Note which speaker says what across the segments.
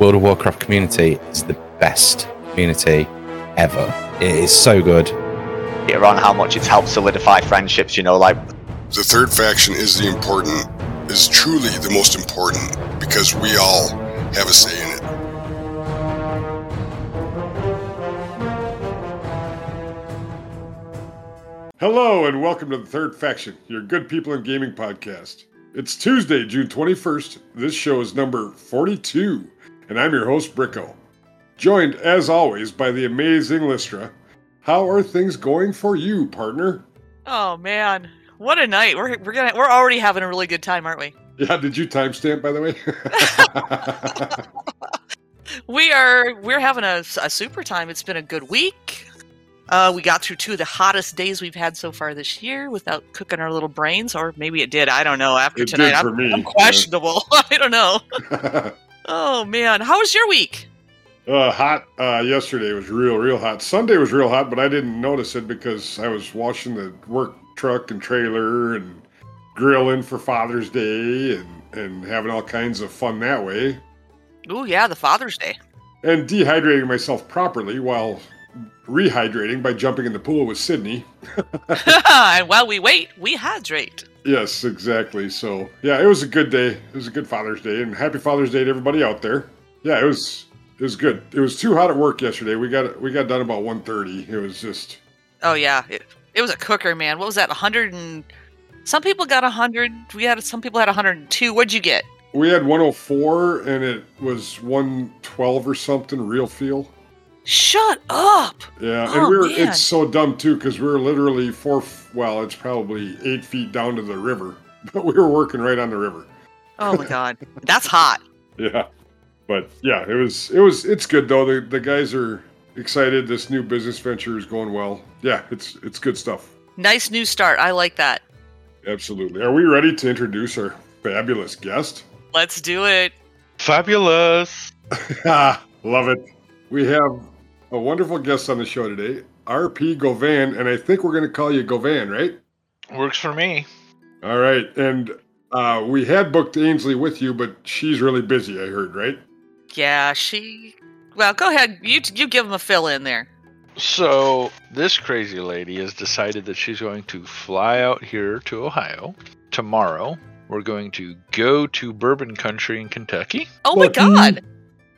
Speaker 1: World of Warcraft community is the best community ever. It is so good.
Speaker 2: on how much it's helped solidify friendships. You know, like
Speaker 3: The third faction is the important, is truly the most important because we all have a say in it.
Speaker 4: Hello and welcome to the Third Faction, your Good People in Gaming podcast. It's Tuesday, June 21st. This show is number 42, and I'm your host, Bricko. Joined, as always, by the amazing Lystra. How are things going for you, partner?
Speaker 5: Oh man, what a night! We're we're gonna we're already having a really good time, aren't we?
Speaker 4: Yeah, did you timestamp, by the way?
Speaker 5: We are we're having a, a super time. It's been a good week. Uh, we got through two of the hottest days we've had so far this year without cooking our little brains, or maybe it did. I don't know. After
Speaker 4: It
Speaker 5: tonight, I'm,
Speaker 4: me,
Speaker 5: I'm
Speaker 4: yeah.
Speaker 5: questionable. I don't know. Oh man, how was your week?
Speaker 4: uh, hot uh, yesterday was real, real hot. Sunday was real hot, but I didn't notice it because I was washing the work truck and trailer and grilling for Father's Day and, and having all kinds of fun that way.
Speaker 5: Oh yeah, the Father's Day.
Speaker 4: And dehydrating myself properly while rehydrating by jumping in the pool with Sydney.
Speaker 5: and while we wait, we hydrate.
Speaker 4: Yes, exactly. So yeah, it was a good day. It was a good Father's Day, and happy Father's Day to everybody out there. Yeah, it was it was good. It was too hot at work yesterday. We got we got done about 1.30. It was just
Speaker 5: Oh yeah, it, it was a cooker, man. What was that? hundred and some people got hundred. We had some people had hundred and two. What'd you get?
Speaker 4: we had 104 and it was 112 or something real feel.
Speaker 5: Shut up!
Speaker 4: Yeah,
Speaker 5: Oh,
Speaker 4: and we were
Speaker 5: man.
Speaker 4: it's so dumb too because we were literally four well, it's probably eight feet down to the river, but we were working right on the river.
Speaker 5: Oh my god, that's hot.
Speaker 4: Yeah. But yeah, it was it was it's good though. The the guys are excited. This new business venture is going well. Yeah, it's it's good stuff.
Speaker 5: Nice new start. I like that.
Speaker 4: Absolutely. Are we ready to introduce our fabulous guest?
Speaker 5: Let's do it.
Speaker 6: Fabulous.
Speaker 4: Love it. We have a wonderful guest on the show today, RP Govan, and I think we're going to call you Govan, right?
Speaker 6: Works for me.
Speaker 4: All right. And uh, we had booked Ainsley with you, but she's really busy, I heard, right?
Speaker 5: Yeah, she. Well, go ahead. You you give them a fill in there.
Speaker 6: So, this crazy lady has decided that she's going to fly out here to Ohio tomorrow. We're going to go to Bourbon Country in Kentucky.
Speaker 5: Oh my god.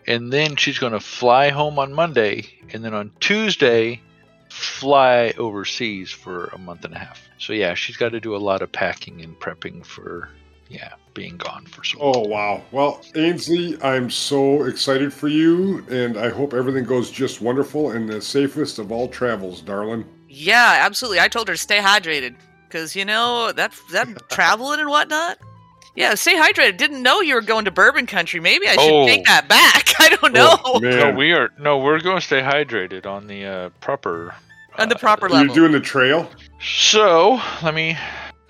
Speaker 6: And then she's going to fly home on Monday. And then on Tuesday, fly overseas for a month and a half. So, yeah, she's got to do a lot of packing and prepping for, yeah, being gone for so oh, long.
Speaker 4: Oh, wow. Well, Ainsley, I'm so excited for you, and I hope everything goes just wonderful and the safest of all travels, darling.
Speaker 5: Yeah, absolutely. I told her to stay hydrated because you know that that traveling and whatnot. Yeah, stay hydrated. Didn't know you were going to Bourbon Country. Maybe I should
Speaker 6: Oh.
Speaker 5: take that back. I don't know.
Speaker 4: Oh,
Speaker 6: No, we are no, we're going to stay hydrated on the uh, proper.
Speaker 5: On the
Speaker 6: uh,
Speaker 5: proper
Speaker 4: Are you
Speaker 5: level.
Speaker 4: doing the trail?
Speaker 6: So let me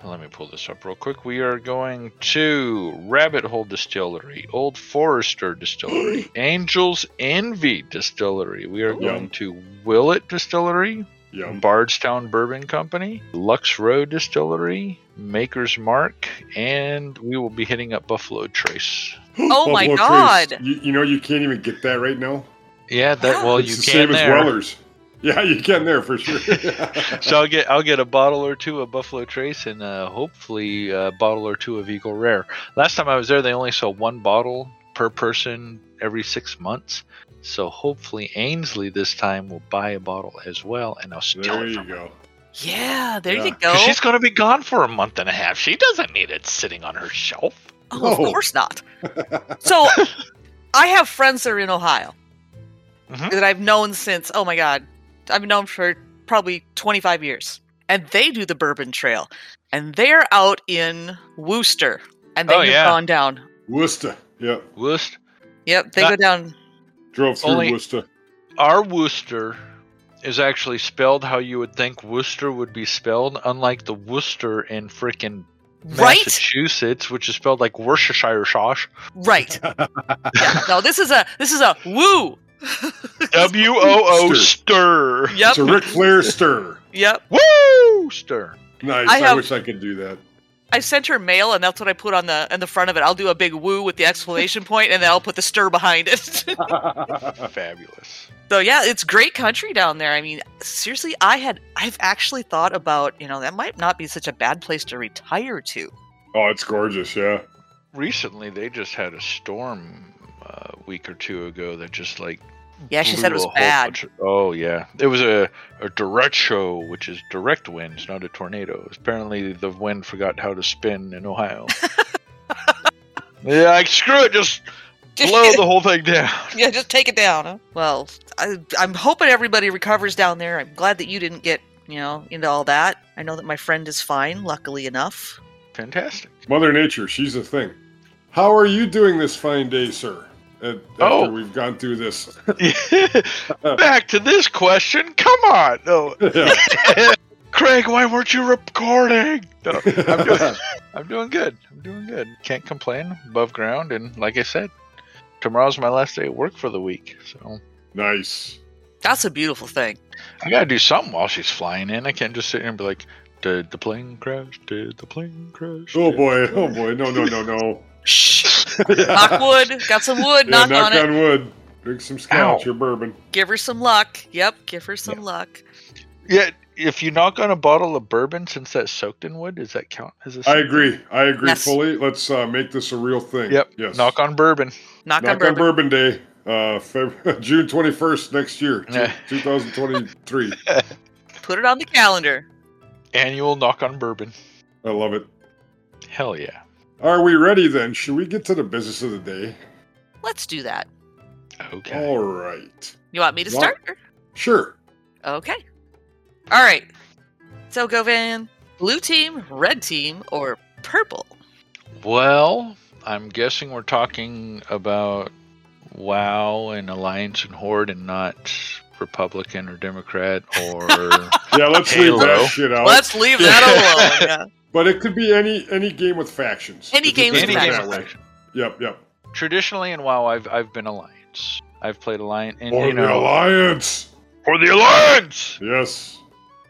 Speaker 6: let me pull this up real quick. We are going to Rabbit Hole Distillery, Old Forester Distillery, Angels Envy Distillery. We are
Speaker 4: Yum.
Speaker 6: going to Willet Distillery,
Speaker 4: Yum.
Speaker 6: Bardstown Bourbon Company, Lux Row Distillery, Maker's Mark, and we will be hitting up Buffalo Trace.
Speaker 5: Oh my
Speaker 4: Buffalo
Speaker 5: God.
Speaker 4: Trace. You, you know, you can't even get that right now.
Speaker 6: Yeah, that well
Speaker 4: it's
Speaker 6: you
Speaker 4: the
Speaker 6: can
Speaker 4: same
Speaker 6: there.
Speaker 4: as Weller's. Yeah, you can there for sure.
Speaker 6: so I'll get I'll get a bottle or two of Buffalo Trace and uh, hopefully a bottle or two of Eagle Rare. Last time I was there, they only sold one bottle per person every six months. So hopefully Ainsley this time will buy a bottle as well, and I'll steal
Speaker 4: there
Speaker 6: it
Speaker 4: you
Speaker 6: from her.
Speaker 4: go.
Speaker 5: yeah, there
Speaker 4: Yeah.
Speaker 5: you go.
Speaker 6: she's going to be gone for a month and a half. She doesn't need it sitting on her shelf.
Speaker 5: Oh, of course not. So, I have friends that are in Ohio
Speaker 6: Mhm.
Speaker 5: that I've known since, oh my God, I've known for probably 25 years. And they do the Bourbon Trail. And they're out in Wooster. And they
Speaker 6: Oh,
Speaker 5: have
Speaker 6: yeah.
Speaker 5: gone down.
Speaker 4: Wooster. Yep.
Speaker 6: Wooster.
Speaker 5: Yep, they
Speaker 6: That-
Speaker 5: go down.
Speaker 4: Drove through
Speaker 6: Only-
Speaker 4: Wooster.
Speaker 6: Our Wooster is actually spelled how you would think Wooster would be spelled, unlike the Worcester in frickin'
Speaker 5: Right?
Speaker 6: Massachusetts, which is spelled like Worcestershire sauce.
Speaker 5: Right. yeah. No, this is a this is a woo.
Speaker 6: W O O
Speaker 4: Stir.
Speaker 6: stir.
Speaker 5: Yep.
Speaker 4: It's a Ric Flair stir.
Speaker 5: Yep.
Speaker 6: Woo stir.
Speaker 4: Nice.
Speaker 5: I
Speaker 4: I,
Speaker 5: have-
Speaker 4: wish I could do that.
Speaker 5: I sent her mail, and that's what I put on the in the front of it. I'll do a big woo with the exclamation point, and then I'll put the stir behind it.
Speaker 6: Fabulous.
Speaker 5: so yeah, it's great country down there. I mean, seriously, I had I've actually thought about you know that might not be such a bad place to retire to.
Speaker 4: oh, it's gorgeous. Yeah.
Speaker 6: Recently, they just had a storm uh, a week or two ago that just like.
Speaker 5: Yeah, she said it was bad.
Speaker 6: of- oh yeah, it was a a direct show, which is direct winds, not a tornado. Apparently, the wind forgot how to spin in Ohio. yeah, like, screw it, just blow the whole thing down.
Speaker 5: yeah, just take it down. Huh? Well, I, I'm hoping everybody recovers down there. I'm glad that you didn't get you know into all that. I know that my friend is fine, luckily enough.
Speaker 6: Fantastic.
Speaker 4: Mother Nature, she's a thing. How are you doing this fine day, sir? Uh, After
Speaker 6: Oh.
Speaker 4: we've gone through this.
Speaker 6: Back to this question. Come on, no,
Speaker 4: Yeah.
Speaker 6: Craig, why weren't you recording? No, I'm doing, I'm doing good. I'm doing good. Can't complain. Above ground, and like I said, tomorrow's my last day at work for the week, so
Speaker 4: nice.
Speaker 5: That's a beautiful thing.
Speaker 6: I gotta do something while she's flying in. I can't just sit here and be like, "Did the plane crash? Did the plane crash?"
Speaker 4: Oh boy, oh boy, no, no, no, no.
Speaker 5: Shh.
Speaker 4: Yeah.
Speaker 5: knock wood. Got some wood.
Speaker 4: Yeah,
Speaker 5: knock,
Speaker 4: knock
Speaker 5: on it.
Speaker 4: on wood. Drink some scotch
Speaker 6: Ow.
Speaker 4: or bourbon.
Speaker 5: Give her some luck. Yep, give her some luck.
Speaker 6: Yeah, if you knock on a bottle of bourbon, since that's soaked in wood, does that count as a?
Speaker 4: I
Speaker 6: sin?
Speaker 4: agree. I agree
Speaker 5: Yes.
Speaker 4: fully. Let's uh, make this a real thing.
Speaker 6: Yep.
Speaker 4: Yes.
Speaker 6: Knock on bourbon.
Speaker 5: Knock,
Speaker 4: Knock
Speaker 5: on bourbon.
Speaker 4: Bourbon Day, uh, Feb- June 21st next year, 2023.
Speaker 5: Put it on the calendar.
Speaker 6: Annual knock on bourbon.
Speaker 4: I love it.
Speaker 6: Hell yeah.
Speaker 4: Are we ready then? Should we get to the business of the day?
Speaker 5: Let's do that.
Speaker 6: Okay.
Speaker 4: All right.
Speaker 5: You want me to
Speaker 4: What?
Speaker 5: start?
Speaker 4: Sure.
Speaker 5: Okay. All right. So, Govan, blue team, red team, or purple?
Speaker 6: Well, I'm guessing we're talking about WoW and Alliance and Horde and not Republican or Democrat or
Speaker 4: Yeah, let's leave that shit out.
Speaker 5: Let's leave that alone. Yeah.
Speaker 4: But it could be any any game with factions.
Speaker 5: Any game with
Speaker 4: think
Speaker 6: any
Speaker 4: of it
Speaker 6: game
Speaker 4: that
Speaker 6: of
Speaker 4: way.
Speaker 6: action.
Speaker 4: Yep, yep.
Speaker 6: Traditionally in WoW, I've I've been Alliance. I've played Alliance, and
Speaker 4: Or
Speaker 6: you
Speaker 4: the alliance.
Speaker 6: for the Alliance.
Speaker 4: Yes.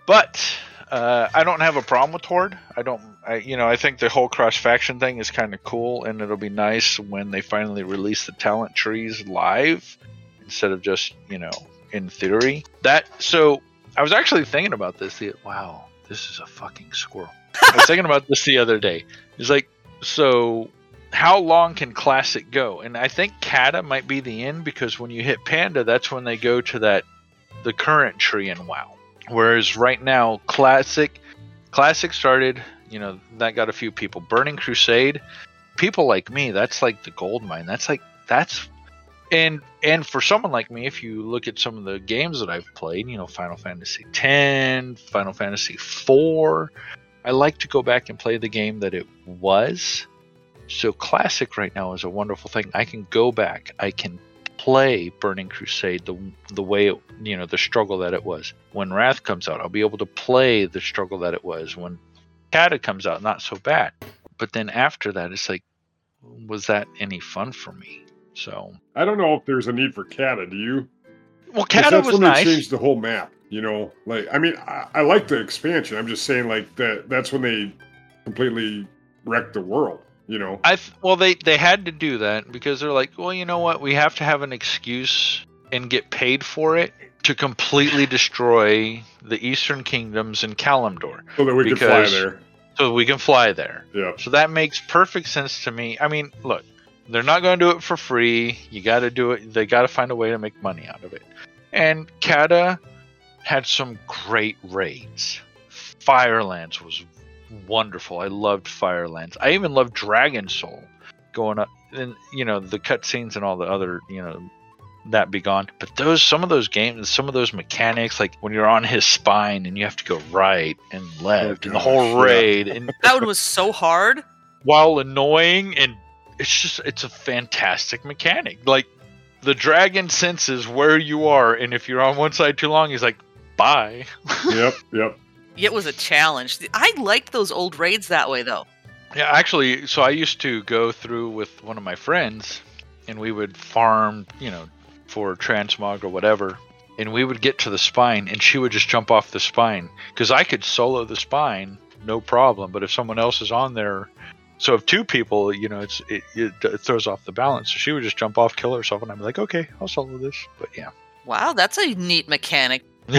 Speaker 6: But uh, I don't have a problem with Horde. I don't. I, you know, I think the whole cross faction thing is kind of cool, and it'll be nice when they finally release the talent trees live instead of just you know in theory. That so I was actually thinking about this. The, wow, this is a fucking squirrel. I was thinking about this the other day. It's like so. How long can classic go? And I think Cata might be the end because when you hit Panda, that's when they go to that the current tree in WoW. Whereas right now, classic, classic started. You know that got a few people. Burning Crusade, people like me, that's like the gold mine. That's like that's, and and for someone like me, if you look at some of the games that I've played, you know, Final Fantasy X, Final Fantasy IV, I like to go back and play the game that it was. So classic right now is a wonderful thing. I can go back. I can play Burning Crusade the the way it, you know the struggle that it was. When Wrath comes out, I'll be able to play the struggle that it was. When Cata comes out, not so bad. But then after that, it's like, was that any fun for me? So,
Speaker 4: I don't know if there's a need for Cata. Do you?
Speaker 6: well, Cata
Speaker 4: that's
Speaker 6: was nice.
Speaker 4: changed the whole map. You know, like I mean, I, I like the expansion. I'm just saying, like that. That's when they completely wrecked the world. You know.
Speaker 6: I th- well, they they had to do that because they're like, well, you know what? We have to have an excuse and get paid for it to completely destroy the Eastern Kingdoms and Kalimdor,
Speaker 4: so that we can fly there.
Speaker 6: so we can fly there.
Speaker 4: Yeah.
Speaker 6: So that makes perfect sense to me. I mean, look, they're not going to do it for free. You got to do it. They got to find a way to make money out of it. And Cata had some great raids. Firelands was wonderful. I loved Firelands. I even loved Dragon Soul going up and you know the cutscenes and all the other you know that be gone. But those some of those games, some of those mechanics, like when you're on his spine and you have to go right and left, and the oh,
Speaker 4: gosh,
Speaker 6: whole
Speaker 4: yeah.
Speaker 6: raid, and
Speaker 5: That one was so hard.
Speaker 6: while annoying and it's just it's a fantastic mechanic like the dragon senses where you are and if you're on one side too long he's like bye
Speaker 4: yep. Yep.
Speaker 5: It was a challenge. I liked those old raids that way, though.
Speaker 6: yeah actually so i used to go through with one of my friends and we would farm you know for transmog or whatever and we would get to the spine and she would just jump off the spine because i could solo the spine no problem. But if someone else is on there, so if two people, you know, it's it, it, it throws off the balance. So she would just jump off, kill herself, and I'm like, okay, I'll solo this. But yeah,
Speaker 5: Wow, that's a neat mechanic.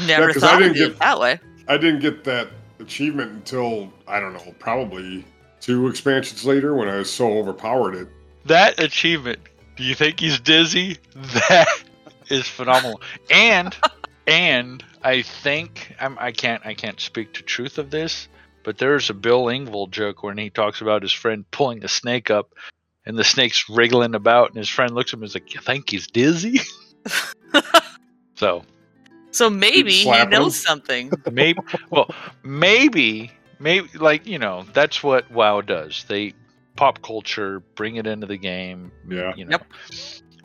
Speaker 4: Yeah,
Speaker 5: Never
Speaker 4: 'cause I
Speaker 5: thought of
Speaker 4: didn't
Speaker 5: it
Speaker 4: get-
Speaker 5: that way.
Speaker 4: I didn't get that achievement until I don't know, probably two expansions later when I was so overpowered it.
Speaker 6: that achievement. Do you think he's dizzy? That is phenomenal. And and I think I'm, I can't I can't speak to truth of this, but there's a Bill Engvall joke when he talks about his friend pulling a snake up, and the snake's wriggling about, and his friend looks at him and is like, "You think he's dizzy?" so
Speaker 5: So maybe he
Speaker 4: slapping
Speaker 5: knows something.
Speaker 6: maybe well maybe maybe like you know that's what WoW does. They pop culture, bring it into the game.
Speaker 4: Yeah.
Speaker 6: You know.
Speaker 5: Yep.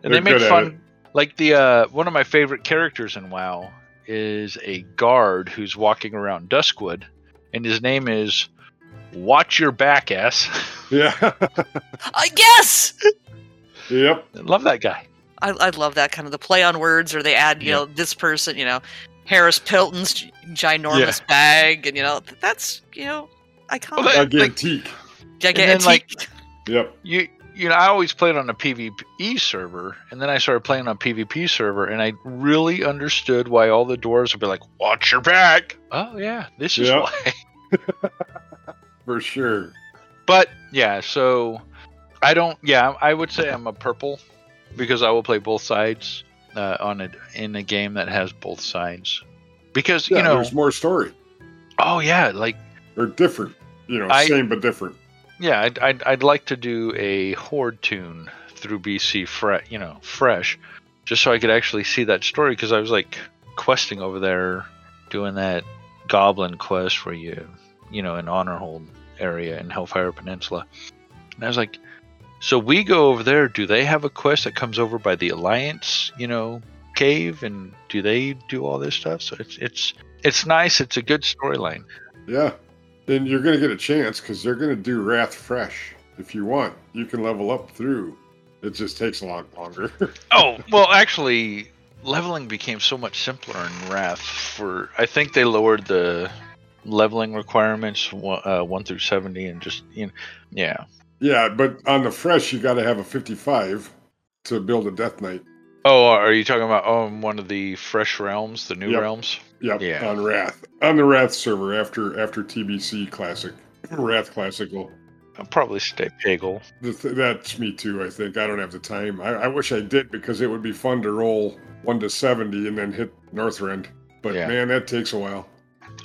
Speaker 6: And
Speaker 4: They're
Speaker 6: they make fun like the uh one of my favorite characters in WoW is a guard who's walking around Duskwood and his name is Watcher Backus.
Speaker 4: Yeah.
Speaker 5: I guess.
Speaker 4: yep.
Speaker 6: Love that guy.
Speaker 5: I, I love that kind of the play on words, or they add, you
Speaker 6: Yeah.
Speaker 5: know, this person, you know, Haris Pilton's gi- ginormous bag, and you know, that's you know, iconic,
Speaker 6: Well, that- like-
Speaker 4: Gigantique.
Speaker 5: gigantic.
Speaker 6: then, like-
Speaker 4: Yep.
Speaker 6: You you know, I always played on a PvE server, and then I started playing on a PvP server, and I really understood why all the doors would be like, "Watch your back." Oh yeah, this is
Speaker 4: Yeah.
Speaker 6: why.
Speaker 4: For sure.
Speaker 6: But yeah, so I don't. Yeah, I would say I'm a purple because I will play both sides uh, on it in a game that has both sides. Because
Speaker 4: Yeah,
Speaker 6: you know,
Speaker 4: there's more story.
Speaker 6: oh yeah, like
Speaker 4: they're different. You know,
Speaker 6: I-
Speaker 4: same but different.
Speaker 6: yeah, I'd, I'd I'd like to do a horde tune through BC, fre- you know, fresh, just so I could actually see that story. Because I was like questing over there, doing that goblin quest where you, you know, in Honorhold area in Hellfire Peninsula, and I was like, so we go over there. Do they have a quest that comes over by the Alliance, you know, cave, and do they do all this stuff? So it's it's it's nice. It's a good storyline.
Speaker 4: Yeah. And you're going to get a chance because they're going to do Wrath Fresh. If you want, you can level up through. It just takes a lot longer.
Speaker 6: Oh, well, actually, leveling became so much simpler in Wrath. For I think they lowered the leveling requirements uh, one through seventy, and just you know, yeah.
Speaker 4: Yeah, but on the Fresh, you got to have a 55 to build a Death Knight.
Speaker 6: Oh, uh, are you talking about oh one of the fresh realms, the new
Speaker 4: Yep.
Speaker 6: realms?
Speaker 4: Yep,
Speaker 6: Yeah.
Speaker 4: on Wrath. On the Wrath server after after TBC Classic. Wrath Classical.
Speaker 6: I'll probably stay
Speaker 4: Pagle. Th- That's me too, I think. I don't have the time. I, I wish I did because it would be fun to roll 1 to 70 and then hit Northrend. But
Speaker 6: Yeah.
Speaker 4: man, that takes a while.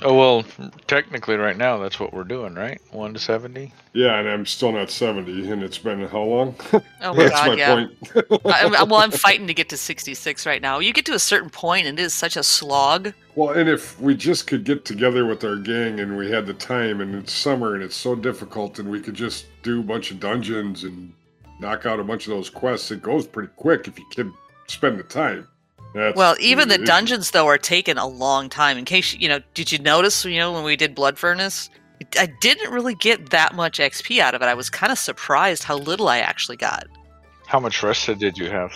Speaker 6: Oh well, technically, right now that's what we're doing, right? One to seventy.
Speaker 4: Yeah, and I'm still not 70, and it's been how long?
Speaker 5: oh my
Speaker 4: That's
Speaker 5: god,
Speaker 4: my
Speaker 5: yeah.
Speaker 4: point.
Speaker 5: I, well, I'm fighting to get to 66 right now. You get to a certain point, and it is such a slog.
Speaker 4: Well, and if we just could get together with our gang and we had the time and it's summer and it's so difficult and we could just do a bunch of dungeons and knock out a bunch of those quests, it goes pretty quick if you can spend the time. That's
Speaker 5: Well, even the dungeons though are taking a long time. In case you- you know, did you notice? You know, when we did Blood Furnace, I didn't really get that much XP out of it. I was kind of surprised how little I actually got.
Speaker 6: How much rested did you have?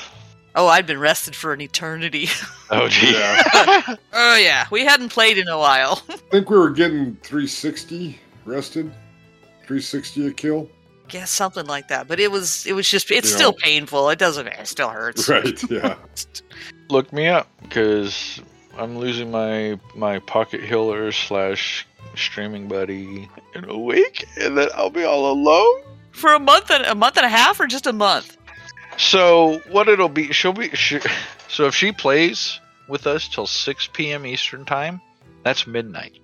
Speaker 5: Oh, I'd been rested for an eternity.
Speaker 6: Oh gee.
Speaker 4: Yeah.
Speaker 5: oh yeah, we hadn't played in a while.
Speaker 4: I think we were getting 360 rested, 360 a kill.
Speaker 5: Guess something like that. But it was, it was just, it's
Speaker 4: You
Speaker 5: still
Speaker 4: know.
Speaker 5: painful. It doesn't, it still hurts.
Speaker 4: Right, yeah.
Speaker 6: Look me up because I'm losing my my pocket healer slash streaming buddy in a week, and then I'll be all alone.
Speaker 5: For a month and a month and a half, or just a month.
Speaker 6: So what it'll be? She'll be. She, so if she plays with us till 6 p.m. Eastern time, that's midnight.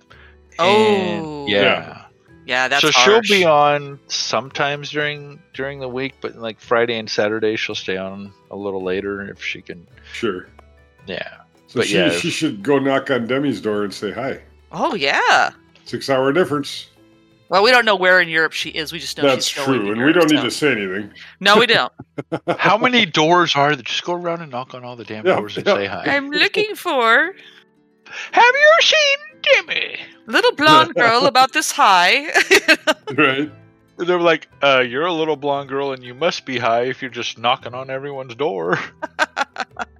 Speaker 6: Oh. And-
Speaker 5: Oh.
Speaker 6: yeah.
Speaker 4: Yeah.
Speaker 5: Yeah, that's
Speaker 6: so
Speaker 5: harsh.
Speaker 6: she'll be on sometimes during during the week, but like Friday and Saturday she'll stay on a little later if she can.
Speaker 4: Sure.
Speaker 6: Yeah.
Speaker 4: So
Speaker 6: But
Speaker 4: she,
Speaker 6: yeah,
Speaker 4: she should go knock on Demi's door and say hi.
Speaker 5: Oh yeah.
Speaker 4: Six hour difference.
Speaker 5: Well, we don't know where in Europe she is. We just know
Speaker 4: That's
Speaker 5: she's going
Speaker 4: true.
Speaker 5: to
Speaker 4: And
Speaker 5: Europe,
Speaker 4: we don't need to say anything.
Speaker 5: No, we don't.
Speaker 6: How many doors are there? Just go around and knock on all the damn
Speaker 4: Yeah,
Speaker 6: doors and
Speaker 4: yeah.
Speaker 6: say hi.
Speaker 5: I'm looking for
Speaker 6: Have you seen Demi?
Speaker 5: little blonde girl about this high.
Speaker 4: Right?
Speaker 6: They're like, uh, you're a little blonde girl and you must be high if you're just knocking on everyone's door.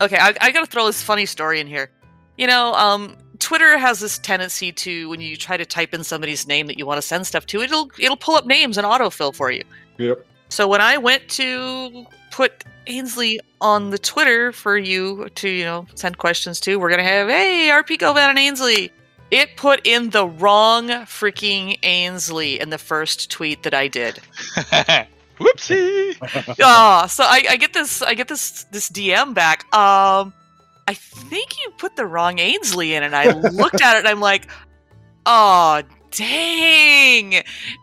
Speaker 5: okay, I, I got to throw this funny story in here. You know, um, Twitter has this tendency to when you try to type in somebody's name that you want to send stuff to, it'll it'll pull up names and autofill for you.
Speaker 4: Yep.
Speaker 5: So when I went to put Ainsley on the Twitter for you to, you know, send questions to, we're gonna have, hey, RP Govan and Ainsley. It put in the wrong freaking Ainsley in the first tweet that I did.
Speaker 6: Whoopsie!
Speaker 5: oh, so I, I get this I get this this DM back. Um I think you put the wrong Ainsley in and I looked at it and I'm like, oh dang.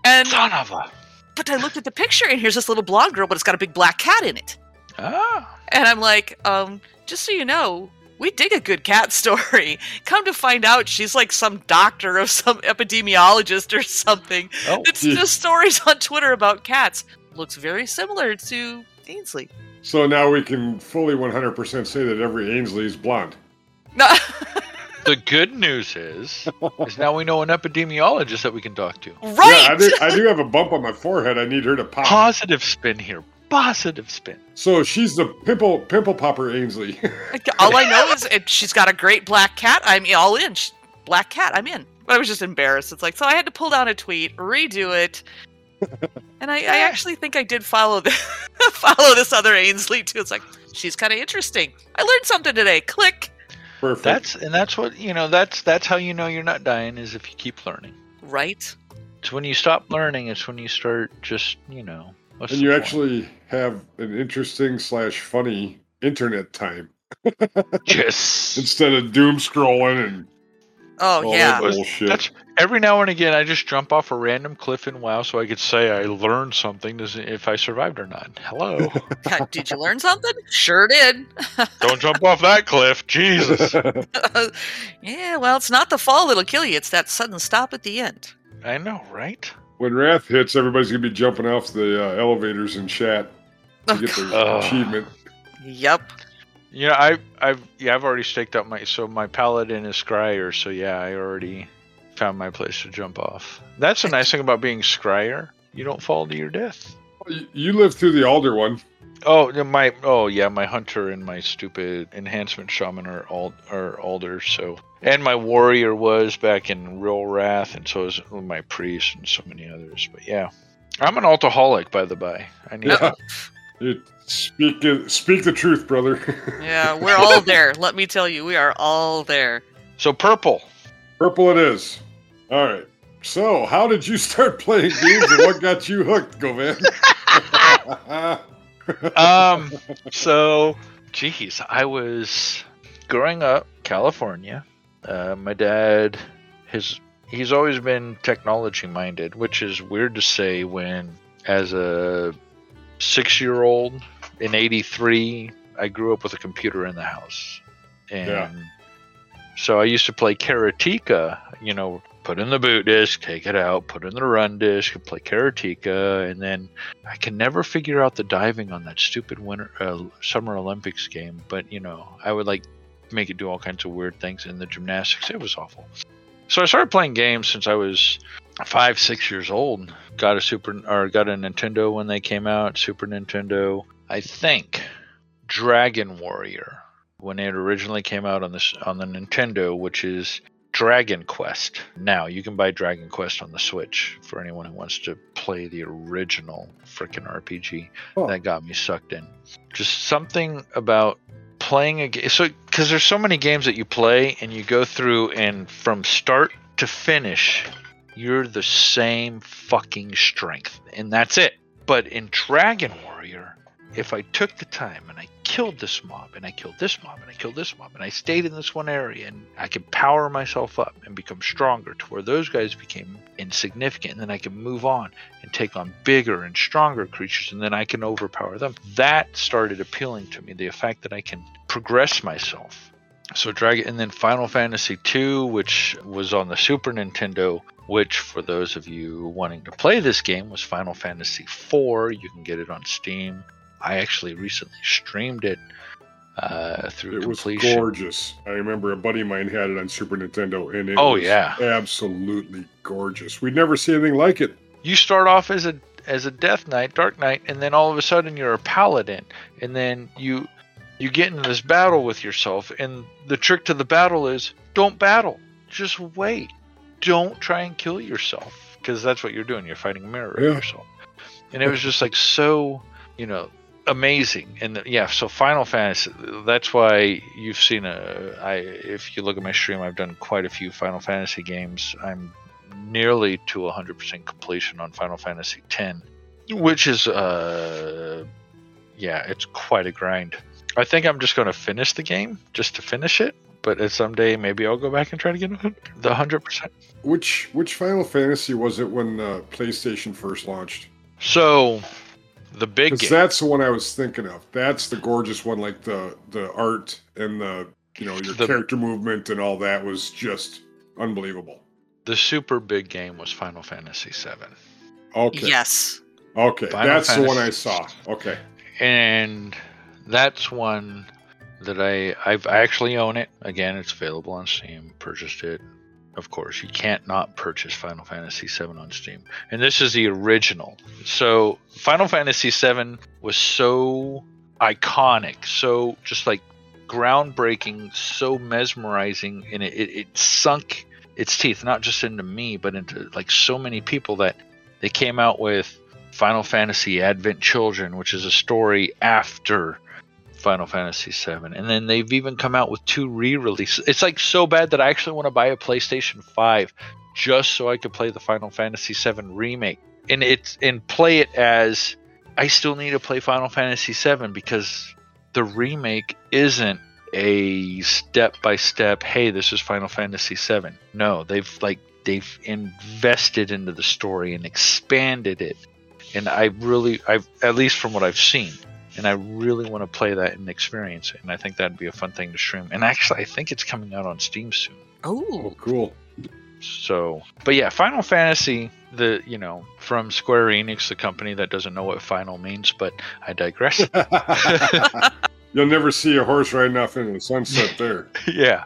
Speaker 5: And
Speaker 6: Son of a.
Speaker 5: but I looked at the picture and here's this little blonde girl, but it's got a big black cat in it.
Speaker 6: Ah.
Speaker 5: And I'm like, um, just so you know, we dig a good cat story. Come to find out, she's like some doctor or some epidemiologist or something.
Speaker 6: Oh,
Speaker 5: It's
Speaker 4: geez.
Speaker 5: just stories on Twitter about cats. Looks very similar to Ainsley.
Speaker 4: So now we can fully 100% say that every Ainsley is blonde.
Speaker 5: No,
Speaker 6: The good news is, is now we know an epidemiologist that we can talk to.
Speaker 5: right.
Speaker 4: Yeah, I do, I do have a bump on my forehead. I need her to pop.
Speaker 6: Positive spin here. Positive spin.
Speaker 4: So she's the pimple pimple popper Ainsley.
Speaker 5: all I know is it, she's got a great black cat. I'm all in. She, black cat. I'm in. But I was just embarrassed. It's like so I had to pull down a tweet, redo it, and I, I actually think I did follow the follow this other Ainsley too. It's like she's kind of interesting. I learned something today. Click.
Speaker 4: Perfect.
Speaker 6: That's and that's what you know. That's that's how you know you're not dying is if you keep learning.
Speaker 5: Right.
Speaker 6: It's when you stop learning. It's when you start just you know. what's
Speaker 4: and you
Speaker 6: point?
Speaker 4: actually have an interesting slash funny internet time
Speaker 6: just
Speaker 4: instead of doom scrolling and
Speaker 5: Oh
Speaker 4: all
Speaker 5: yeah.
Speaker 4: that bullshit.
Speaker 6: That's every now and again I just jump off a random cliff in WoW so I could say I learned something if I survived or not. Hello.
Speaker 5: did you learn something? Sure did.
Speaker 6: Don't jump off that cliff. Jesus.
Speaker 5: yeah. Well, it's not the fall that'll kill you. It's that sudden stop at the end.
Speaker 6: I know, right?
Speaker 4: when Wrath hits, everybody's gonna be jumping off the uh, elevators in Shat to get their
Speaker 6: Ugh.
Speaker 4: achievement.
Speaker 5: Yep.
Speaker 6: You know, I I've yeah, I've already staked out my so my paladin is Scryer, so yeah, I already found my place to jump off. That's the nice thing about being Scryer. You don't fall to your death.
Speaker 4: You- lived through the Aldor one.
Speaker 6: Oh, yeah, my oh yeah, my hunter and my stupid enhancement shaman are all are Aldors. So and my warrior was back in real wrath, and so is my priest and so many others. But yeah, I'm an alcoholic, by the by. I need
Speaker 4: Yeah. You speak it- speak the truth, brother.
Speaker 5: Yeah, we're all there. Let me tell you, we are all there.
Speaker 6: so purple.
Speaker 4: Purple it is. All right. So, how did you start playing games and what got you hooked, Govan?
Speaker 6: um so geez i was growing up california uh, my dad his he's always been technology minded which is weird to say when as a six year old in 83 i grew up with a computer in the house and
Speaker 4: Yeah.
Speaker 6: so i used to play karateka you know put in the boot disk take it out put in the run disk and play karateka and then I can never figure out the diving on that stupid winter uh, summer Olympics game, but you know, I would like make it do all kinds of weird things in the gymnastics. It was awful. So I started playing games since I was five, six years old. Got a super or got a Nintendo when they came out, Super Nintendo. I think Dragon Warrior when it originally came out on this on the Nintendo, which is Dragon Quest. Now you can buy Dragon Quest on the Switch for anyone who wants to play the original freaking RPG.
Speaker 4: Oh.
Speaker 6: That got me sucked in. Just something about playing a game. So because there's so many games that you play and you go through and from start to finish, you're the same fucking strength, and that's it. But in Dragon Warrior, if I took the time and I killed this mob and I killed this mob and I killed this mob and I stayed in this one area and I could power myself up and become stronger to where those guys became insignificant and then I can move on and take on bigger and stronger creatures and then I can overpower them. That started appealing to me, the fact that I can progress myself. So Dragon and then Final Fantasy II, which was on the Super Nintendo, which for those of you wanting to play this game was Final Fantasy IV. You can get it on Steam. I actually recently streamed it uh, through
Speaker 4: it was gorgeous. I remember a buddy of mine had it on Super Nintendo, and it
Speaker 6: Oh,
Speaker 4: was
Speaker 6: yeah.
Speaker 4: absolutely gorgeous. We'd never see anything like it.
Speaker 6: you start off as a as a death knight dark knight and then all of a sudden you're a paladin and then you you get into this battle with yourself and the trick to the battle is don't battle just wait. Don't try and kill yourself because that's what you're doing. You're fighting a mirror
Speaker 4: Yeah.
Speaker 6: of yourself. And it was just like so, you know, amazing. And yeah, so Final Fantasy. That's why you've seen a. I if you look at my stream, I've done quite a few Final Fantasy games. I'm nearly to 100% completion on Final Fantasy X, which is uh, yeah, it's quite a grind. I think I'm just going to finish the game just to finish it. But at someday, maybe I'll go back and try to get the 100%.
Speaker 4: Which which Final Fantasy was it when uh, PlayStation first launched?
Speaker 6: So, the big
Speaker 4: Because
Speaker 6: game.
Speaker 4: that's the one I was thinking of. That's the gorgeous one, like the the art and the you know your
Speaker 6: The-
Speaker 4: character movement and all that was just unbelievable.
Speaker 6: the super big game was Final Fantasy VII.
Speaker 4: Okay,
Speaker 5: Yes.
Speaker 4: okay,
Speaker 6: Final
Speaker 4: that's the one I saw. Okay,
Speaker 6: and that's one that I I've actually own it. Again, it's available on Steam. Purchased it. Of course, you can't not purchase Final Fantasy VII on Steam. And this is the original. So Final Fantasy VII was so iconic, so just like groundbreaking, so mesmerizing, and it, it, it sunk its teeth not just into me, but into like so many people that they came out with Final Fantasy Advent Children, which is a story after Final Fantasy VII, and then they've even come out with two re-releases. It's like so bad that I actually want to buy a PlayStation 5 just so I could play the Final Fantasy VII remake, and it's and play it as I still need to play Final Fantasy VII because the remake isn't a step by step. Hey, this is Final Fantasy VII. No, they've like they've invested into the story and expanded it and I really, I've at least from what I've seen, and I really want to play that and experience it. And I think that'd be a fun thing to stream. And actually, I think it's coming out on Steam soon.
Speaker 5: Oh.
Speaker 4: oh cool.
Speaker 6: So, but yeah, Final Fantasy, the you know from Square Enix, the company that doesn't know what final means, but I digress.
Speaker 4: You'll never see a horse riding off into the sunset there.
Speaker 6: yeah,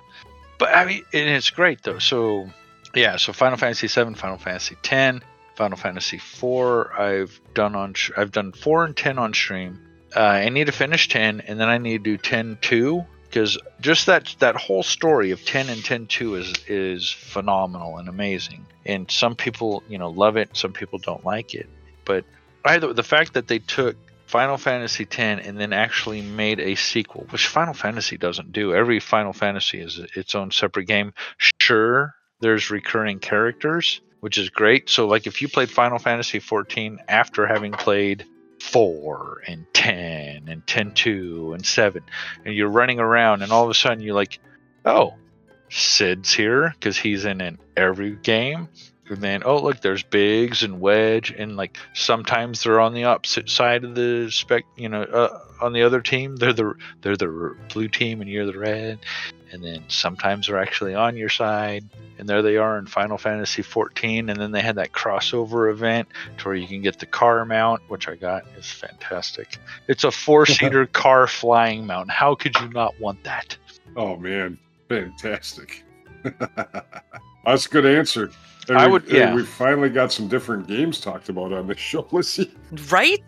Speaker 6: but I mean, and it's great though. So yeah, so Final Fantasy VII, Final Fantasy X, Final Fantasy IV. I've done on I've done four and ten on stream. Uh, I need to finish ten, and then I need to do 10 2 because just that that whole story of 10 and 10 2 is is phenomenal and amazing. And some people you know love it, some people don't like it. But either the fact that they took Final Fantasy X and then actually made a sequel, which Final Fantasy doesn't do. Every Final Fantasy is its own separate game. Sure, there's recurring characters, which is great. So, like, if you played Final Fantasy 14 after having played 4 and 10 and ten two and 7, and you're running around, and all of a sudden you're like, oh, Cid's here because he's in, in every game. And then, oh look, there's Biggs and Wedge, and like sometimes they're on the opposite side of the spec. You know, uh, on the other team, they're the they're the blue team, and you're the red. And then sometimes they're actually on your side, and there they are in Final Fantasy 14. And then they had that crossover event to where you can get the car mount, which I got. is fantastic. It's a four-seater car flying mount. How could you not want that?
Speaker 4: Oh man, fantastic. That's a good answer. And
Speaker 6: I
Speaker 4: we-
Speaker 6: would- yeah.
Speaker 4: We finally got some different games talked about on this show. Let's see.
Speaker 5: Right?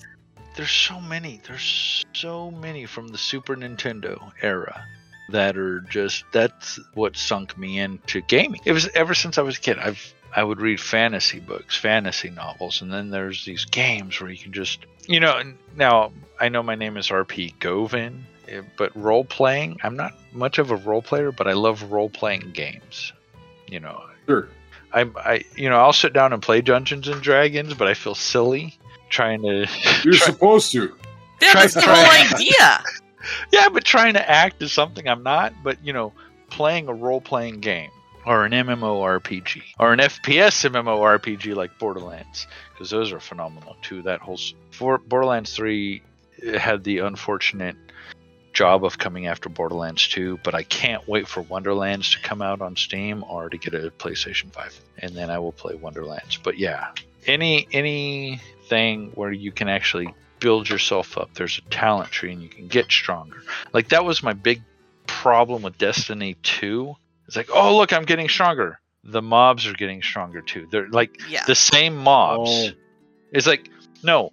Speaker 6: There's so many. There's so many from the Super Nintendo era that are just that's what sunk me into gaming. It was ever since I was a kid. I've I would read fantasy books, fantasy novels, and then there's these games where you can just you know. Now I know my name is RP Govan, eh, but role playing. I'm not much of a role player, but I love role playing games. You know,
Speaker 4: Sure.
Speaker 6: I I you know I'll sit down and play Dungeons and Dragons, but I feel silly trying to.
Speaker 4: You're
Speaker 6: try-
Speaker 4: supposed to.
Speaker 5: Yeah,
Speaker 6: Try-
Speaker 5: that's the whole idea.
Speaker 6: yeah, but trying to act as something I'm not. But you know, playing a role playing game or an MMORPG or an FPS MMORPG like Borderlands, because those are phenomenal too. That whole s- for Borderlands three had the unfortunate job of coming after Borderlands 2, but I can't wait for Wonderlands to come out on Steam or to get a PlayStation 5, and then I will play Wonderlands. But yeah, any anything where you can actually build yourself up, there's a talent tree and you can get stronger. Like that was my big problem with Destiny 2. It's like, oh look, I'm getting stronger. The mobs are getting stronger too. They're like
Speaker 5: Yeah.
Speaker 6: the same mobs.
Speaker 4: Oh.
Speaker 6: It's like, no,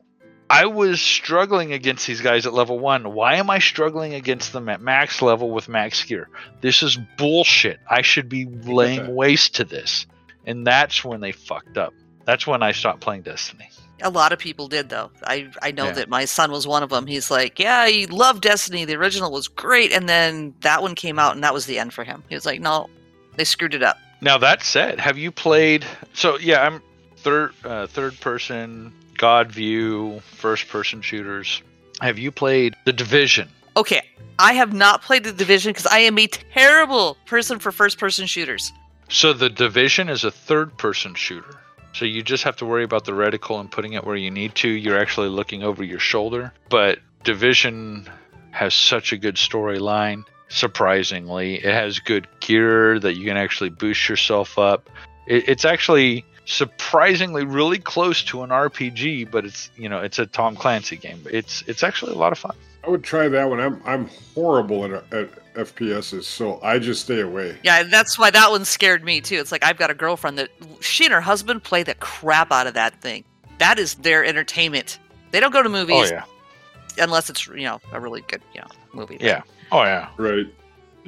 Speaker 6: I was struggling against these guys at level one. Why am I struggling against them at max level with max gear? This is bullshit. I should be laying waste to this. And that's when they fucked up. That's when I stopped playing Destiny.
Speaker 5: A lot of people did though. I I know
Speaker 6: Yeah.
Speaker 5: that my son was one of them. He's like, yeah, he loved Destiny. The original was great, and then that one came out, and that was the end for him. He was like, no, they screwed it up.
Speaker 6: Now that said, have you played? So yeah, I'm third uh, third person God view first person shooters. Have you played The Division?
Speaker 5: Okay, I have not played the Division because I am a terrible person for first person shooters.
Speaker 6: So the Division is a third person shooter. So you just have to worry about the reticle and putting it where you need to. You're actually looking over your shoulder. But Division has such a good storyline. Surprisingly, it has good gear that you can actually boost yourself up. It, it's actually surprisingly really close to an RPG, but it's you know it's a Tom Clancy game. It's it's actually a lot of fun.
Speaker 4: I would try that one. I'm I'm horrible at, at FPSs, so I just stay away.
Speaker 5: Yeah, that's why that one scared me too. It's like I've got a girlfriend that she and her husband play the crap out of that thing. That is their entertainment. They don't go to movies Oh, yeah. unless it's you know a really good you know movie.
Speaker 6: yeah, oh yeah.
Speaker 4: Right.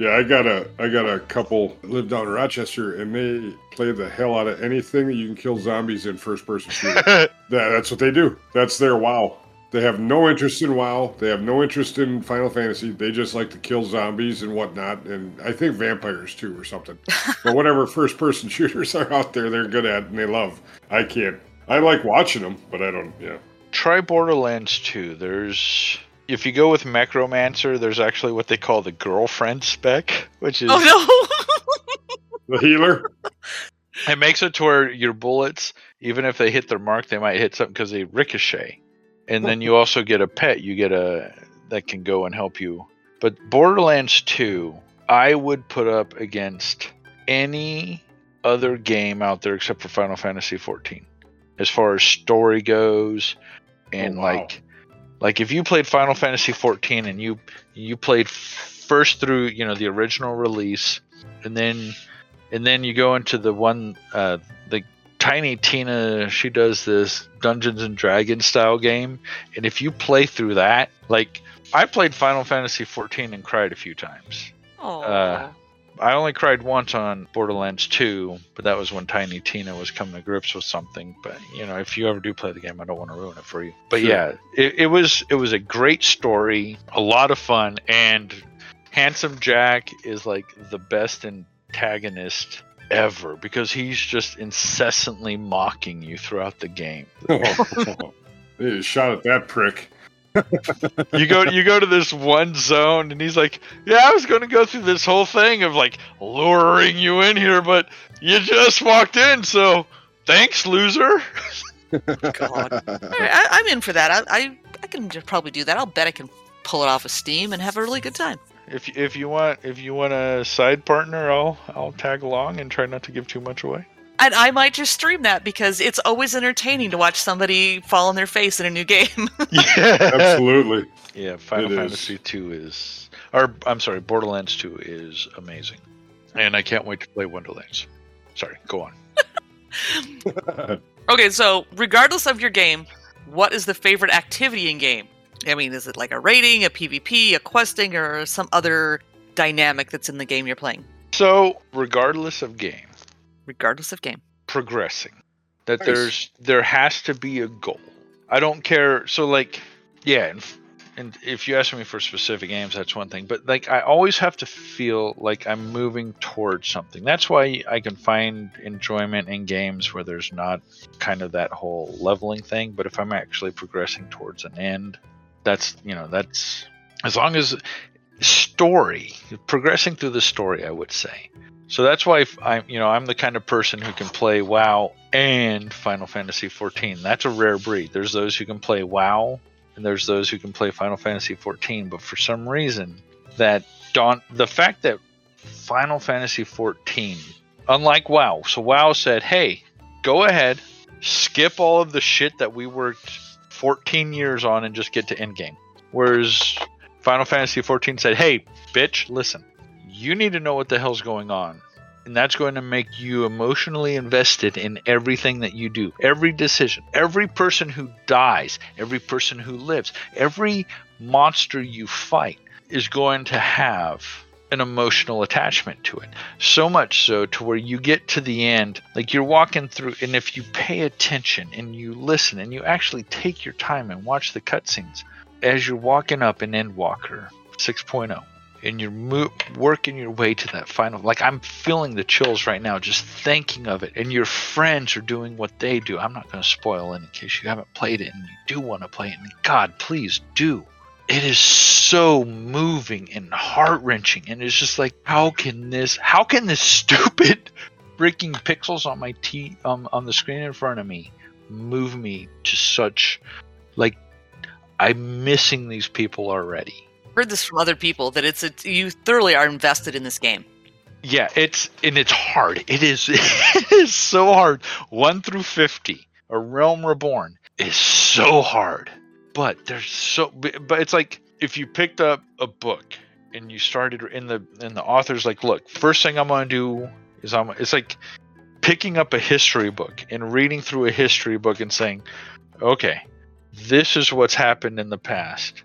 Speaker 4: Yeah, I got a I got a couple that live down in Rochester, and they play the hell out of anything that you can kill zombies in first person shooter. that, that's what they do. That's their WoW. They have no interest in WoW. They have no interest in Final Fantasy. They just like to kill zombies and whatnot, and I think vampires too, or something. but whatever first person shooters are out there, they're good at and they love. I can't. I like watching them, but I don't. Yeah.
Speaker 6: try Borderlands 2. There's if you go with Mechromancer, there's actually what they call the girlfriend spec, which is
Speaker 5: Oh
Speaker 4: The healer.
Speaker 6: it makes it to where your bullets, even if they hit their mark, they might hit something because they ricochet. And then you also get a pet. You get a that can go and help you. But Borderlands 2, I would put up against any other game out there except for Final Fantasy 14, as far as story goes, and
Speaker 4: Oh, wow.
Speaker 6: like, like if you played Final Fantasy 14 and you you played first through you know the original release, and then and then you go into the one uh, the Tiny Tina. She does this Dungeons and Dragons style game, and if you play through that, like I played Final Fantasy 14 and cried a few times.
Speaker 5: no.
Speaker 6: Uh, I only cried once on Borderlands 2, but that was when Tiny Tina was coming to grips with something. But you know, if you ever do play the game, I don't want to ruin it for you. But
Speaker 4: Sure.
Speaker 6: yeah, it, it was it was a great story, a lot of fun, and Handsome Jack is like the best antagonist ever because he's just incessantly mocking you throughout the game.
Speaker 4: they just shot at that prick.
Speaker 6: You go you go to this one zone and he's like yeah i was going to go through this whole thing of like luring you in here but you just walked in so thanks loser
Speaker 5: God. All right, I, I'm in for that. I, I I can just probably do that. I'll bet I can pull it off of Steam and have a really good time.
Speaker 6: if if you want if you want a side partner i'll i'll tag along and try not to give too much away
Speaker 5: And I might just stream that because it's always entertaining to watch somebody fall on their face in a new game.
Speaker 6: yeah
Speaker 4: Absolutely.
Speaker 6: yeah final
Speaker 4: It is.
Speaker 6: fantasy 2 is or i'm sorry borderlands 2 is amazing and i can't wait to play wonderlands sorry go on
Speaker 5: okay, so regardless of your game, what is the favorite activity in game? I mean, is it like a raiding, a PvP, a questing, or some other dynamic that's in the game you're playing?
Speaker 6: so regardless of game
Speaker 5: Regardless of game.
Speaker 6: progressing that
Speaker 4: Nice.
Speaker 6: there's there has to be a goal i don't care so like yeah and, and if you ask me for specific games that's one thing but like i always have to feel like i'm moving towards something that's why i can find enjoyment in games where there's not kind of that whole leveling thing but if i'm actually progressing towards an end that's you know that's as long as story progressing through the story i would say so that's why I'm, you know, I'm the kind of person who can play WoW and Final Fantasy 14. That's a rare breed. There's those who can play WoW, and there's those who can play Final Fantasy 14. But for some reason, that don't the fact that Final Fantasy 14, unlike WoW, so WoW said, "Hey, go ahead, skip all of the shit that we worked 14 years on, and just get to endgame." Whereas Final Fantasy 14 said, "Hey, bitch, listen." You need to know what the hell's going on. And that's going to make you emotionally invested in everything that you do, every decision, every person who dies, every person who lives, every monster you fight is going to have an emotional attachment to it. So much so to where you get to the end, like you're walking through, and if you pay attention and you listen and you actually take your time and watch the cutscenes as you're walking up in Endwalker 6.0 and you're mo- working your way to that final like i'm feeling the chills right now just thinking of it and your friends are doing what they do. I'm not going to spoil it in case you haven't played it and you do want to play it and god please do. It is so moving and heart-wrenching and it's just like how can this how can this stupid freaking pixels on my t um, on the screen in front of me move me to such like i'm missing these people already
Speaker 5: Heard this from other people that it's a, you thoroughly are invested in this game.
Speaker 6: Yeah, it's and it's hard. It is it is so hard. One through fifty, a realm reborn is so hard. But there's so but it's like if you picked up a book and you started in the and the author's like, look, first thing I'm gonna do is I'm it's like picking up a history book and reading through a history book and saying, okay, this is what's happened in the past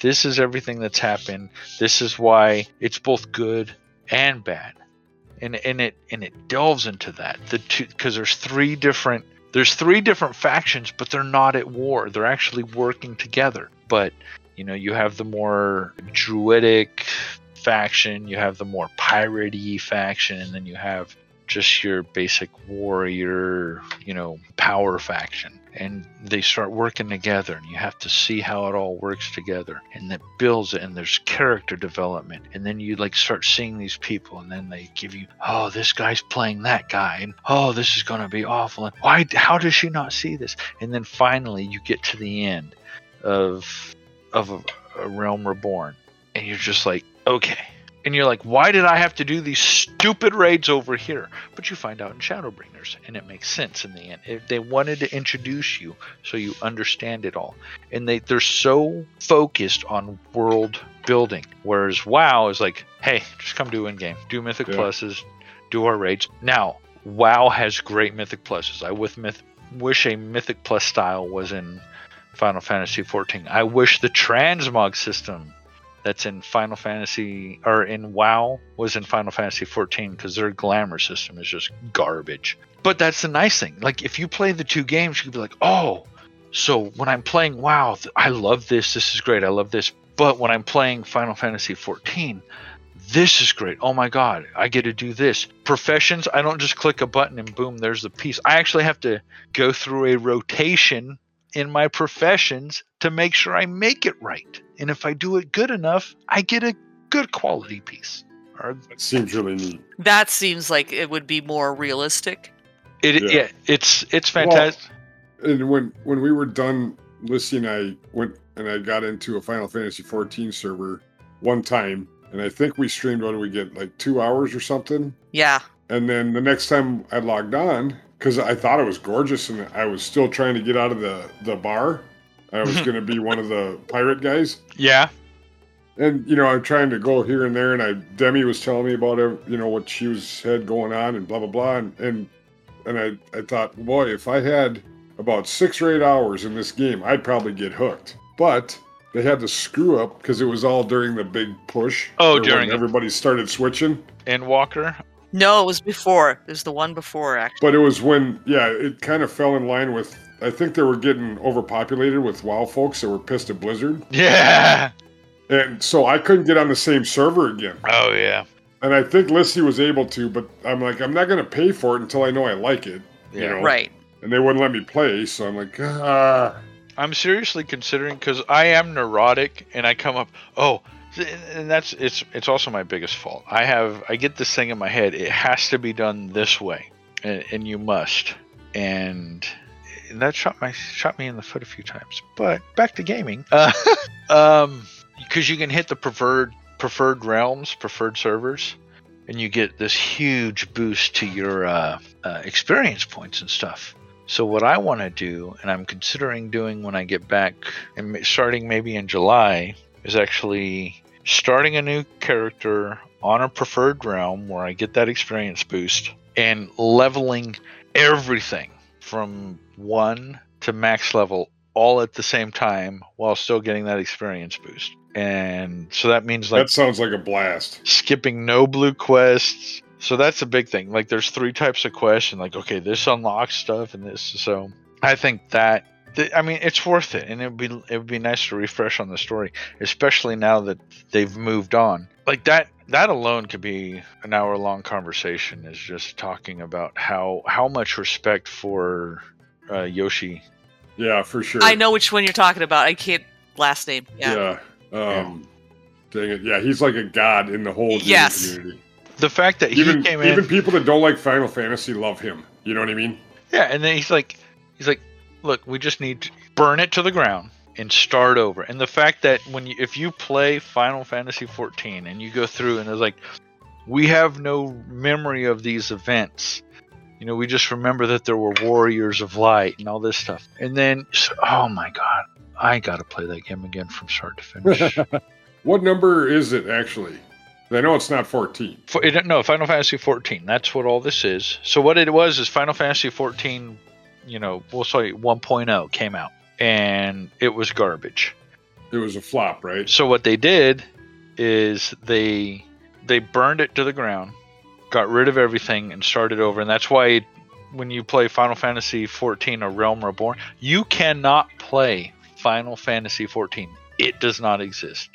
Speaker 6: this is everything that's happened. This is why it's both good and bad. And and it and it delves into that. The two because there's three different there's three different factions, but they're not at war. They're actually working together. But you know, you have the more druidic faction, you have the more piratey faction, and then you have just your basic warrior, you know, power faction. And they start working together and you have to see how it all works together. And that builds it and there's character development. And then you like start seeing these people and then they give you oh this guy's playing that guy and oh this is going to be awful and why how does she not see this? And then finally you get to the end of of a, a realm reborn and you're just like okay and you're like, why did I have to do these stupid raids over here? But you find out in Shadowbringers, and it makes sense in the end. If they wanted to introduce you so you understand it all, and they they're so focused on world building, whereas WoW is like, hey, just come do in game, do Mythic
Speaker 4: Yeah.
Speaker 6: pluses, do our raids. Now, WoW has great Mythic pluses. I with myth wish a Mythic plus style was in Final Fantasy 14. I wish the transmog system that's in Final Fantasy or in WoW was in Final Fantasy 14 because their glamour system is just garbage. But that's the nice thing. Like if you play the two games, you could be like, oh, so when I'm playing WoW, I love this. This is great. I love this. But when I'm playing Final Fantasy 14, this is great. Oh my god, I get to do this. Professions, I don't just click a button and boom, there's the piece. I actually have to go through a rotation in my professions to make sure I make it right. And if I do it good enough, I get a good quality piece.
Speaker 4: That seems really neat.
Speaker 5: That seems like it would be more realistic.
Speaker 6: it,
Speaker 4: Yeah.
Speaker 6: yeah. it's it's fantastic.
Speaker 4: And when when we were done, Lissy and I went and I got into a Final Fantasy 14 server one time, and I think we streamed. What did we get? Like two hours or something.
Speaker 5: Yeah.
Speaker 4: And then the next time I logged on, because I thought it was gorgeous, and I was still trying to get out of the the bar. I was going to be one of the pirate guys,
Speaker 6: yeah.
Speaker 4: and you know I'm trying to go here and there. And I Demi was telling me about ev- you know what she was had going on and blah blah blah. And and, and I I thought, boy, if I had about six or eight hours in this game, I'd probably get hooked. But they had to screw up because it was all during the big push.
Speaker 6: Oh,
Speaker 4: or when
Speaker 6: during it.
Speaker 4: everybody started switching.
Speaker 6: And Walker.
Speaker 5: No, it was before. It was the one before, actually.
Speaker 4: But it was when, yeah, it kind of fell in line with. I think they were getting overpopulated with WoW folks that were pissed at Blizzard,
Speaker 6: Yeah.
Speaker 4: and so I couldn't get on the same server again.
Speaker 6: Oh yeah.
Speaker 4: And I think Lissy was able to, but I'm like, I'm not going to pay for it until I know I like it. You
Speaker 6: Yeah.
Speaker 4: know?
Speaker 5: Right.
Speaker 4: And they wouldn't let me play, so I'm like, ah.
Speaker 6: I'm seriously considering because I am neurotic and I come up. Oh, and that's it's it's also my biggest fault. I have I get this thing in my head. It has to be done this way, and, and you must. And that shot my shot me in the foot a few times. But back to gaming. Uh, um, because you can hit the preferred preferred realms, preferred servers, and you get this huge boost to your uh, uh, experience points and stuff. So what I want to do, and I'm considering doing when I get back, and starting maybe in July, is actually starting a new character on a preferred realm where I get that experience boost and leveling everything from one to max level all at the same time while still getting that experience boost. And so that means like
Speaker 4: that sounds like a blast.
Speaker 6: skipping no blue quests. So that's a big thing. Like there's three types of quests, and like okay, this unlocks stuff, and this. So I think that. th- I mean, it's worth it, and it would be it would be nice to refresh on the story, especially now that they've moved on. Like that that alone could be an hour long conversation. Is just talking about how how much respect for uh, Yoshi.
Speaker 4: Yeah, for sure.
Speaker 5: I know which one you're talking about. I can't last name. Yeah.
Speaker 4: Yeah. Um, Dang it. Yeah, he's like a god in the whole gaming
Speaker 5: Yes.
Speaker 4: community.
Speaker 6: The fact that
Speaker 4: Even
Speaker 6: he came
Speaker 4: even
Speaker 6: in,
Speaker 4: people that don't like Final Fantasy love him. You know what I mean?
Speaker 6: yeah, and then he's like, he's like, look, we just need to burn it to the ground and start over. And the fact that when you, if you play Final Fantasy 14 and you go through and it's like, we have no memory of these events. You know, we just remember that there were warriors of light and all this stuff. And then, oh my god, I gotta play that game again from start to finish.
Speaker 4: What number is it actually? I know it's not 14.
Speaker 6: For, it, no, Final Fantasy 14. That's what all this is. So what it was is Final Fantasy 14, you know, we'll say 1.0 came out, and it was garbage.
Speaker 4: It was a flop, right?
Speaker 6: So what they did is they they burned it to the ground, got rid of everything, and started over. And that's why when you play Final Fantasy 14 or Realm Reborn, you cannot play Final Fantasy 14. It does not exist.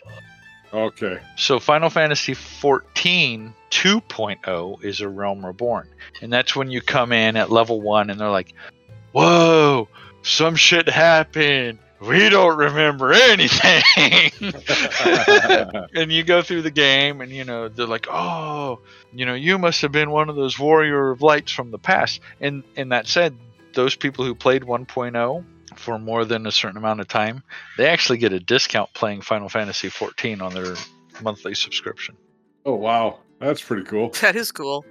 Speaker 4: Okay.
Speaker 6: So Final Fantasy 14 2.0 is a Realm Reborn. And that's when you come in at level 1 and they're like, "Whoa, some shit happened. We don't remember anything." and you go through the game and you know, they're like, "Oh, you know, you must have been one of those warrior of lights from the past." And and that said, those people who played 1.0 for more than a certain amount of time, they actually get a discount playing Final Fantasy 14 on their monthly subscription.
Speaker 4: Oh wow, that's pretty cool.
Speaker 5: That is cool.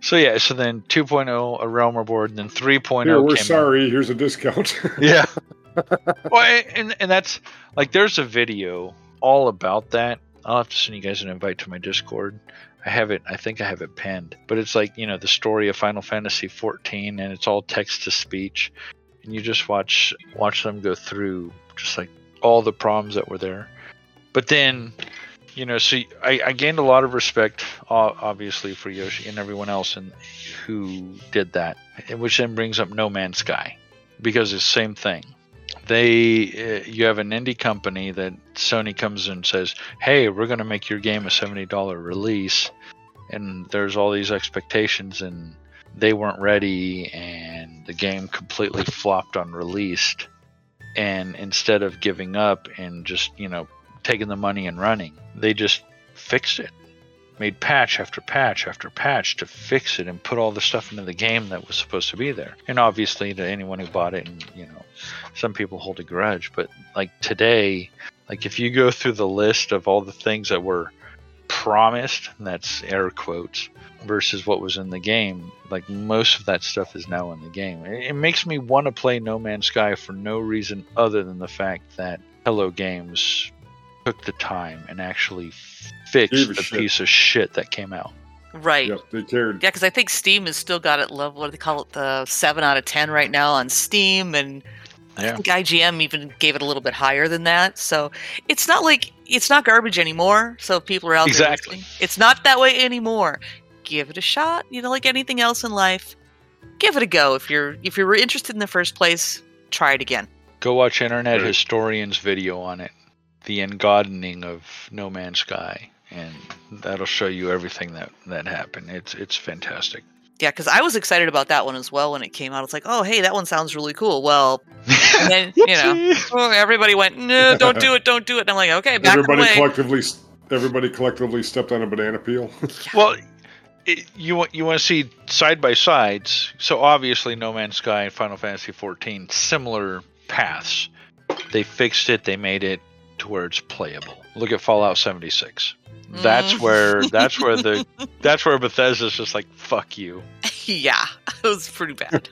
Speaker 6: So yeah, so then 2.0 a Realm Reborn, and then 3.0
Speaker 4: Here, we're
Speaker 6: came out.
Speaker 4: sorry. Here's a discount.
Speaker 6: Yeah. well, and and that's like there's a video all about that. I'll have to send you guys an invite to my Discord. I have it. I think I have it pinned. But it's like you know the story of Final Fantasy 14, and it's all text to speech, and you just watch watch them go through just like all the problems that were there. But then, you know, so I, I gained a lot of respect, obviously, for Yoshi and everyone else and who did that, which then brings up No Man's Sky because it's the same thing they uh, you have an indie company that Sony comes and says, "Hey, we're going to make your game a $70 release." And there's all these expectations and they weren't ready and the game completely flopped on released. And instead of giving up and just, you know, taking the money and running, they just fixed it. Made patch after patch after patch to fix it and put all the stuff into the game that was supposed to be there. And obviously to anyone who bought it and, you know, some people hold a grudge, but like today, like if you go through the list of all the things that were promised, and that's air quotes, versus what was in the game, like most of that stuff is now in the game. It, it makes me want to play No Man's Sky for no reason other than the fact that Hello Games took the time and actually fixed the
Speaker 4: shit.
Speaker 6: piece of shit that came out.
Speaker 5: Right.
Speaker 4: yep, they cared.
Speaker 5: Yeah, because I think Steam has still got it level. What do they call it? The seven out of ten right now on Steam, and I think IGN even gave it a little bit higher than that. So it's not like it's not garbage anymore. So if people are out
Speaker 6: Exactly.
Speaker 5: there, it's not that way anymore. Give it a shot. You know, like anything else in life, give it a go. If you're if you were interested in the first place, try it again.
Speaker 6: Go watch Internet
Speaker 4: Right.
Speaker 6: Historian's video on it, the engoodening of No Man's Sky, and that'll show you everything that that happened. It's it's fantastic.
Speaker 5: Yeah, because I was excited about that one as well when it came out. It's like, oh, hey, that one sounds really cool. Well, and then you know, everybody went, no, don't do it, don't do it. And I'm like, okay, back
Speaker 4: Everybody
Speaker 5: away.
Speaker 4: collectively, everybody collectively stepped on a banana peel.
Speaker 6: Well, it, you want you want to see side by sides. So obviously, No Man's Sky and Final Fantasy 14 similar paths. They fixed it. They made it to where it's playable. Look at Fallout 76. That's
Speaker 5: Mm.
Speaker 6: where that's where the that's where Bethesda's just like fuck you.
Speaker 5: yeah, it was pretty bad.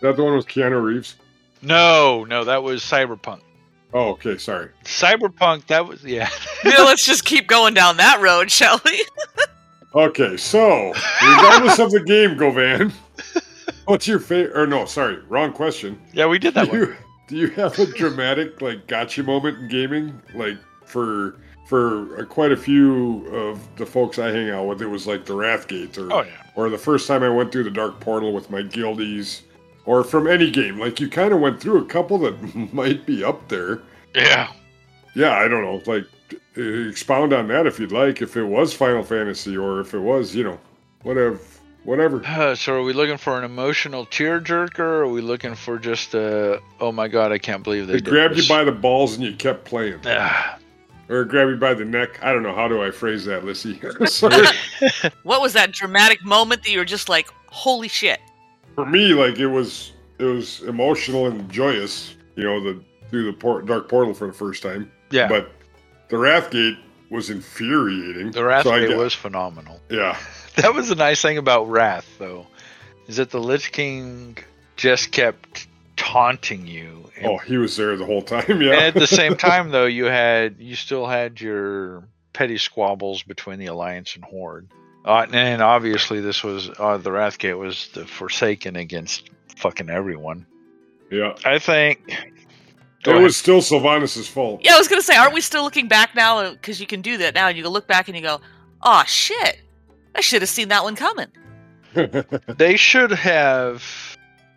Speaker 4: that the one with Keanu Reeves?
Speaker 6: No, no, that was Cyberpunk.
Speaker 4: Oh, okay. Sorry.
Speaker 6: Cyberpunk, that was yeah.
Speaker 5: yeah, let's just keep going down that road, shall we?
Speaker 4: Okay, so regardless of the game, Govan, what's your favorite? Or no, sorry, wrong question.
Speaker 6: Yeah, we did that
Speaker 4: do
Speaker 6: one.
Speaker 4: Do you have a dramatic like gotcha moment in gaming? Like for for uh, quite a few of the folks I hang out with, it was like the Wrathgate, or
Speaker 6: Oh yeah.
Speaker 4: or the first time I went through the Dark Portal with my guildies, or from any game. Like you kind of went through a couple that might be up there.
Speaker 6: Yeah.
Speaker 4: Yeah, I don't know. Like expound on that if you'd like. If it was Final Fantasy, or if it was, you know, whatever, whatever.
Speaker 6: Uh, so are we looking for an emotional tearjerker, or are we looking for just a oh my god, I can't believe they
Speaker 4: It
Speaker 6: did
Speaker 4: grabbed
Speaker 6: this?
Speaker 4: you by the balls and you kept playing.
Speaker 6: Ah,
Speaker 4: or grab you by the neck. I don't know. How do I phrase that, Lissy? Sorry.
Speaker 5: What was that dramatic moment that you were just like, holy shit?
Speaker 4: For me, like it was, it was emotional and joyous. You know, the through the port, dark portal for the first time.
Speaker 6: yeah.
Speaker 4: But the Wrathgate was infuriating.
Speaker 6: the Wrath
Speaker 4: So I
Speaker 6: Gate
Speaker 4: get-
Speaker 6: was phenomenal.
Speaker 4: Yeah.
Speaker 6: That was the nice thing about Wrath, though, is that the Lich King just kept taunting you. And,
Speaker 4: Oh, he was there the whole time.
Speaker 6: and
Speaker 4: Yeah.
Speaker 6: at the same time, though, you had you still had your petty squabbles between the Alliance and Horde. Uh, and obviously, this was uh, the Wrathgate was the Forsaken against fucking everyone.
Speaker 4: yeah.
Speaker 6: I think. Go
Speaker 4: It
Speaker 6: ahead.
Speaker 4: was still Sylvanas' fault.
Speaker 5: Yeah, I was gonna say, aren't we still looking back now? Because you can do that now, and you can look back and you go, "Oh shit, I should have seen that one coming."
Speaker 6: they should have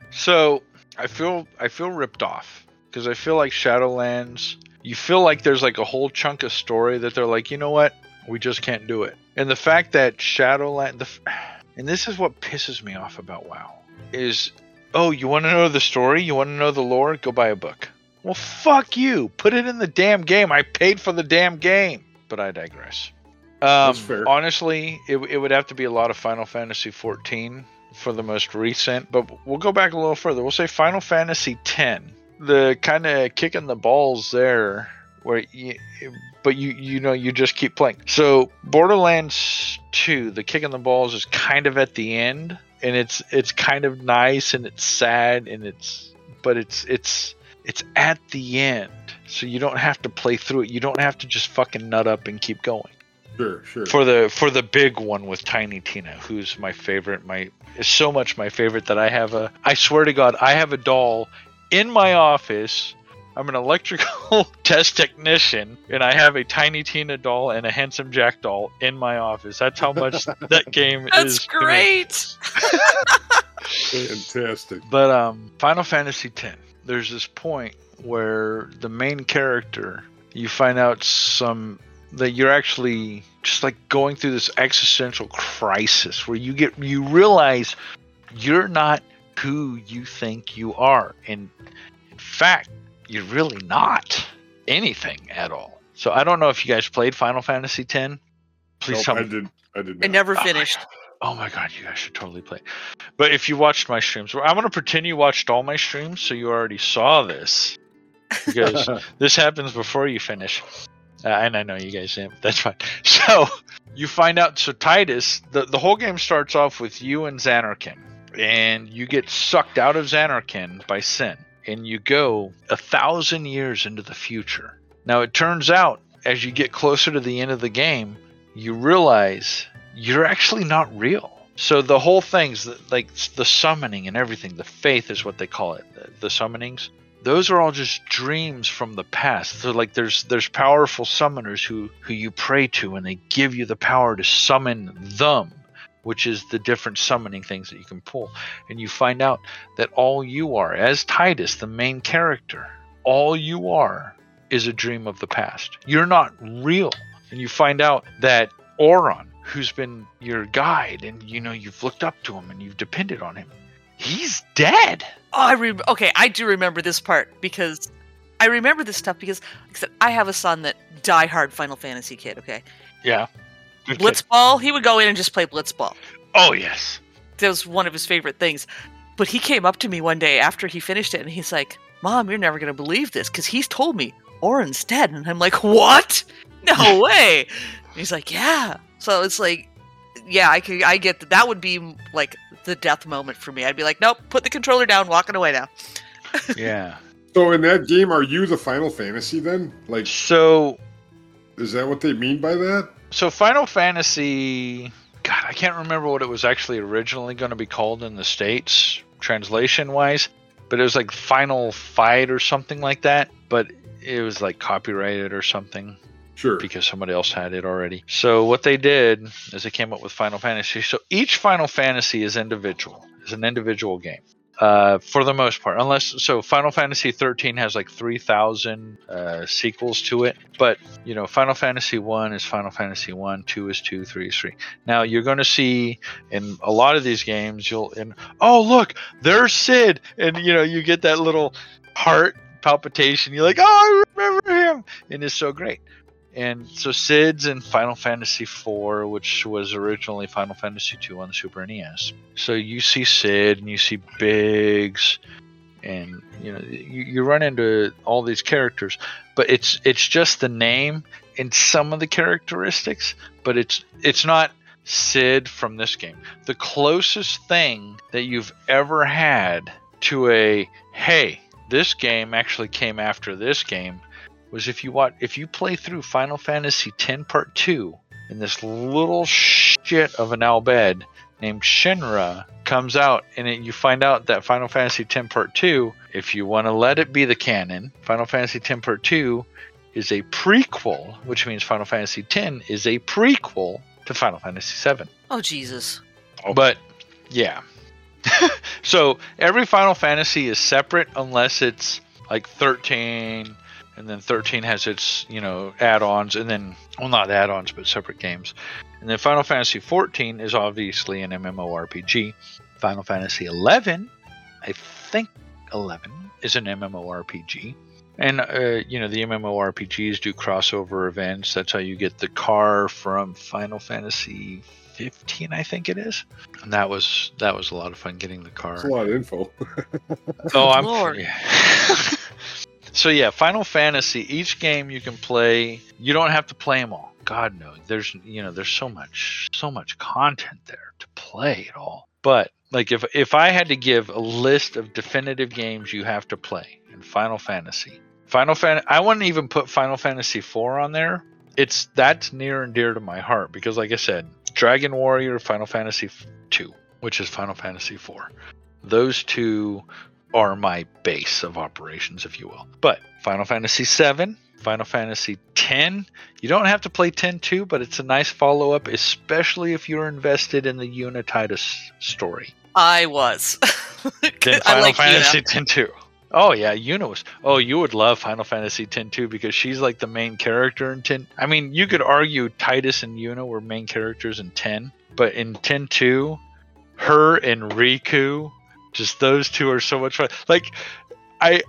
Speaker 6: so i feel i feel ripped off because i feel like shadowlands you feel like there's like a whole chunk of story that they're like you know what? We just can't do it. And the fact that shadowland the and this is what pisses me off about wow is oh you want to know the story? You want to know the lore? Go buy a book. Well fuck you! Put it in the damn game. I paid for the damn game. But i digress um, honestly it, it would have to be a lot of final fantasy 14 for the most recent but we'll go back a little further. We'll say final fantasy 10 the kind of kicking the balls there where you but you you know you just keep playing. So borderlands 2 the kicking the balls is kind of at the end and it's it's kind of nice and it's sad and it's but it's it's it's at the end. So you don't have to play through it. You don't have to just fucking nut up and keep going
Speaker 4: Sure, sure.
Speaker 6: for the for the big one with Tiny Tina, who's my favorite. My is so much my favorite that I have a. I swear to God, I have a doll in my office. I'm an electrical test technician, and I have a Tiny Tina doll and a Handsome Jack doll in my office. That's how much that game is.
Speaker 5: That's great.
Speaker 4: Fantastic.
Speaker 6: But um, Final Fantasy X, there's this point where the main character, you find out some that you're actually just like going through this existential crisis where you get you realize you're not who you think you are, and in fact, you're really not anything at all. So I don't know if you guys played Final Fantasy X. Please
Speaker 4: Nope,
Speaker 6: tell
Speaker 4: I
Speaker 6: me.
Speaker 4: did. I did not.
Speaker 5: I
Speaker 4: Not.
Speaker 5: never
Speaker 6: Oh my
Speaker 5: finished.
Speaker 6: Oh my god, you guys should totally play. But if you watched my streams, I'm gonna pretend you watched all my streams, so you already saw this because this happens before you finish. Uh, and I know you guys didn't, but that's fine. So you find out. So Tidus, the the whole game starts off with you and Zanarkand, and you get sucked out of Zanarkand by Sin, and you go a thousand years into the future. Now it turns out, as you get closer to the end of the game, you realize you're actually not real. So the whole thing's like the summoning and everything, the faith is what they call it, the, the summonings. Those are all just dreams from the past. So like there's there's powerful summoners who who you pray to and they give you the power to summon them, which is the different summoning things that you can pull. And you find out that all you are as Tidus, the main character, all you are is a dream of the past. You're not real. And you find out that Auron, who's been your guide and you know you've looked up to him and you've depended on him, he's dead.
Speaker 5: Oh, I re- okay. I do remember this part because I remember this stuff because like I said, I have a son that diehard Final Fantasy kid. Okay,
Speaker 6: Yeah. Good kid.
Speaker 5: Blitzball. He would go in and just play Blitzball.
Speaker 6: Oh yes.
Speaker 5: That was one of his favorite things. But he came up to me one day after he finished it, and he's like, "Mom, you're never gonna believe this because he's told me Auron's dead." And I'm like, "What? No way!" And he's like, "Yeah." So it's like, yeah, I could, I get that. That would be like the death moment for me. I'd be like, "Nope, put the controller down, walking away now."
Speaker 6: Yeah.
Speaker 4: So in that game, are you the Final Fantasy then? Like,
Speaker 6: So
Speaker 4: is that what they mean by that?
Speaker 6: so Final Fantasy God, I can't remember what it was actually originally going to be called in the states translation wise, but it was like Final Fight or something like that. But it was like copyrighted or something
Speaker 4: Sure.
Speaker 6: because somebody else had it already. So what they did is they came up with Final Fantasy. So each Final Fantasy is individual, is an individual game. Uh, for the most part, unless so, Final Fantasy 13 has like 3,000 uh, sequels to it. But you know, Final Fantasy one is Final Fantasy one, two is two, three is three. Now you're going to see in a lot of these games, you'll and oh look, there's Cid, and you know you get that little heart palpitation. You're like, oh, I remember him, and it's so great. And so Cid's in Final Fantasy IV, which was originally Final Fantasy II on the Super NES. So you see Cid and you see Biggs, and you know you, you run into all these characters, but it's it's just the name and some of the characteristics, but it's it's not Cid from this game. The closest thing that you've ever had to a hey, this game actually came after this game was if you watch if you play through Final Fantasy X Part Two, and this little shit of an Al Bhed named Shinra comes out, and it, you find out that Final Fantasy X Part Two, if you want to let it be the canon, Final Fantasy X Part Two is a prequel, which means Final Fantasy X is a prequel to Final Fantasy VII.
Speaker 5: Oh Jesus. Oh.
Speaker 6: But yeah. so every Final Fantasy is separate unless it's like 13 and then 13 has its, you know, add-ons and then well not add-ons but separate games. And then Final Fantasy 14 is obviously an MMORPG. Final Fantasy 11, I think 11 is an MMORPG. And uh, you know the MMORPGs do crossover events. That's how you get the car from Final Fantasy 15, I think it is. And that was that was a lot of fun getting the car.
Speaker 4: That's a lot of info.
Speaker 6: Oh, I'm
Speaker 5: Lord.
Speaker 6: yeah. So yeah, Final Fantasy. Each game you can play. You don't have to play them all. God no. There's you know there's so much so much content there to play it all. But like if if I had to give a list of definitive games you have to play in Final Fantasy, Final Fan. I wouldn't even put Final Fantasy IV on there. It's that's near and dear to my heart because, like I said, Dragon Warrior, Final Fantasy II, which is Final Fantasy IV. Those two are my base of operations, if you will. But Final Fantasy VII, Final Fantasy X, you don't have to play 10 2, but it's a nice follow up, especially if you're invested in the Unititus story.
Speaker 5: I was.
Speaker 6: Then
Speaker 5: I
Speaker 6: Final
Speaker 5: like
Speaker 6: Fantasy
Speaker 5: Yuna.
Speaker 6: X too. Oh yeah, Yuna was. Oh, you would love Final Fantasy X too because she's like the main character in 10. I mean, you could argue Tidus and Yuna were main characters in 10, but in 10 2, her and Rikku, just those two are so much fun. Like, I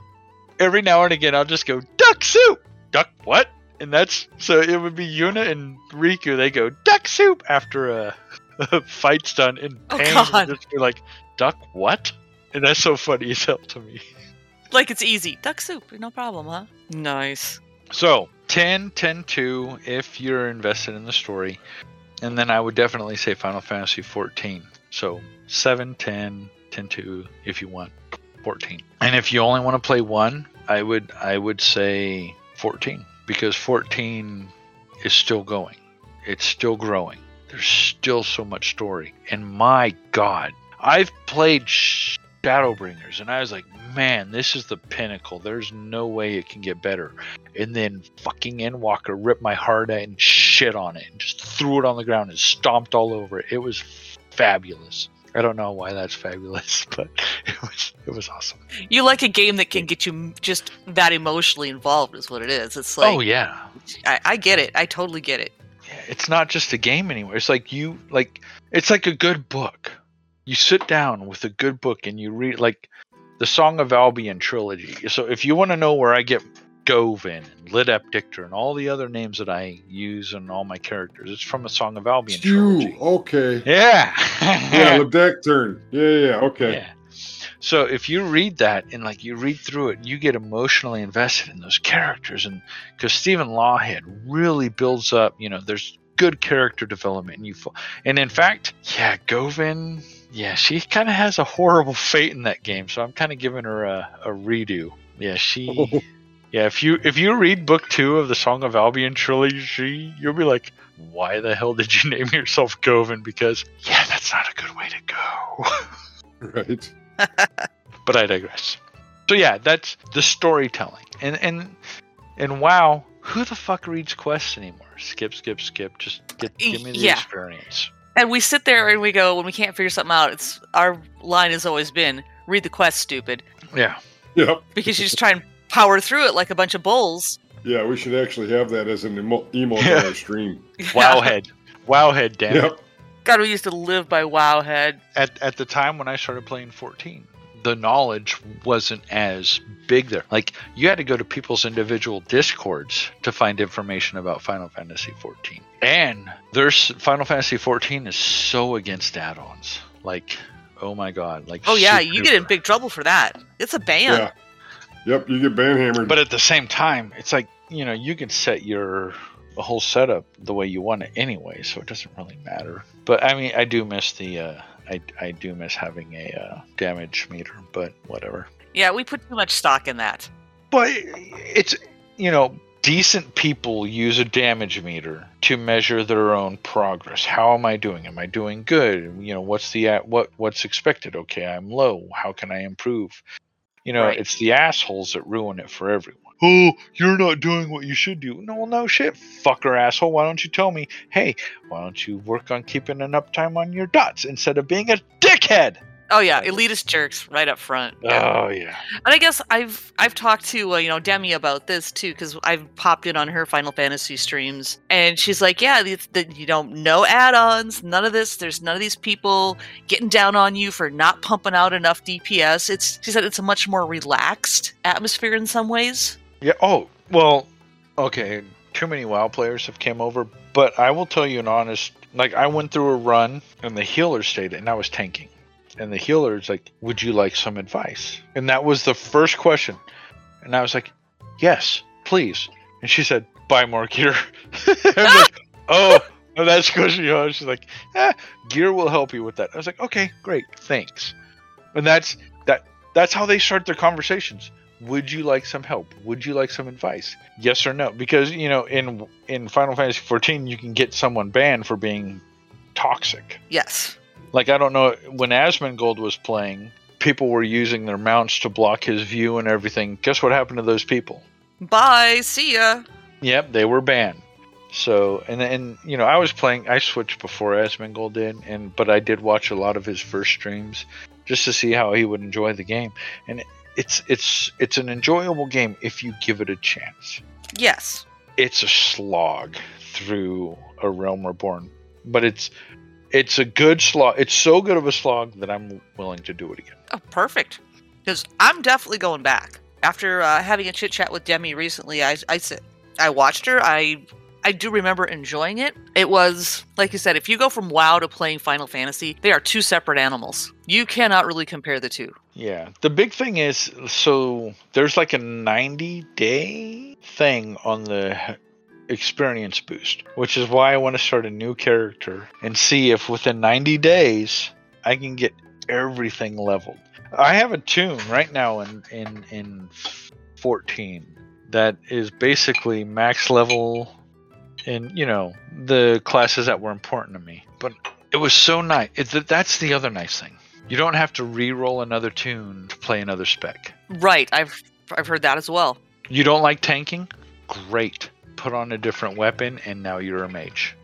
Speaker 6: every now and again I'll just go duck soup, duck what? And that's so it would be Yuna and Rikku. They go duck soup after a, a fight's done in
Speaker 5: Oh,
Speaker 6: pain.
Speaker 5: God.
Speaker 6: and just be like duck what? And that's so funny as hell to me.
Speaker 5: Like it's easy. Duck soup, no problem, huh? Nice.
Speaker 6: So 10, 10 2 if you're invested in the story. And then I would definitely say Final Fantasy 14. So 7, 10, 10 2 if you want 14. And if you only want to play one, I would I would say 14 because 14 is still going. It's still growing. There's still so much story. And my god, I've played Shadowbringers and I was like, man, this is the pinnacle. There's no way it can get better. And then fucking Endwalker ripped my heart out and shit on it and just threw it on the ground and stomped all over it. It was fabulous. I don't know why that's fabulous, but it was it was awesome.
Speaker 5: You like a game that can get you just that emotionally involved, is what it is. It's like,
Speaker 6: oh yeah.
Speaker 5: I, I get it. I totally get it.
Speaker 6: Yeah, it's not just a game anymore. It's like you like it's like a good book. You sit down with a good book and you read like the Song of Albion trilogy. So if you want to know where I get Govan and Lidep Dictor and all the other names that I use in all my characters, it's from a Song of Albion
Speaker 4: You okay?
Speaker 6: Yeah.
Speaker 4: Yeah. Yeah, yeah, okay.
Speaker 6: Yeah. So if you read that and like you read through it, you get emotionally invested in those characters, and because Stephen Lawhead really builds up, you know, there's good character development, and you, and in fact, yeah, Govan, yeah, she kind of has a horrible fate in that game, so I'm kind of giving her a, a redo. Yeah, she, Yeah, if you if you read book two of the Song of Albion trilogy, you'll be like, why the hell did you name yourself Govan? Because yeah, that's not a good way to go.
Speaker 4: Right.
Speaker 6: but I digress. So yeah, that's the storytelling. And and and wow, who the fuck reads quests anymore? Skip, skip, skip. Just get, give me the
Speaker 5: Yeah.
Speaker 6: experience.
Speaker 5: And we sit there and we go when we can't figure something out. It's our line has always been read the quest, stupid,
Speaker 6: Yeah.
Speaker 4: Yep.
Speaker 5: because you just try and power through it like a bunch of bulls.
Speaker 4: Yeah, we should actually have that as an emo- emote
Speaker 6: Yeah.
Speaker 4: on our stream.
Speaker 6: Wowhead. Wowhead, damn it.
Speaker 4: Yep.
Speaker 5: God, we used to live by Wowhead.
Speaker 6: At at the time when I started playing 14, the knowledge wasn't as big there. Like you had to go to people's individual discords to find information about Final Fantasy 14. And there's Final Fantasy 14 is so against add-ons. Like, oh my god, like
Speaker 5: Oh yeah,
Speaker 6: super
Speaker 5: you get in big trouble for that. It's a ban.
Speaker 4: Yeah. Yep. You get banhammered.
Speaker 6: But at the same time, it's like you know you can set your whole setup the way you want it anyway, so it doesn't really matter. But I mean, I do miss the uh, I I do miss having a uh, damage meter, but whatever.
Speaker 5: Yeah, we put too much stock in that.
Speaker 6: But it's you know decent people use a damage meter to measure their own progress. How am I doing? Am I doing good? You know, what's the what what's expected? Okay, I'm low. How can I improve? You know,
Speaker 5: Right.
Speaker 6: it's the assholes that ruin it for everyone. Oh, you're not doing what you should do. No, no shit, fucker asshole. Why don't you tell me, hey, why don't you work on keeping an uptime on your dots instead of being a dickhead?
Speaker 5: Oh yeah, elitist jerks right up front. Yeah.
Speaker 6: Oh yeah.
Speaker 5: And I guess I've I've talked to uh, you know Demi about this too because I've popped in on her Final Fantasy streams and she's like, yeah, the, the, you know, no add-ons, none of this. There's none of these people getting down on you for not pumping out enough DPS. It's she said it's a much more relaxed atmosphere in some ways.
Speaker 6: Yeah. Oh, well, okay. Too many WoW players have came over, but I will tell you an honest. Like I went through a run, and the healer stayed, and I was tanking, and the healer's like, "Would you like some advice?" And that was the first question, and I was like, "Yes, please." And she said, "Buy more gear." I was like, "Oh." And that's because you know she's like, eh, gear will help you with that. I was like, okay, great, thanks. And that's that. That's how they start their conversations would you like some help would you like some advice yes or no because you know in in final fantasy 14 you can get someone banned for being toxic
Speaker 5: Yes.
Speaker 6: Like i don't know when asmongold was playing people were using their mounts to block his view and everything guess what happened to those people
Speaker 5: Bye. See ya.
Speaker 6: yep they were banned so and and you know i was playing i switched before asmongold did and but i did watch a lot of his first streams just to see how he would enjoy the game and it's it's it's an enjoyable game if you give it a chance
Speaker 5: Yes.
Speaker 6: it's a slog through a realm reborn but it's it's a good slog it's so good of a slog that i'm willing to do it again
Speaker 5: Oh, perfect. Because I'm definitely going back. After uh, having a chit chat with Demi recently, I I said I watched her. I I do remember enjoying it. It was like you said, if you go from WoW to playing Final Fantasy, they are two separate animals. You cannot really compare the two.
Speaker 6: yeah the big thing is so there's like a 90 day thing on the experience boost which is why i want to start a new character and see if within 90 days i can get everything leveled. I have a toon right now in in in 14 that is basically max level in you know the classes that were important to me. But it was so nice. It's that's the other nice thing. You don't have to re-roll another toon to play another spec.
Speaker 5: Right. I've I've heard that as well.
Speaker 6: you don't like tanking? Great put on a different weapon and now you're a mage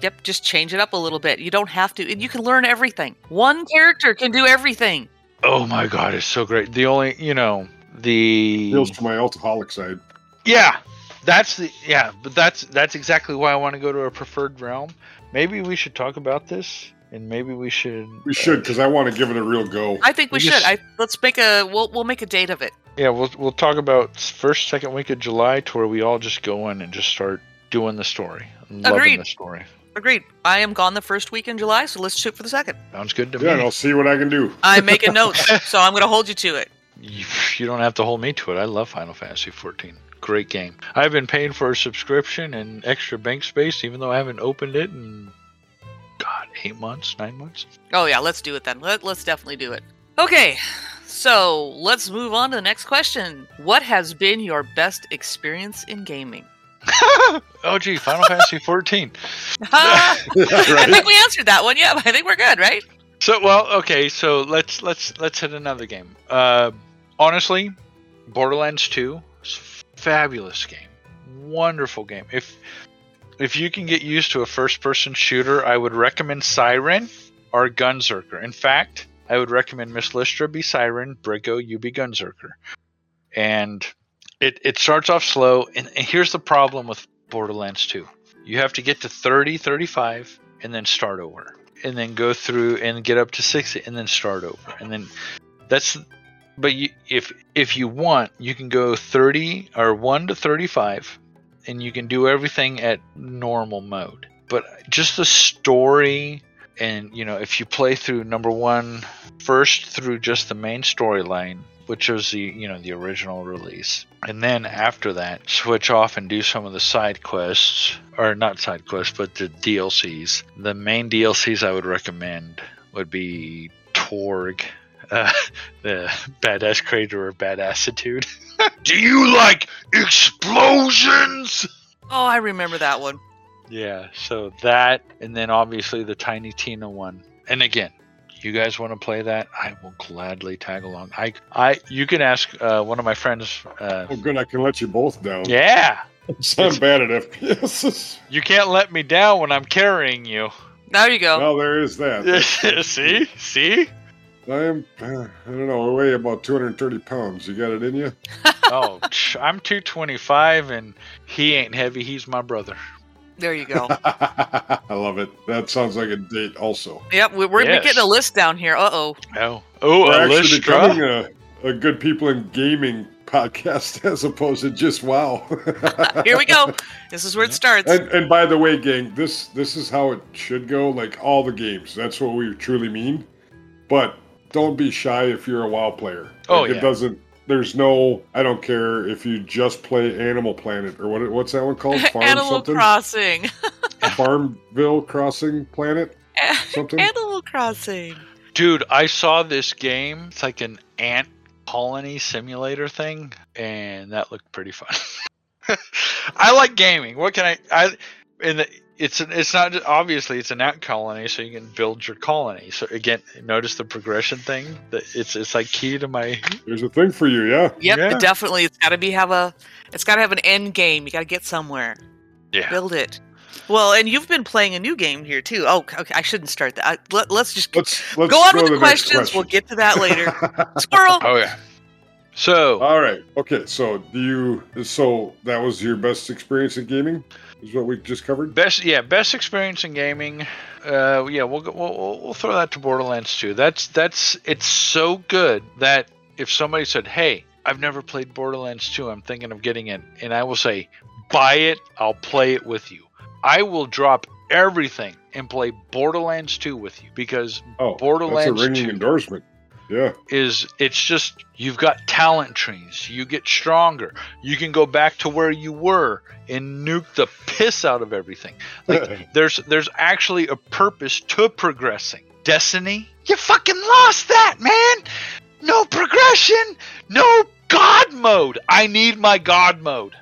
Speaker 5: Yep. Just change it up a little bit. You don't have to, and you can learn everything. One character can do everything.
Speaker 6: oh my god it's so great the only you know the
Speaker 4: Feels to my alcoholic side.
Speaker 6: Yeah, that's the yeah, but that's that's exactly why I want to go to a preferred realm. Maybe we should talk about this, and maybe we should.
Speaker 4: We should, because I want to give it a real go.
Speaker 5: I think we,
Speaker 6: We
Speaker 5: should.
Speaker 6: just-
Speaker 5: I let's make a we'll we'll make a date of it.
Speaker 6: Yeah, we'll we'll talk about first second week of July to where we all just go in and just start doing the story, and loving
Speaker 5: Agreed.
Speaker 6: the story.
Speaker 5: Agreed. I am gone the first week in July, so let's shoot for the second.
Speaker 6: Sounds good to
Speaker 4: Yeah, and
Speaker 6: me.
Speaker 4: I'll see what I can do.
Speaker 5: I'm making notes, so I'm going to hold you to it.
Speaker 6: You, you don't have to hold me to it. I love Final Fantasy 14. Great game. I've been paying for a subscription and extra bank space, even though I haven't opened it in God eight months, nine months.
Speaker 5: Oh yeah, let's do it then. Let, let's definitely do it. Okay, So let's move on to the next question. What has been your best experience in gaming?
Speaker 6: oh gee, Final Fantasy 14.
Speaker 5: I
Speaker 4: right?
Speaker 5: think we answered that one. Yeah, I think we're good, right?
Speaker 6: So well, okay, so let's let's let's hit another game. Uh, honestly, Borderlands 2 fabulous game, wonderful game. If if you can get used to a first-person shooter, I would recommend Siren or Gunzerker. In fact, I would recommend Miss Listra be Siren, Brigo you be Gunzerker. And it it starts off slow, and, and here's the problem with Borderlands 2: you have to get to 30, 35, and then start over. And then go through and get up to 60 and then start over. And then that's but you, if if you want you can go 30 or 1 to 35 and you can do everything at normal mode. But just the story and you know if you play through number one first through just the main storyline which was the you know the original release and then after that switch off and do some of the side quests or not side quests but the dlcs the main dlcs i would recommend would be Torgue uh, the badass creator of badassitude. Do you like explosions?
Speaker 5: Oh, I remember that one.
Speaker 6: Yeah so that and then obviously the tiny tina one and again you guys want to play that i will gladly tag along i i you can ask uh, one of my friends uh,
Speaker 4: Oh, good. I can let you both down.
Speaker 6: yeah
Speaker 4: So I'm bad at FPS.
Speaker 6: You can't let me down when I'm carrying you.
Speaker 5: There you go.
Speaker 4: well, there is that.
Speaker 6: See? See?
Speaker 4: I am, uh, I don't know, I weigh about 230 pounds. You got it in you?
Speaker 6: Oh, I'm 225 and he ain't heavy. He's my brother.
Speaker 5: There you go.
Speaker 4: I love it. That sounds like a date, also.
Speaker 5: yep, we- we're
Speaker 6: Yes.
Speaker 5: getting a list down here. Uh oh.
Speaker 6: Oh, oh,
Speaker 4: We're actually becoming
Speaker 6: Alysstra.
Speaker 4: a, a good people in gaming podcast as opposed to just wow.
Speaker 5: Here we go. This is where it starts.
Speaker 4: And, and by the way, gang, this this is how it should go. Like all the games, that's what we truly mean. But don't be shy if you're a WoW player.
Speaker 6: Oh,
Speaker 4: Like,
Speaker 6: yeah.
Speaker 4: It doesn't. There's no. I don't care if you just play Animal Planet or what. What's that one called? Farm
Speaker 5: Animal
Speaker 4: something.
Speaker 5: Crossing.
Speaker 4: Farmville Crossing Planet. Something?
Speaker 5: Animal Crossing.
Speaker 6: Dude, I saw this game. It's like an ant colony simulator thing, and that looked pretty fun. I like gaming. What can I? I and the, it's an, it's not obviously it's an ant colony, so you can build your colony. So again, notice the progression thing. That it's it's like key to my
Speaker 4: There's a thing for you, yeah.
Speaker 5: Yep,
Speaker 6: Yeah.
Speaker 5: it definitely. It's got to be have a. It's got to have an end game. You got to get somewhere.
Speaker 6: yeah.
Speaker 5: Build it. Well, and you've been playing a new game here too. Oh, okay. I shouldn't start that. I, let, let's just
Speaker 4: Let's let's
Speaker 5: go on
Speaker 4: to
Speaker 5: with the,
Speaker 4: next
Speaker 5: questions. We'll get to that later. Squirrel.
Speaker 6: Oh yeah. So
Speaker 4: All right. Okay. So do you? So that was your best experience in gaming? Is what we just covered?
Speaker 6: Best, yeah, best experience in gaming. Uh, yeah, we'll, go, we'll we'll throw that to Borderlands 2. That's that's it's so good that if somebody said, "Hey, I've never played Borderlands 2. I'm thinking of getting it," and I will say, "Buy it. I'll play it with you. I will drop everything and play Borderlands 2 with you because
Speaker 4: Oh,
Speaker 6: Borderlands
Speaker 4: That's a ringing
Speaker 6: 2.
Speaker 4: endorsement. Yeah.
Speaker 6: is it's just you've got talent trees. You get stronger. You can go back to where you were and nuke the piss out of everything. Like there's there's actually a purpose to progressing. Destiny, you fucking lost that, man. No progression, no god mode. I need my god mode.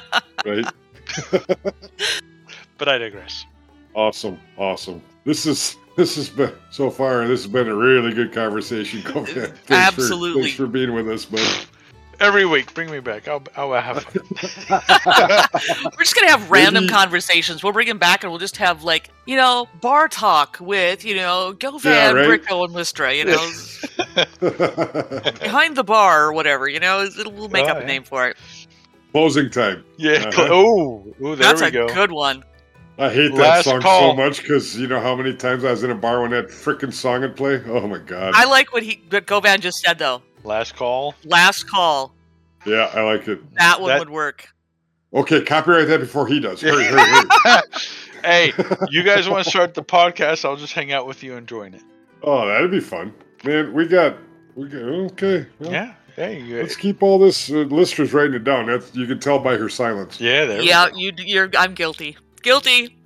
Speaker 4: right.
Speaker 6: But I digress.
Speaker 4: Awesome. Awesome. This is this has been so far. This has been a really good conversation. Go ahead. Thanks For,
Speaker 5: Absolutely.
Speaker 4: thanks for being with us, bud.
Speaker 6: Every week, bring me back. I'll, I'll have fun.
Speaker 5: We're just gonna have random
Speaker 4: Maybe-
Speaker 5: conversations. We'll bring him back, and we'll just have like you know bar talk with you know Govan,
Speaker 4: Yeah, right.
Speaker 5: Bricko, and Listra. You know, behind the bar or whatever. You know, it'll, we'll make
Speaker 6: Oh,
Speaker 5: up a name for it.
Speaker 4: Closing time.
Speaker 6: Yeah.
Speaker 4: Uh-huh.
Speaker 6: Oh, oh, there
Speaker 5: That's
Speaker 6: we
Speaker 5: a
Speaker 6: go.
Speaker 5: good one.
Speaker 4: I hate that
Speaker 6: Last
Speaker 4: song
Speaker 6: call.
Speaker 4: so much because you know how many times I was in a bar when that freaking song would play. Oh my god.
Speaker 5: I like what he what Govan just said though.
Speaker 6: Last call.
Speaker 5: Last call.
Speaker 4: yeah, I like it.
Speaker 5: That one
Speaker 6: That-
Speaker 5: would work.
Speaker 4: Okay, copyright that before he does. Hurry, hurry, hurry.
Speaker 6: hey, you guys want to start the podcast? I'll just hang out with you and join it.
Speaker 4: Oh, that'd be fun, man. We got, we got. Okay, well,
Speaker 6: Yeah. Hey. You,
Speaker 4: Let's keep all this. Uh, Lister's writing it down. That's you can tell by her silence.
Speaker 6: yeah. There. we
Speaker 5: Yeah,
Speaker 6: go.
Speaker 5: you you're I'm guilty. Guilty.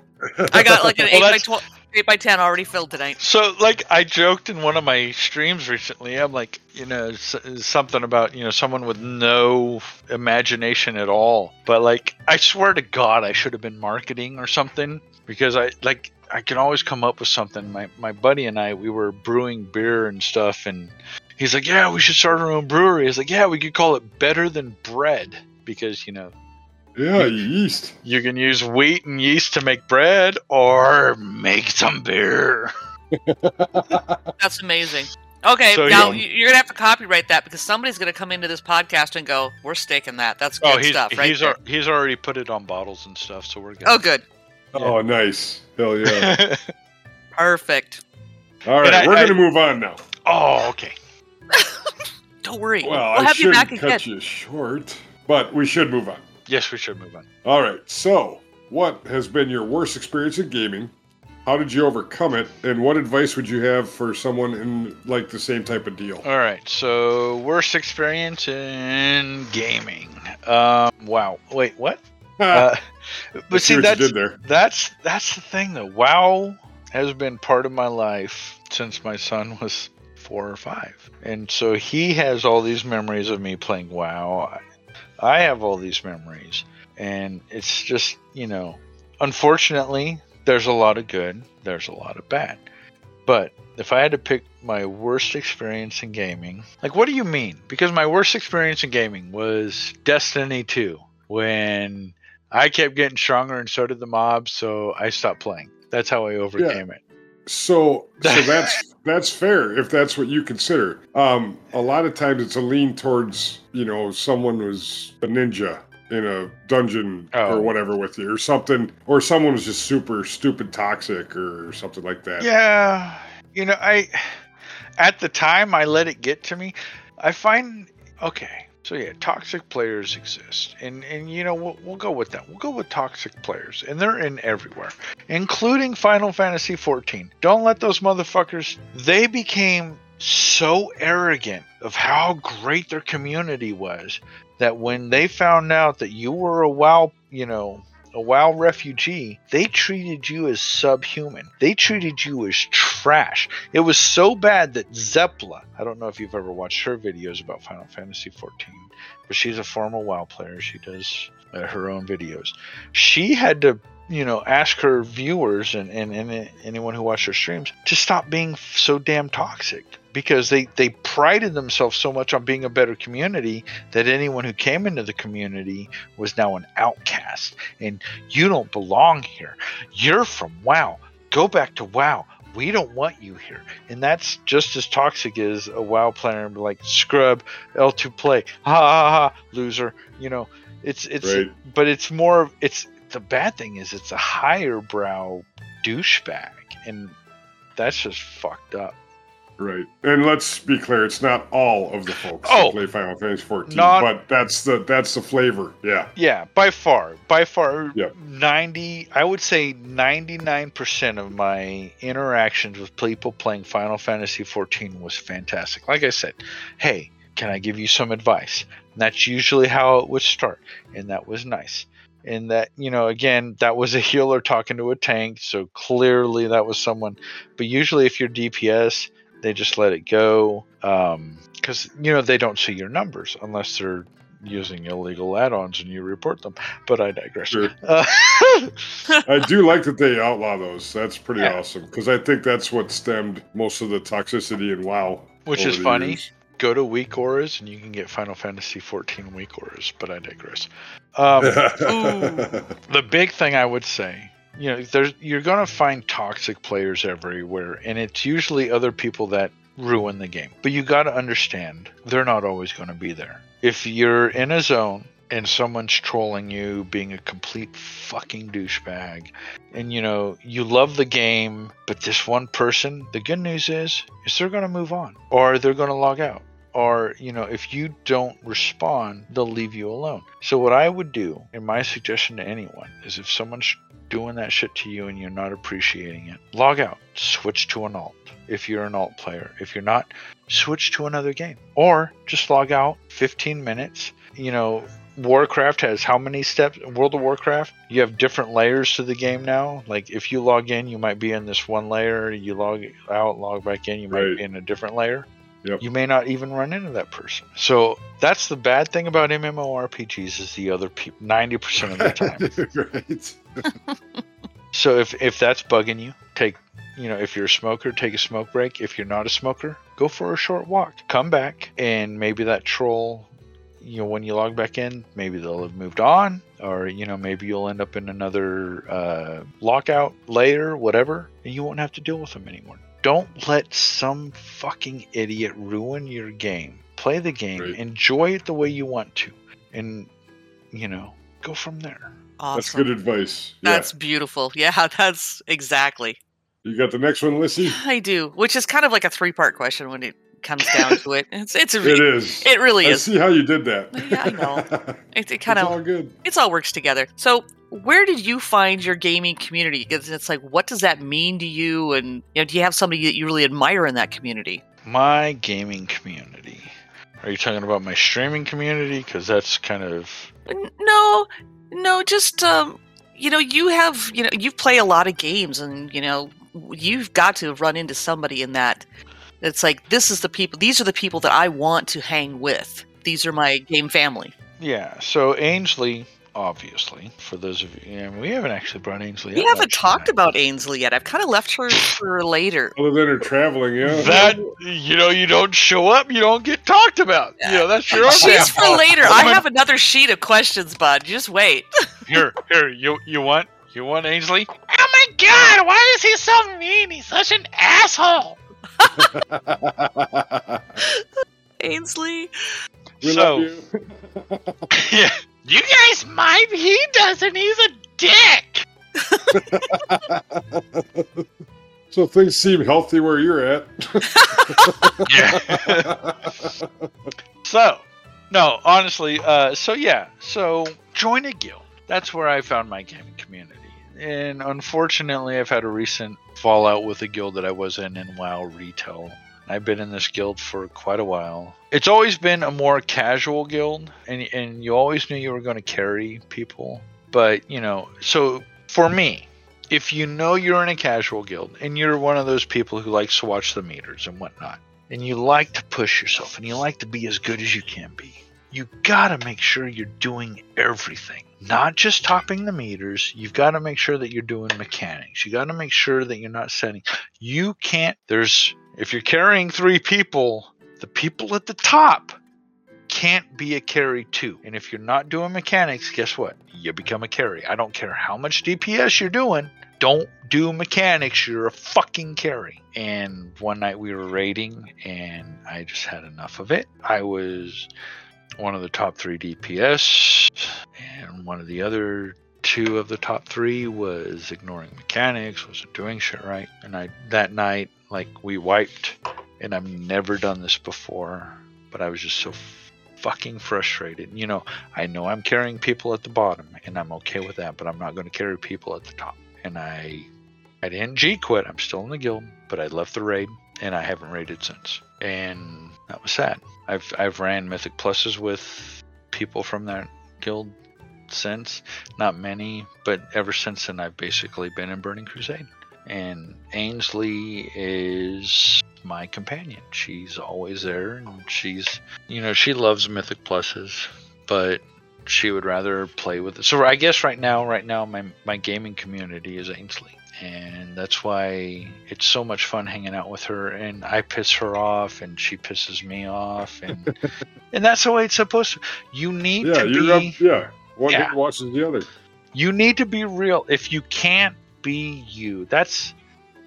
Speaker 5: I got like an
Speaker 6: Well,
Speaker 5: eight by
Speaker 6: that's-
Speaker 5: twelve. Eight by ten already filled tonight.
Speaker 6: So, like, I joked in one of my streams recently. I'm like, you know, s- something about you know someone with no imagination at all. But like, I swear to God, I should have been marketing or something because I like I can always come up with something. My my buddy and I, we were brewing beer and stuff, and he's like, "Yeah, we should start our own brewery." He's like, "Yeah, we could call it Better Than Bread." Because you know
Speaker 4: Yeah, yeast.
Speaker 6: you can use wheat and yeast to make bread or make some beer.
Speaker 5: That's amazing. Okay,
Speaker 6: So,
Speaker 5: now
Speaker 6: yeah.
Speaker 5: you- you're gonna have to copyright that because somebody's gonna come into this podcast and go, "We're staking that. That's oh, good
Speaker 6: Oh, he's
Speaker 5: stuff, right?"
Speaker 6: he's
Speaker 5: there."
Speaker 6: al- he's already put it on bottles and stuff, so we're good.
Speaker 5: oh, good,
Speaker 4: Oh, nice. Hell yeah.
Speaker 5: perfect.
Speaker 4: All right,
Speaker 6: I-
Speaker 4: we're
Speaker 6: I-
Speaker 4: going to move on now.
Speaker 6: oh, okay.
Speaker 5: Don't worry,
Speaker 4: Well,
Speaker 5: we'll
Speaker 4: I
Speaker 5: have you
Speaker 4: shouldn't
Speaker 5: back
Speaker 4: cut
Speaker 5: again.
Speaker 4: you short, but we should move on.
Speaker 6: Yes, we should move on.
Speaker 4: All right, so what has been your worst experience in gaming? How did you overcome it? And what advice would you have for someone in like the same type of deal?
Speaker 6: All right. So worst experience in gaming. Um. Wow. Wait. What? Uh, but
Speaker 4: see
Speaker 6: that's that's that's the thing though. WoW has been part of my life since my son was four or five, and so he has all these memories of me playing WoW. I, have all these memories, and it's just you know, unfortunately, there's a lot of good, there's a lot of bad. But if I had to pick my worst experience in gaming, like what do you mean? Because my worst experience in gaming was Destiny 2 when I kept getting stronger and so did the mob, so I stopped playing. That's how I overcame it.
Speaker 4: So, so that's that's fair if that's what you consider. Um, a lot of times it's a lean towards you know someone was a ninja in a dungeon
Speaker 6: Oh.
Speaker 4: or whatever with you or something, or someone was just super stupid toxic or something like that.
Speaker 6: Yeah, you know, I at the time I let it get to me. I find okay. So yeah, toxic players exist, and and you know we'll, we'll go with that. We'll go with toxic players, and they're in everywhere, including Final Fantasy 14. Don't let those motherfuckers. They became so arrogant of how great their community was that when they found out that you were a WoW, you know, a WoW refugee, they treated you as subhuman. They treated you as trash. It was so bad that Zepla, I don't know if you've ever watched her videos about Final Fantasy XIV, but she's a former WoW player. She does uh, her own videos. She had to, you know, ask her viewers and, and, and anyone who watched her streams to stop being so damn toxic because they, they prided themselves so much on being a better community that anyone who came into the community was now an outcast and you don't belong here. You're from WoW. Go back to WoW. We don't want you here. And that's just as toxic as a WoW player like scrub L2 play. Ha ha ha loser. You know, it's it's
Speaker 4: Right.
Speaker 6: but it's more it's the bad thing is it's a higher brow douchebag and that's just fucked up.
Speaker 4: Right. And let's be clear, it's not all of the folks
Speaker 6: Oh.
Speaker 4: who play Final Fantasy 14,
Speaker 6: Not-
Speaker 4: but that's the that's the flavor. Yeah.
Speaker 6: Yeah, by far, by far,
Speaker 4: Yep.
Speaker 6: ninety. I would say ninety-nine percent of my interactions with people playing Final Fantasy XIV was fantastic. Like I said, hey, can I give you some advice? And that's usually how it would start, and that was nice. And that you know, again, that was a healer talking to a tank, so clearly that was someone. But usually, if you're DPS, they just let it go because you know they don't see your numbers unless they're using illegal add-ons and you report them. But I digress.
Speaker 4: Sure.
Speaker 6: Uh,
Speaker 4: I do like that they outlaw those. That's pretty
Speaker 6: Yeah.
Speaker 4: awesome because I think that's what stemmed most of the toxicity in WoW.
Speaker 6: which is funny.
Speaker 4: years.
Speaker 6: Go to weak auras and you can get Final Fantasy 14 weak auras. But I digress. Um, the big thing I would say, you know, there's you're gonna find toxic players everywhere, and it's usually other people that ruin the game. But you got to understand, they're not always going to be there. If you're in a zone and someone's trolling you, being a complete fucking douchebag, and you know you love the game, but this one person, the good news is, is they're going to move on, or they're going to log out or you know if you don't respond they'll leave you alone so what i would do and my suggestion to anyone is if someone's doing that shit to you and you're not appreciating it log out switch to an alt if you're an alt player if you're not switch to another game or just log out 15 minutes you know Warcraft has how many steps? World of Warcraft, you have different layers to the game now. Like if you log in, you might be in this one layer. You log out, log back in, you might
Speaker 4: Right.
Speaker 6: be in a different layer.
Speaker 4: Yep.
Speaker 6: You may not even run into that person. So that's the bad thing about MMORPGs is the other people ninety percent of the time.
Speaker 4: right.
Speaker 6: So if if that's bugging you, take you know if you're a smoker, take a smoke break. If you're not a smoker, go for a short walk. Come back, and maybe that troll, you know, when you log back in, maybe they'll have moved on, or you know maybe you'll end up in another uh, lockout layer, whatever, and you won't have to deal with them anymore. Don't let some fucking idiot ruin your game. Play the game,
Speaker 4: Right.
Speaker 6: enjoy it the way you want to, and you know go from there.
Speaker 5: Awesome.
Speaker 4: That's good advice. Yeah.
Speaker 5: That's beautiful. Yeah, that's exactly.
Speaker 4: You got the next one, Lissy?
Speaker 5: I do, which is kind of like a three-part question when it comes down to it. It's it's a
Speaker 4: It is.
Speaker 5: it really
Speaker 4: I
Speaker 5: is.
Speaker 4: see how you did that.
Speaker 5: Yeah, I know. It, it
Speaker 4: it's
Speaker 5: kind
Speaker 4: all good.
Speaker 5: it's all works together. So, where did you find your gaming community? Because it's like, what does that mean to you? And you know, do you have somebody that you really admire in that community?
Speaker 6: My gaming community. Are you talking about my streaming community? Because that's kind of.
Speaker 5: No, no, just um, you know, you have you know, you play a lot of games, and you know, you've got to run into somebody in that. It's like this is the people. These are the people that I want to hang with. These are my game family.
Speaker 6: Yeah, so Ainsley, obviously, for those of you. And we haven't actually brought Ainsley
Speaker 5: We haven't talked
Speaker 6: tonight.
Speaker 5: about Ainsley yet. I've kind of left her for later.
Speaker 4: Other than her traveling, yeah.
Speaker 6: That, you know, you don't show up, you don't get talked about. You know, that's your own
Speaker 5: She's for later.
Speaker 6: I'm
Speaker 5: I
Speaker 6: gonna-
Speaker 5: have another sheet of questions, bud. Just wait.
Speaker 6: Here, here, you, you want. You want Ainsley? Oh my god, why is he so mean? He's such an asshole.
Speaker 5: Ainsley.
Speaker 4: we
Speaker 6: so,
Speaker 4: love you.
Speaker 6: yeah. You guys mind? He doesn't. He's a dick.
Speaker 4: so things seem healthy where you're at.
Speaker 6: Yeah. so, no, honestly, uh, so yeah, so join a guild. That's where I found my gaming community. And unfortunately, I've had a recent fallout with a guild that I was in in WoW Retail. I've been in this guild for quite a while. It's always been a more casual guild, and, and you always knew you were going to carry people. But, you know, so for me, if you know you're in a casual guild and you're one of those people who likes to watch the meters and whatnot, and you like to push yourself and you like to be as good as you can be, you gotta make sure you're doing everything. Not just topping the meters, you've got to make sure that you're doing mechanics. You got to make sure that you're not setting. You can't, there's, if you're carrying three people, the people at the top can't be a carry too. And if you're not doing mechanics, guess what? You become a carry. I don't care how much DPS you're doing. Don't do mechanics. You're a fucking carry. And one night we were raiding and I just had enough of it. I was one of the top three DPS, and one of the other two of the top three was ignoring mechanics, wasn't doing shit right. And I that night, like we wiped, and I've never done this before, but I was just so fucking frustrated. You know, I know I'm carrying people at the bottom, and I'm okay with that, but I'm not going to carry people at the top. And I, I didn't G quit. I'm still in the guild, but I left the raid, and I haven't raided since. And that was sad. I've I've ran mythic pluses with people from that guild since. Not many, but ever since then I've basically been in Burning Crusade. And Ainsley is my companion. She's always there and she's you know, she loves mythic pluses, but she would rather play with it. So I guess right now, right now my my gaming community is Ainsley. And that's why it's so much fun hanging out with her and I piss her off and she pisses me off and and that's the way it's supposed to. You need
Speaker 4: yeah,
Speaker 6: to be
Speaker 4: up. Yeah, one
Speaker 6: Yeah.
Speaker 4: watches the other.
Speaker 6: you need to be real. If you can't be you, that's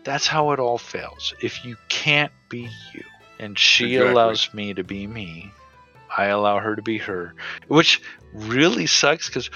Speaker 6: that's how it all fails. If you can't be you, and she
Speaker 4: Exactly.
Speaker 6: allows me to be me, I allow her to be her, which really sucks because.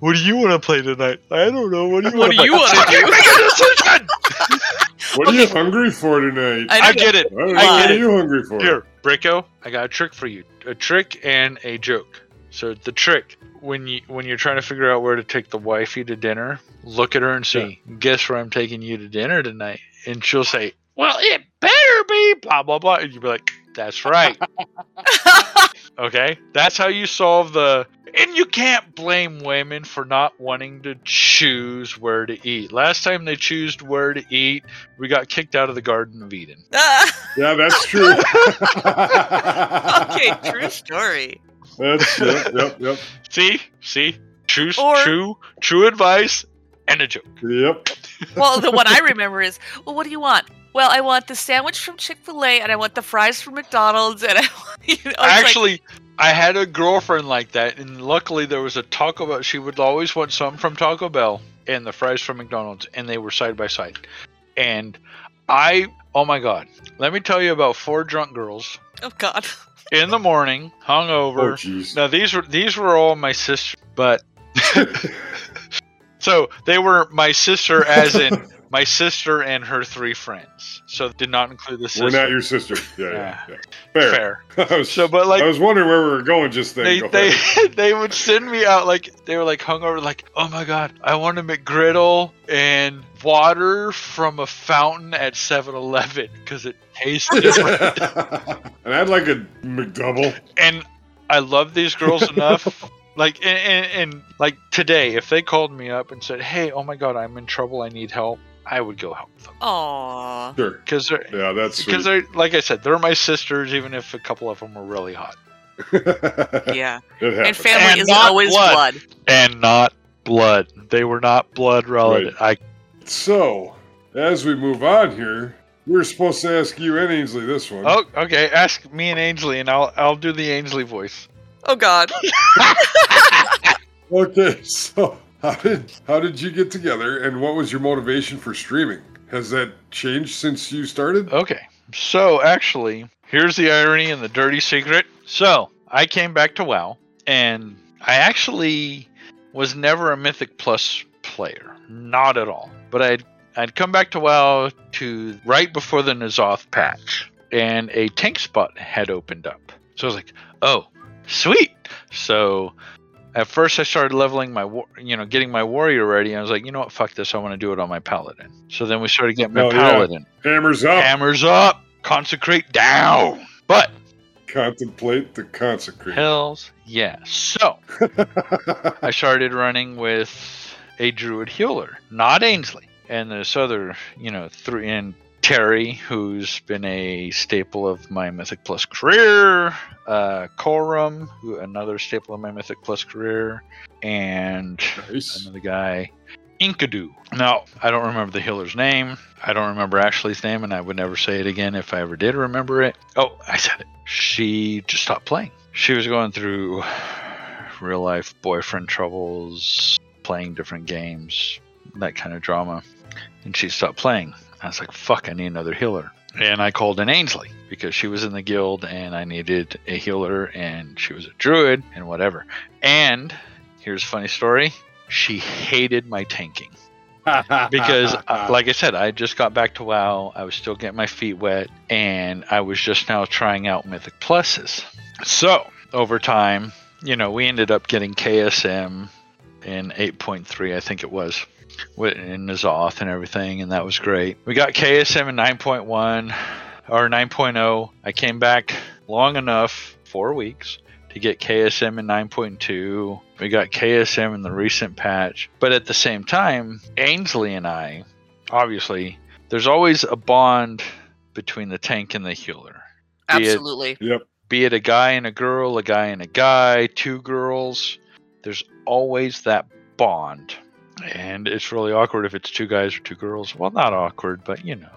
Speaker 6: What do you want to play tonight? I don't know. What do you
Speaker 5: What
Speaker 6: want
Speaker 5: do you wanna
Speaker 6: Fucking
Speaker 5: do?
Speaker 6: make a decision!
Speaker 4: What are you hungry for tonight?
Speaker 5: I
Speaker 6: I get it.
Speaker 4: I don't
Speaker 6: I
Speaker 4: what
Speaker 6: get
Speaker 4: are
Speaker 6: it.
Speaker 4: you hungry for?
Speaker 6: Here, Brico, I got a trick for you. A trick and a joke. So the trick when you when you're trying to figure out where to take the wifey to dinner, look at her and see. Guess where I'm taking you to dinner tonight? And she'll say, "Well, it better be blah blah blah." And you'll be like, "That's right." okay, that's how you solve the. And you can't blame women for not wanting to choose where to eat. Last time they chose where to eat, we got kicked out of the Garden of Eden.
Speaker 5: Ah,
Speaker 4: Yeah, that's true.
Speaker 5: okay, true story.
Speaker 4: That's yep, yep, yep,
Speaker 6: See? See? True,
Speaker 5: Or-
Speaker 6: true, true advice and a joke.
Speaker 4: yep.
Speaker 5: Well, the one I remember is, well, what do you want? Well, I want the sandwich from Chick Fil A, and I want the fries from McDonald's, and I, want- you know, it's like-
Speaker 6: Actually, I had a girlfriend like that, and luckily there was a Taco Bell. She would always want some from Taco Bell and the fries from McDonald's, and they were side by side. And I, oh my God, let me tell you about four drunk girls
Speaker 5: oh God,
Speaker 6: in the morning,
Speaker 4: Oh,
Speaker 6: hungover.
Speaker 4: jeez.
Speaker 6: now these were these were all my sister, but so they were my sister, as in my sister and her three friends. So did not include the sister.
Speaker 4: We're not your sister. Yeah, yeah. yeah. Fair.
Speaker 6: Fair.
Speaker 4: I was,
Speaker 6: So, but like
Speaker 4: I was wondering where we were going just then.
Speaker 6: they
Speaker 4: Go
Speaker 6: they they would send me out like they were like hungover like oh my god I want a McGriddle and water from a fountain at 7-Eleven because it tastes different
Speaker 4: and I'd like a McDouble.
Speaker 6: and I love these girls enough like and, and, and like today if they called me up and said hey oh my god I'm in trouble I need help I would go help them
Speaker 5: Aw.
Speaker 4: Sure.
Speaker 6: because they're
Speaker 4: Yeah, that's
Speaker 6: because they're like I said they're my sisters even if a couple of them were really hot.
Speaker 5: Yeah. And family
Speaker 6: And
Speaker 5: isn't always
Speaker 6: blood.
Speaker 5: blood.
Speaker 6: and not blood they were not blood relative I
Speaker 4: So, as we move on here, we are supposed to ask you and Ainsley this one.
Speaker 6: Oh, okay. Ask me and Ainsley, and I'll I'll do the Ainsley voice.
Speaker 5: Oh God.
Speaker 4: Okay, so how did how did you get together, and what was your motivation for streaming? Has that changed since you started?
Speaker 6: Okay. So actually, here's the irony and the dirty secret. So I came back to WoW, and I actually was never a Mythic Plus player, not at all. But I'd I'd come back to WoW to right before the N'Zoth patch, and a tank spot had opened up. So I was like, oh, sweet. So at first I started leveling my, war- you know, getting my warrior ready. I was like, you know what, fuck this. I want to do it on my paladin. So then we started getting my
Speaker 4: Oh, yeah.
Speaker 6: paladin.
Speaker 4: Hammers up,
Speaker 6: Hammers up, consecrate down. But
Speaker 4: contemplate the consecrate.
Speaker 6: hells yeah. So I started running with a druid healer, not Ainsley, and this other, you know, three and Terry, who's been a staple of my Mythic Plus career, uh, Corum, who another staple of my Mythic Plus career, and
Speaker 4: nice.
Speaker 6: another guy, Inkadu. Now, I don't remember the healer's name. I don't remember Ashley's name, and I would never say it again if I ever did remember it. Oh, I said it. She just stopped playing. She was going through real life boyfriend troubles, playing different games, that kind of drama, and she stopped playing. I was like, fuck, I need another healer. And I called in Ainsley because she was in the guild and I needed a healer and she was a druid and whatever. And here's a funny story. She hated my tanking. Because uh, like i said i just got back to wow. I was still getting my feet wet and i was just now trying out mythic pluses. So over time you know we ended up getting ksm in 8.3 i think it was wi- in N'Zoth and everything and that was great we got ksm in 9.1 or 9.0 i came back long enough four weeks to get KSM in 9.2. We got KSM in the recent patch. But at the same time, Ainsley and I, obviously, there's always a bond between the tank and the healer. Be it-
Speaker 5: Absolutely.
Speaker 4: yep.
Speaker 6: Be it a guy and a girl, a guy and a guy, two girls, there's always that bond. And it's really awkward if it's two guys or two girls. Well, not awkward, but you know.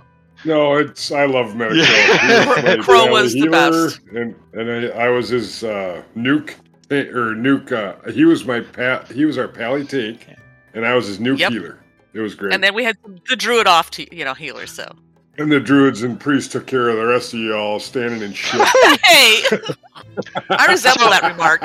Speaker 4: No, it's I love Metacrow.
Speaker 6: Yeah.
Speaker 4: Was
Speaker 5: Crow was the best.
Speaker 4: and and I, I was his uh, nuke or nuke. Uh, he was my pa- he was our pally tank, and I was his nuke
Speaker 5: Yep.
Speaker 4: healer. It was great.
Speaker 5: And then we had the druid off to you know healer. So
Speaker 4: And the druids and priests took care of the rest of y'all standing in shit.
Speaker 5: hey, I resemble that remark.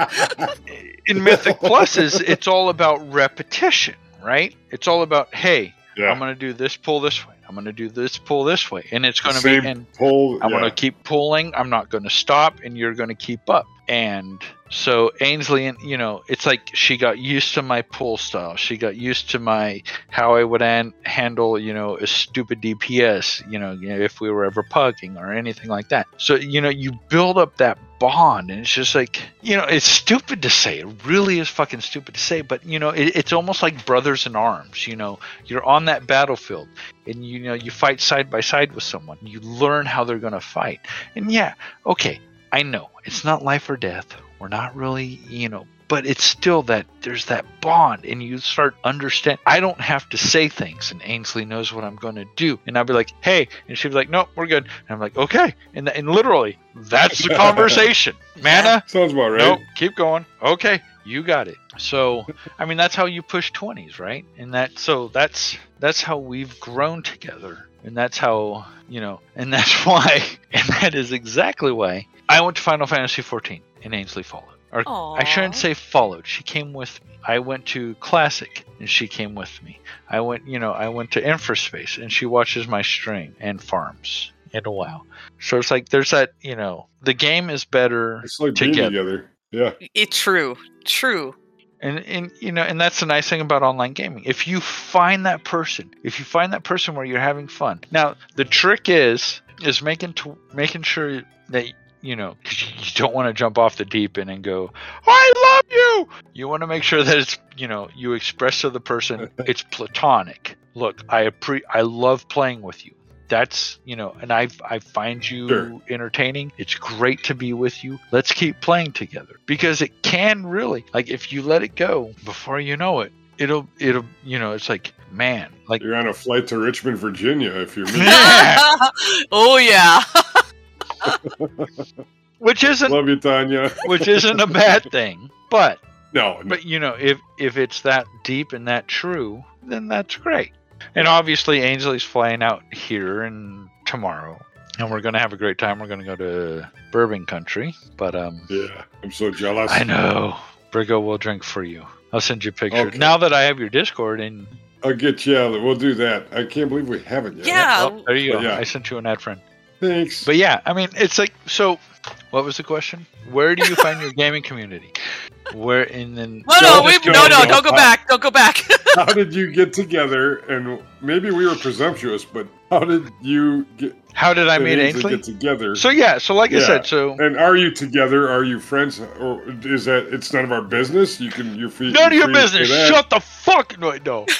Speaker 6: In Mythic Pluses, it's all about repetition, right? It's all about, hey, I'm going to do this pull this way. I'm going to do this pull this way. And it's going to be, and
Speaker 4: pull.
Speaker 6: I'm
Speaker 4: yeah.
Speaker 6: going to keep pulling. I'm not going to stop, and you're going to keep up. And so Ainsley, you know, it's like she got used to my pull style. She got used to my how I would an- handle, you know, a stupid DPS. You know, if we were ever pugging or anything like that. So you know, you build up that bond and it's just like you know it's stupid to say it really is fucking stupid to say but you know it, it's almost like brothers in arms you know you're on that battlefield and you know you fight side by side with someone you learn how they're to fight and yeah okay i know it's not life or death we're not really you know but it's still that there's that bond and you start understand i don't have to say things and ainsley knows what i'm going to do and i'll be like hey and she'll be like nope we're good and i'm like okay and, and literally that's the conversation mana
Speaker 4: Sounds about right.
Speaker 6: Nope, keep going. Okay, you got it. So, I mean, that's how you push 20s, right? And that so that's that's how we've grown together. And that's how, you know, and that's why and that is exactly why I went to Final Fantasy 14 and Ainsley followed. Or I shouldn't say followed. She came with me. I went to Classic and she came with me. I went, you know, I went to Infraspace and she watches my stream and farms in a while. So it's like there's that, you know, the game is better
Speaker 4: It's like being
Speaker 6: together.
Speaker 4: together. Yeah.
Speaker 5: It's true, true.
Speaker 6: And and you know, and that's the nice thing about online gaming. If you find that person, if you find that person where you're having fun. Now, the trick is is making to making sure that you know, 'cause you don't want to jump off the deep end and go, "I love you." You want to make sure that it's, you know, you express to the person it's platonic. Look, I appre- I love playing with you. That's you know, and I I find you
Speaker 4: Sure.
Speaker 6: entertaining. It's great to be with you. Let's keep playing together because it can really like if you let it go before you know it, it'll it'll you know it's like man like
Speaker 4: You're on a flight to Richmond, Virginia if you're me.
Speaker 5: oh yeah.
Speaker 6: which isn't
Speaker 4: Love you, Tanya.
Speaker 6: which isn't a bad thing, but
Speaker 4: No, no.
Speaker 6: but you know if if it's that deep and that true, then that's great. And obviously, Ainsley's flying out here and tomorrow, and we're gonna have a great time. We're gonna go to Bourbon Country, but um.
Speaker 4: Yeah, I'm so jealous.
Speaker 6: I know. Brigo will drink for you. I'll send you a picture.
Speaker 4: Okay.
Speaker 6: Now that I have your Discord and
Speaker 4: I'll get you. out. We'll do that. I can't believe we haven't yet.
Speaker 5: Yeah.
Speaker 6: oh, there you go.
Speaker 4: Yeah.
Speaker 6: I sent you an ad friend.
Speaker 4: Thanks.
Speaker 6: But yeah, I mean it's like so what was the question? Where do you find your gaming community? Where and then
Speaker 5: No, no,
Speaker 4: No,
Speaker 5: we, no, no, don't go back. Don't go back.
Speaker 4: how did you get together? And maybe we were presumptuous, but how did you get?
Speaker 6: how did I meet
Speaker 4: Ainsley
Speaker 6: Ainsley?
Speaker 4: Get together.
Speaker 6: So yeah, so like I said, so
Speaker 4: and are you together? Are you friends? Or is that it's none of our business? You can you're free.
Speaker 6: none of
Speaker 4: you're
Speaker 6: your
Speaker 4: free to say
Speaker 6: business. Shut the fuck no no.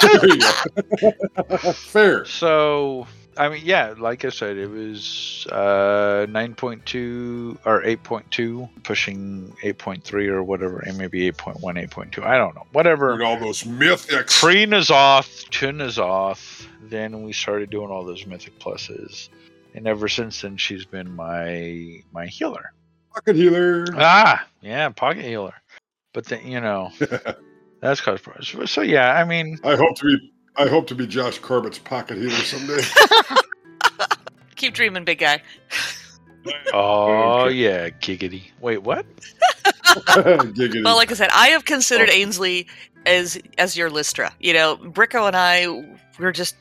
Speaker 4: There you go. Fair.
Speaker 6: So I mean, yeah, like I said, it was uh, 9.2 or 8.2, pushing 8.3 or whatever, and maybe 8.1, 8.2. I don't know, whatever.
Speaker 4: And all those mythics.
Speaker 6: Pre N'Zoth to N'Zoth, then we started doing all those mythic pluses, and ever since then, she's been my my healer.
Speaker 4: Pocket healer.
Speaker 6: Ah, yeah, pocket healer. But then you know, that's cause so, so yeah. I mean,
Speaker 4: I hope to be. I hope to be Josh Corbett's pocket healer someday.
Speaker 5: Keep dreaming, big guy.
Speaker 6: oh
Speaker 4: Okay.
Speaker 6: yeah, giggity. Wait, what?
Speaker 4: Giggity.
Speaker 5: Well, like I said, I have considered oh. Ainsley as as your Lystra. You know, Bricko and I, we're just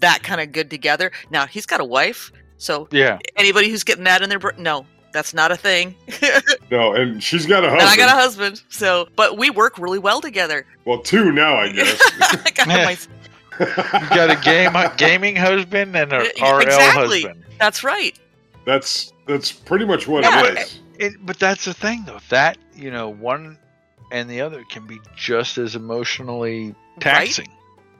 Speaker 5: that kind of good together. Now he's got a wife, so
Speaker 6: Yeah,
Speaker 5: anybody who's getting mad in their br- no, that's not a thing.
Speaker 4: no, and she's got a
Speaker 5: and
Speaker 4: husband.
Speaker 5: I got a husband, so but we work really well together.
Speaker 4: well, two now, I guess.
Speaker 5: I got
Speaker 6: Yeah.
Speaker 5: my-
Speaker 6: you got a game gaming husband and a RL
Speaker 5: exactly.
Speaker 6: husband.
Speaker 5: that's right.
Speaker 4: that's that's pretty much what
Speaker 5: Yeah.
Speaker 4: it is.
Speaker 6: It, but that's the thing, though. That you know, one and the other can be just as emotionally taxing.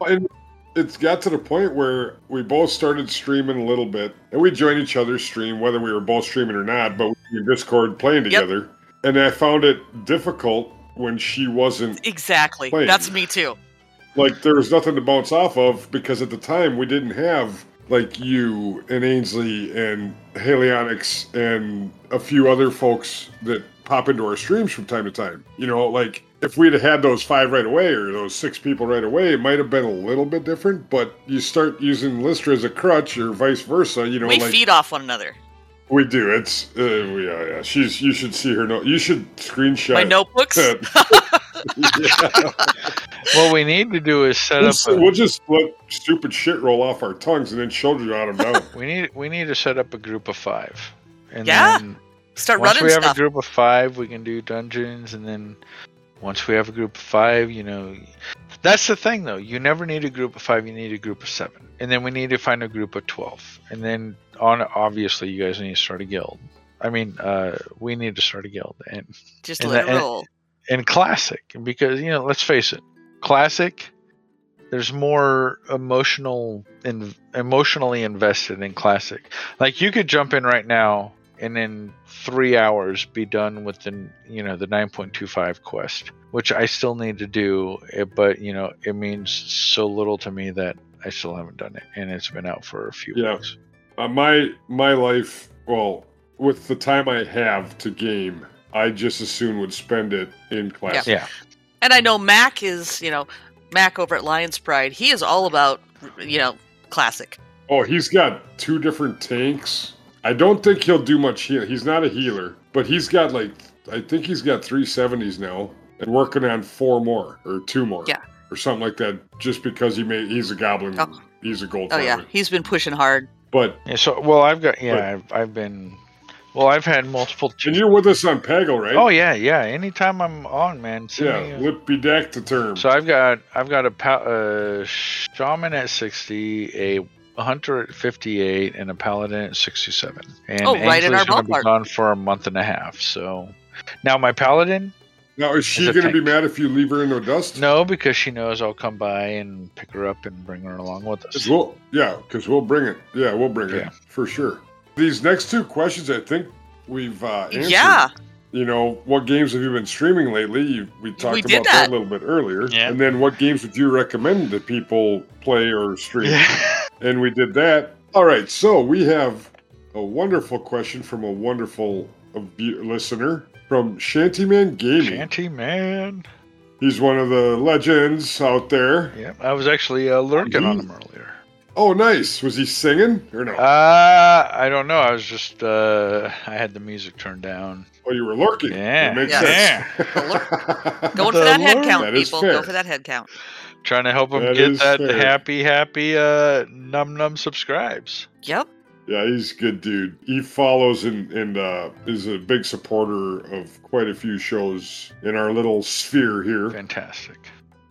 Speaker 4: And it's got to the point where we both started streaming a little bit, and we joined each other's stream, whether we were both streaming or not. But we were in Discord playing
Speaker 5: Yep.
Speaker 4: together, and I found it difficult when she wasn't
Speaker 5: Exactly.
Speaker 4: Playing.
Speaker 5: That's me too.
Speaker 4: Like there was nothing to bounce off of because at the time we didn't have like you and Ainsley and Halionics and a few other folks that pop into our streams from time to time. You know, like if we'd have had those five right away or those six people right away, it might have been a little bit different. But you start using Lystra as a crutch or vice versa. You know,
Speaker 5: we
Speaker 4: like
Speaker 5: feed off one another.
Speaker 4: We do. It's uh, yeah, yeah. She's you should see her. note. you should screenshot
Speaker 5: My notebooks.
Speaker 4: Yeah.
Speaker 6: What we need to do is set
Speaker 4: We'll,
Speaker 6: up.
Speaker 4: s-
Speaker 6: A,
Speaker 4: we'll just let stupid shit roll off our tongues and then children jot them down.
Speaker 6: we need we need to set up a group of five. And
Speaker 5: Yeah.
Speaker 6: then
Speaker 5: Start
Speaker 6: once
Speaker 5: running
Speaker 6: we have a group of five, we can do dungeons, and then once we have a group of five, you know, that's the thing though. You never need a group of five. You need a group of seven, and then we need to find a group of twelve, and then on obviously you guys need to start a guild. I mean, uh, we need to start a guild and
Speaker 5: Just
Speaker 6: And
Speaker 5: let it roll.
Speaker 6: and classic because you know let's face it classic there's more emotional and emotionally invested in classic like you could jump in right now and in three hours be done with the you know the 9.25 quest which i still need to do eh, but you know it means so little to me that i still haven't done it and it's been out for a few
Speaker 4: Yeah.
Speaker 6: weeks
Speaker 4: Uh, my my life, well, with the time I have to game, I just as soon would spend it in class.
Speaker 6: yeah
Speaker 5: And I know Mac is, you know, Mac over at Lion's Pride. He is all about, you know, classic.
Speaker 4: Oh, he's got two different tanks. I don't think he'll do much heal. He's not a healer, but he's got like I think he's got three seventies now and working on four more or two more.
Speaker 5: Yeah.
Speaker 4: Or something like that. Just because he made he's a goblin.
Speaker 5: Oh.
Speaker 4: He's a gold
Speaker 5: Oh yeah, he's been pushing hard.
Speaker 4: But
Speaker 6: yeah so well i've got yeah I've, I've been well i've had multiple
Speaker 4: and you're with us on Pagle, right?
Speaker 6: Oh yeah, yeah. Anytime I'm on, man. send me
Speaker 4: Yeah,
Speaker 6: a-
Speaker 4: lip be deck to term.
Speaker 6: So I've got I've got a pa- uh, shaman at sixty, a hunter at fifty eight, and a paladin at sixty seven. And
Speaker 5: Oh, right in
Speaker 6: Ainsley's
Speaker 5: our
Speaker 6: gonna be gone for a month and a half. So now my paladin,
Speaker 4: now is she gonna be mad if you leave her in the dust?
Speaker 6: no, because she knows I'll come by and pick her up and bring her along with us.
Speaker 4: We'll, yeah, because we'll bring it. Yeah, we'll bring
Speaker 6: Yeah.
Speaker 4: it for sure. These next two questions, I think we've uh, answered.
Speaker 5: Yeah.
Speaker 4: You know, what games have you been streaming lately? You, we talked
Speaker 5: We
Speaker 4: about that.
Speaker 5: that.
Speaker 4: a little bit earlier.
Speaker 6: Yeah.
Speaker 4: And then what games would you recommend that people play or stream?
Speaker 6: Yeah.
Speaker 4: And we did that. All right, so we have a wonderful question from a wonderful listener from Shantyman Gaming.
Speaker 6: Shanty man.
Speaker 4: He's one of the legends out there.
Speaker 6: Yep. I was actually uh, lurking on him earlier.
Speaker 4: Oh, nice. Was he singing or no?
Speaker 6: Uh, I don't know. I was just uh, I had the music turned down.
Speaker 4: oh, you were lurking.
Speaker 6: Yeah.
Speaker 4: That makes
Speaker 5: Yeah.
Speaker 4: sense.
Speaker 5: Going for that head count,
Speaker 4: That is
Speaker 5: people. Go for that head count.
Speaker 6: Trying to help him
Speaker 4: That
Speaker 6: get that
Speaker 4: fair.
Speaker 6: happy, happy uh, num num subscribes.
Speaker 5: Yep.
Speaker 4: Yeah, he's a good dude. He follows and, and uh, is a big supporter of quite a few shows in our little sphere here.
Speaker 6: Fantastic.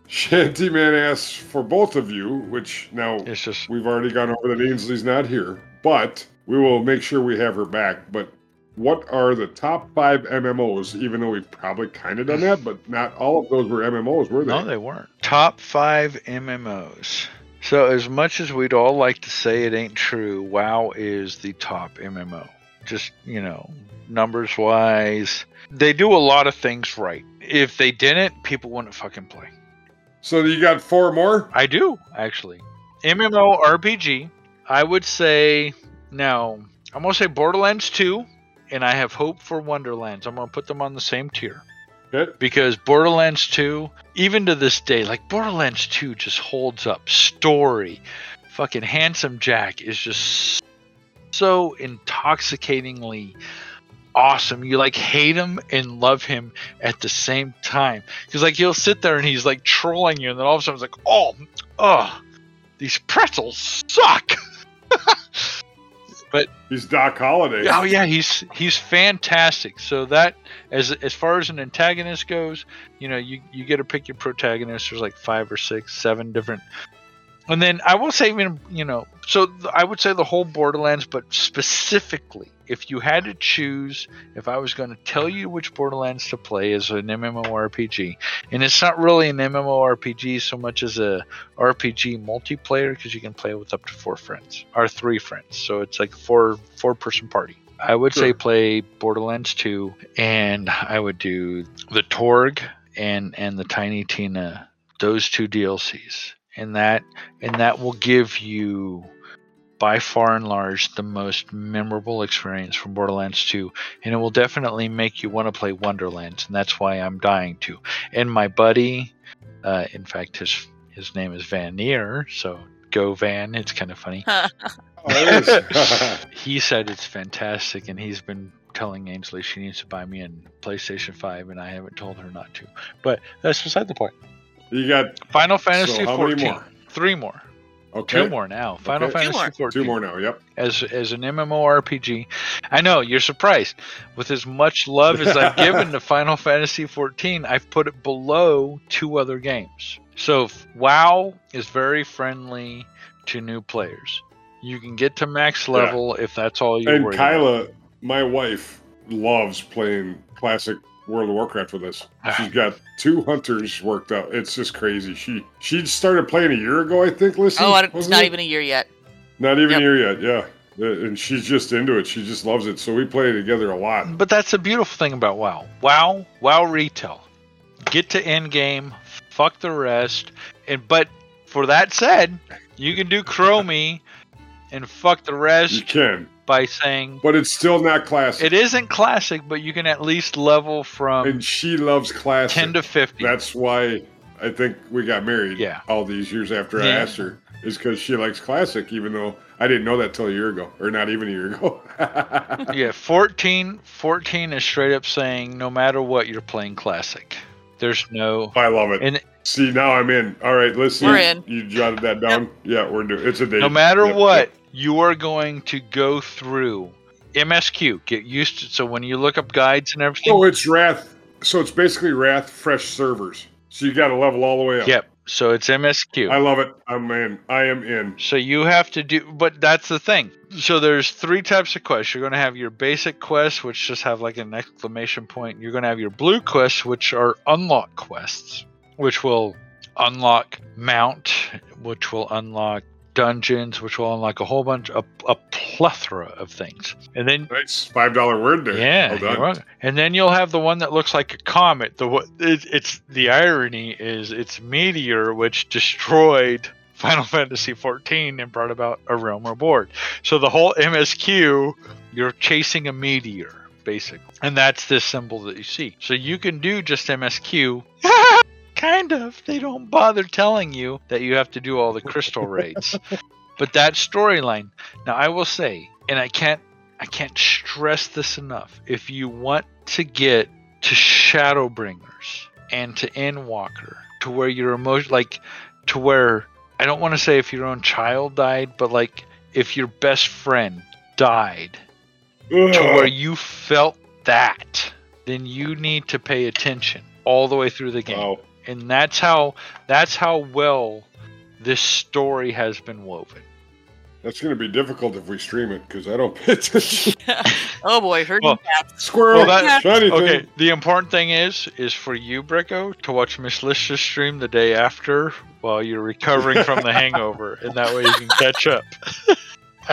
Speaker 4: Shanty Man asks for both of you, which now
Speaker 6: It's just
Speaker 4: we've already gone over that Ainsley's not here, but we will make sure we have her back. But what are the top five MMOs, even though we've probably kind of done that, but not all of those were MMOs, were they?
Speaker 6: no, they weren't. Top five MMOs. So as much as we'd all like to say it ain't true, WoW is the top MMO. Just you know, numbers wise, they do a lot of things right. If they didn't, people wouldn't fucking play.
Speaker 4: So you got four more?
Speaker 6: I do actually. MMO RPG. I would say now. I'm gonna say Borderlands 2, and I have hope for Wonderlands. I'm gonna put them on the same tier
Speaker 4: Okay.
Speaker 6: because Borderlands 2, even to this day, like Borderlands 2 just holds up. Story, fucking handsome Jack is just so intoxicatingly awesome. You like hate him and love him at the same time. Because like he'll sit there and he's like trolling you, and then all of a sudden it's like, oh, oh, these pretzels suck.
Speaker 4: He's Doc Holliday.
Speaker 6: Oh yeah, he's he's fantastic. So that as as far as an antagonist goes, you know, you you get to pick your protagonist. There's like five or six, seven different. And then I will say, even you know, so th- I would say the whole Borderlands, but specifically, if you had to choose, if I was going to tell you which Borderlands to play as an MMORPG, and it's not really an MMORPG so much as a RPG multiplayer because you can play with up to four friends or three friends, so it's like four four person party. I would say play Borderlands 2, and I would do the Torgue and and the Tiny Tina, those two DLCs, and that and that will give you by far and large the most memorable experience from Borderlands 2, and it will definitely make you want to play Wonderlands, and that's why I'm dying to. And my buddy, uh, in fact, his his name is Van Neer, so go Van. It's kind of funny.
Speaker 4: Oh, it is.
Speaker 6: He said it's fantastic, and he's been telling Ainsley she needs to buy me a PlayStation 5, and I haven't told her not to. But that's beside the point.
Speaker 4: you got
Speaker 6: Final Fantasy
Speaker 4: so
Speaker 6: 14.
Speaker 4: more?
Speaker 6: Three more.
Speaker 4: Okay.
Speaker 6: Two more now. Final
Speaker 4: Okay.
Speaker 5: Two
Speaker 6: Fantasy
Speaker 5: more.
Speaker 6: 14
Speaker 4: Two more now. Yep.
Speaker 6: as as an MMORPG. I know you're surprised. With as much love as I've given to Final Fantasy 14, I've put it below two other games. So WoW is very friendly to new players. You can get to max
Speaker 4: Yeah.
Speaker 6: level if that's all you're
Speaker 4: And
Speaker 6: worried about.
Speaker 4: Kyla, my wife, loves playing classic World of Warcraft with us.
Speaker 6: Ah.
Speaker 4: She's got two hunters worked out. It's just crazy. She she started playing a year ago, I think. Listen,
Speaker 5: Oh, I don't- it's
Speaker 4: wasn't it?
Speaker 5: even a year yet.
Speaker 4: not even
Speaker 5: Yep.
Speaker 4: a year yet. Yeah, Uh, and she's just into it. She just loves it. So we play together a lot.
Speaker 6: But that's a beautiful thing about WoW. WoW, WoW retail. Get to end game, fuck the rest. And but for that said, you can do Chromie and fuck the rest.
Speaker 4: You can,
Speaker 6: by saying
Speaker 4: but it's still not classic.
Speaker 6: it isn't classic, but you can at least level from
Speaker 4: and she loves classic.
Speaker 6: 10 to 50.
Speaker 4: That's why I think we got married.
Speaker 6: Yeah.
Speaker 4: All these years after I asked her is because she likes classic, even though I didn't know that till a year ago, or not even a year ago.
Speaker 6: yeah, 14 14 is straight up saying no matter what you're playing classic. There's no
Speaker 4: I love it.
Speaker 6: and
Speaker 4: See, now I'm in. All right, listen.
Speaker 5: We're in.
Speaker 4: You jotted that down. Yeah, we're doing. It's a date.
Speaker 6: no matter
Speaker 4: Yep,
Speaker 6: what,
Speaker 4: yep.
Speaker 6: you are going to go through MSQ. Get used to so when you look up guides and everything.
Speaker 4: Oh, it's Wrath. So it's basically Wrath fresh servers. So you got to level all the way up.
Speaker 6: Yep. So it's MSQ.
Speaker 4: I love it. I'm in. I am in.
Speaker 6: So you have to do, but that's the thing. So there's three types of quests. You're going to have your basic quests, which just have like an exclamation point. You're going to have your blue quests, which are unlock quests, which will unlock mount, which will unlock dungeons, which will unlock a whole bunch, a, a plethora of things. And then
Speaker 4: Nice. Five dollar word there.
Speaker 6: yeah,
Speaker 4: Well
Speaker 6: and then you'll have the one that looks like a comet. The what it, it's the irony is it's meteor which destroyed Final Fantasy XIV and brought about a realm reborn. So the whole MSQ, you're chasing a meteor basically, and that's this symbol that you see. So you can do just MSQ. Kind of. They don't bother telling you that you have to do all the crystal raids. but that storyline. Now I will say, and I can't I can't stress this enough. If you want to get to Shadowbringers and to Endwalker, to where your emotion, like, to where I don't want to say if your own child died, but like if your best friend died, to where you felt that, then you need to pay attention all the way through the game
Speaker 4: Wow.
Speaker 6: And that's how that's how well this story has been woven.
Speaker 4: That's going to be difficult if we stream it because I don't pay attention.
Speaker 5: oh boy, herding
Speaker 6: Well-
Speaker 4: Squirrel.
Speaker 6: Well, that-
Speaker 4: shiny thing.
Speaker 6: Okay, the important thing is is for you, Bricko, to watch Miss Lista's stream the day after while you're recovering from the hangover, and that way you can catch up.
Speaker 5: Well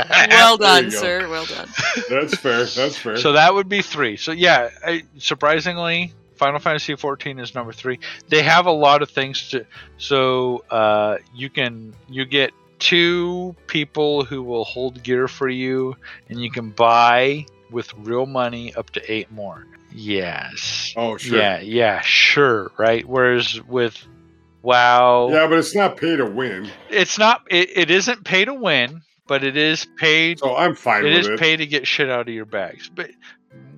Speaker 4: There you
Speaker 5: done,
Speaker 4: go.
Speaker 5: sir. Well done.
Speaker 4: That's fair. That's fair.
Speaker 6: So that would be three. So yeah, I, surprisingly, Final Fantasy XIV is number three. They have a lot of things to. So uh, you can you get two people who will hold gear for you, and you can buy with real money up to eight more. Yes.
Speaker 4: oh, sure.
Speaker 6: Yeah. Yeah. Sure. Right. Whereas with WoW,
Speaker 4: Yeah, but it's not pay to win.
Speaker 6: it's not. It, it isn't pay to win, but it is paid.
Speaker 4: So I'm fine
Speaker 6: It
Speaker 4: with
Speaker 6: is
Speaker 4: it.
Speaker 6: pay to get shit out of your bags. But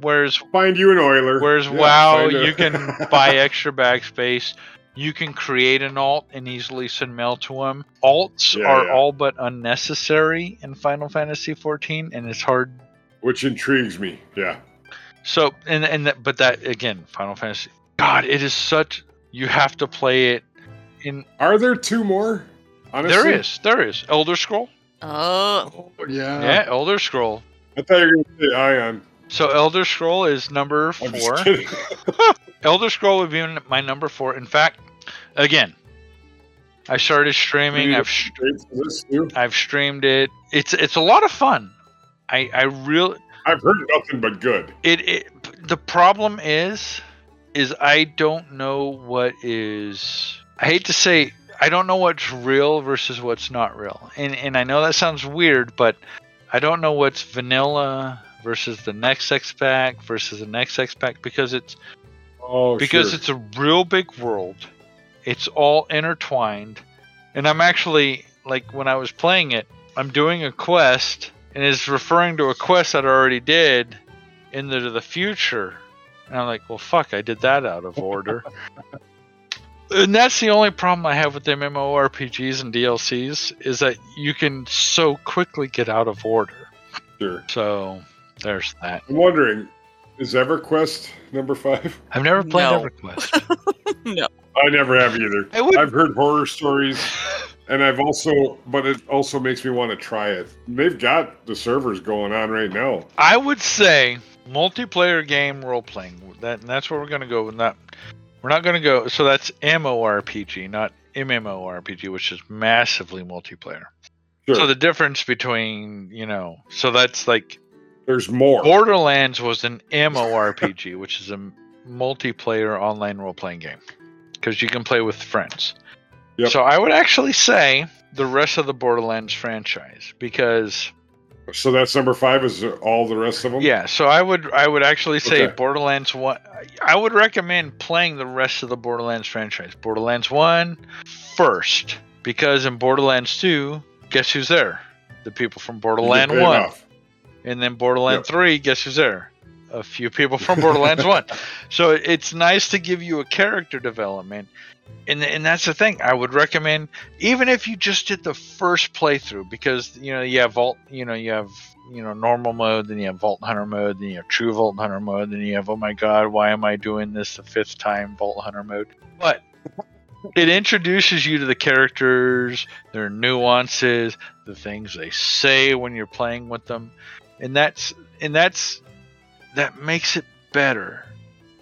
Speaker 6: whereas
Speaker 4: Find you an oiler.
Speaker 6: Whereas
Speaker 4: Yeah,
Speaker 6: WoW, you can buy extra bag space. You can create an alt and easily send mail to them. Alts
Speaker 4: Yeah,
Speaker 6: are
Speaker 4: yeah.
Speaker 6: all but unnecessary in Final Fantasy XIV, and it's hard.
Speaker 4: Which intrigues me. Yeah.
Speaker 6: So, and and that, but that again, Final Fantasy. God, it is such. You have to play it in.
Speaker 4: Are there two more? Honestly?
Speaker 6: There is, there is Elder Scroll.
Speaker 5: Oh,
Speaker 4: Oh, yeah.
Speaker 6: yeah, Elder Scroll.
Speaker 4: I thought you were going to say Aion.
Speaker 6: So Elder Scroll is number four. Elder Scroll would be my number four. In fact, again, I started streaming. I've sh-
Speaker 4: Straight to this too.
Speaker 6: I've streamed it. It's it's a lot of fun. I I really
Speaker 4: I've heard nothing but good.
Speaker 6: it, it the problem is is I don't know what is I hate to say I don't know what's real versus what's not real. And and I know that sounds weird, but I don't know what's vanilla versus the next X pack versus the next X pack because it's
Speaker 4: Oh,
Speaker 6: because
Speaker 4: sure.
Speaker 6: it's a real big world. It's all intertwined. And I'm actually like when I was playing it, I'm doing a quest and it's referring to a quest that I already did into the future. And I'm like, well fuck, I did that out of order. and that's the only problem I have with MMORPGs and DLCs is that you can so quickly get out of order.
Speaker 4: sure.
Speaker 6: So there's that.
Speaker 4: I'm wondering, is EverQuest number five?
Speaker 6: I've never played
Speaker 5: No.
Speaker 6: EverQuest.
Speaker 5: no.
Speaker 4: I never have either.
Speaker 6: I would
Speaker 4: I've heard horror stories. And I've also, but it also makes me want to try it. They've got the servers going on right now.
Speaker 6: I would say multiplayer game role playing. That and that's where we're gonna go with that. We're not gonna go. So that's MMORPG, not MMORPG, which is massively multiplayer.
Speaker 4: Sure.
Speaker 6: So the difference between you know, so that's like
Speaker 4: There's more.
Speaker 6: Borderlands was an MMORPG, which is a multiplayer online role playing game because you can play with friends.
Speaker 4: Yep.
Speaker 6: So I would actually say the rest of the Borderlands franchise because
Speaker 4: So that's number five. Is all the rest of them?
Speaker 6: yeah, so I would I would actually say
Speaker 4: Okay.
Speaker 6: Borderlands one. I would recommend playing the rest of the Borderlands franchise. Borderlands one first because in Borderlands two, guess who's there? The people from
Speaker 4: You get
Speaker 6: Borderland one.
Speaker 4: off.
Speaker 6: And then Borderlands
Speaker 4: Yep.
Speaker 6: 3, guess who's there? A few people from Borderlands 1. So it's nice to give you a character development. And, and that's the thing. I would recommend, even if you just did the first playthrough, because, you know, you have Vault, you know, you have, you know, normal mode, then you have Vault Hunter mode, then you have True Vault Hunter mode, then you have, oh my God, why am I doing this the fifth time, Vault Hunter mode? But it introduces you to the characters, their nuances, the things they say when you're playing with them and that's and that's that makes it better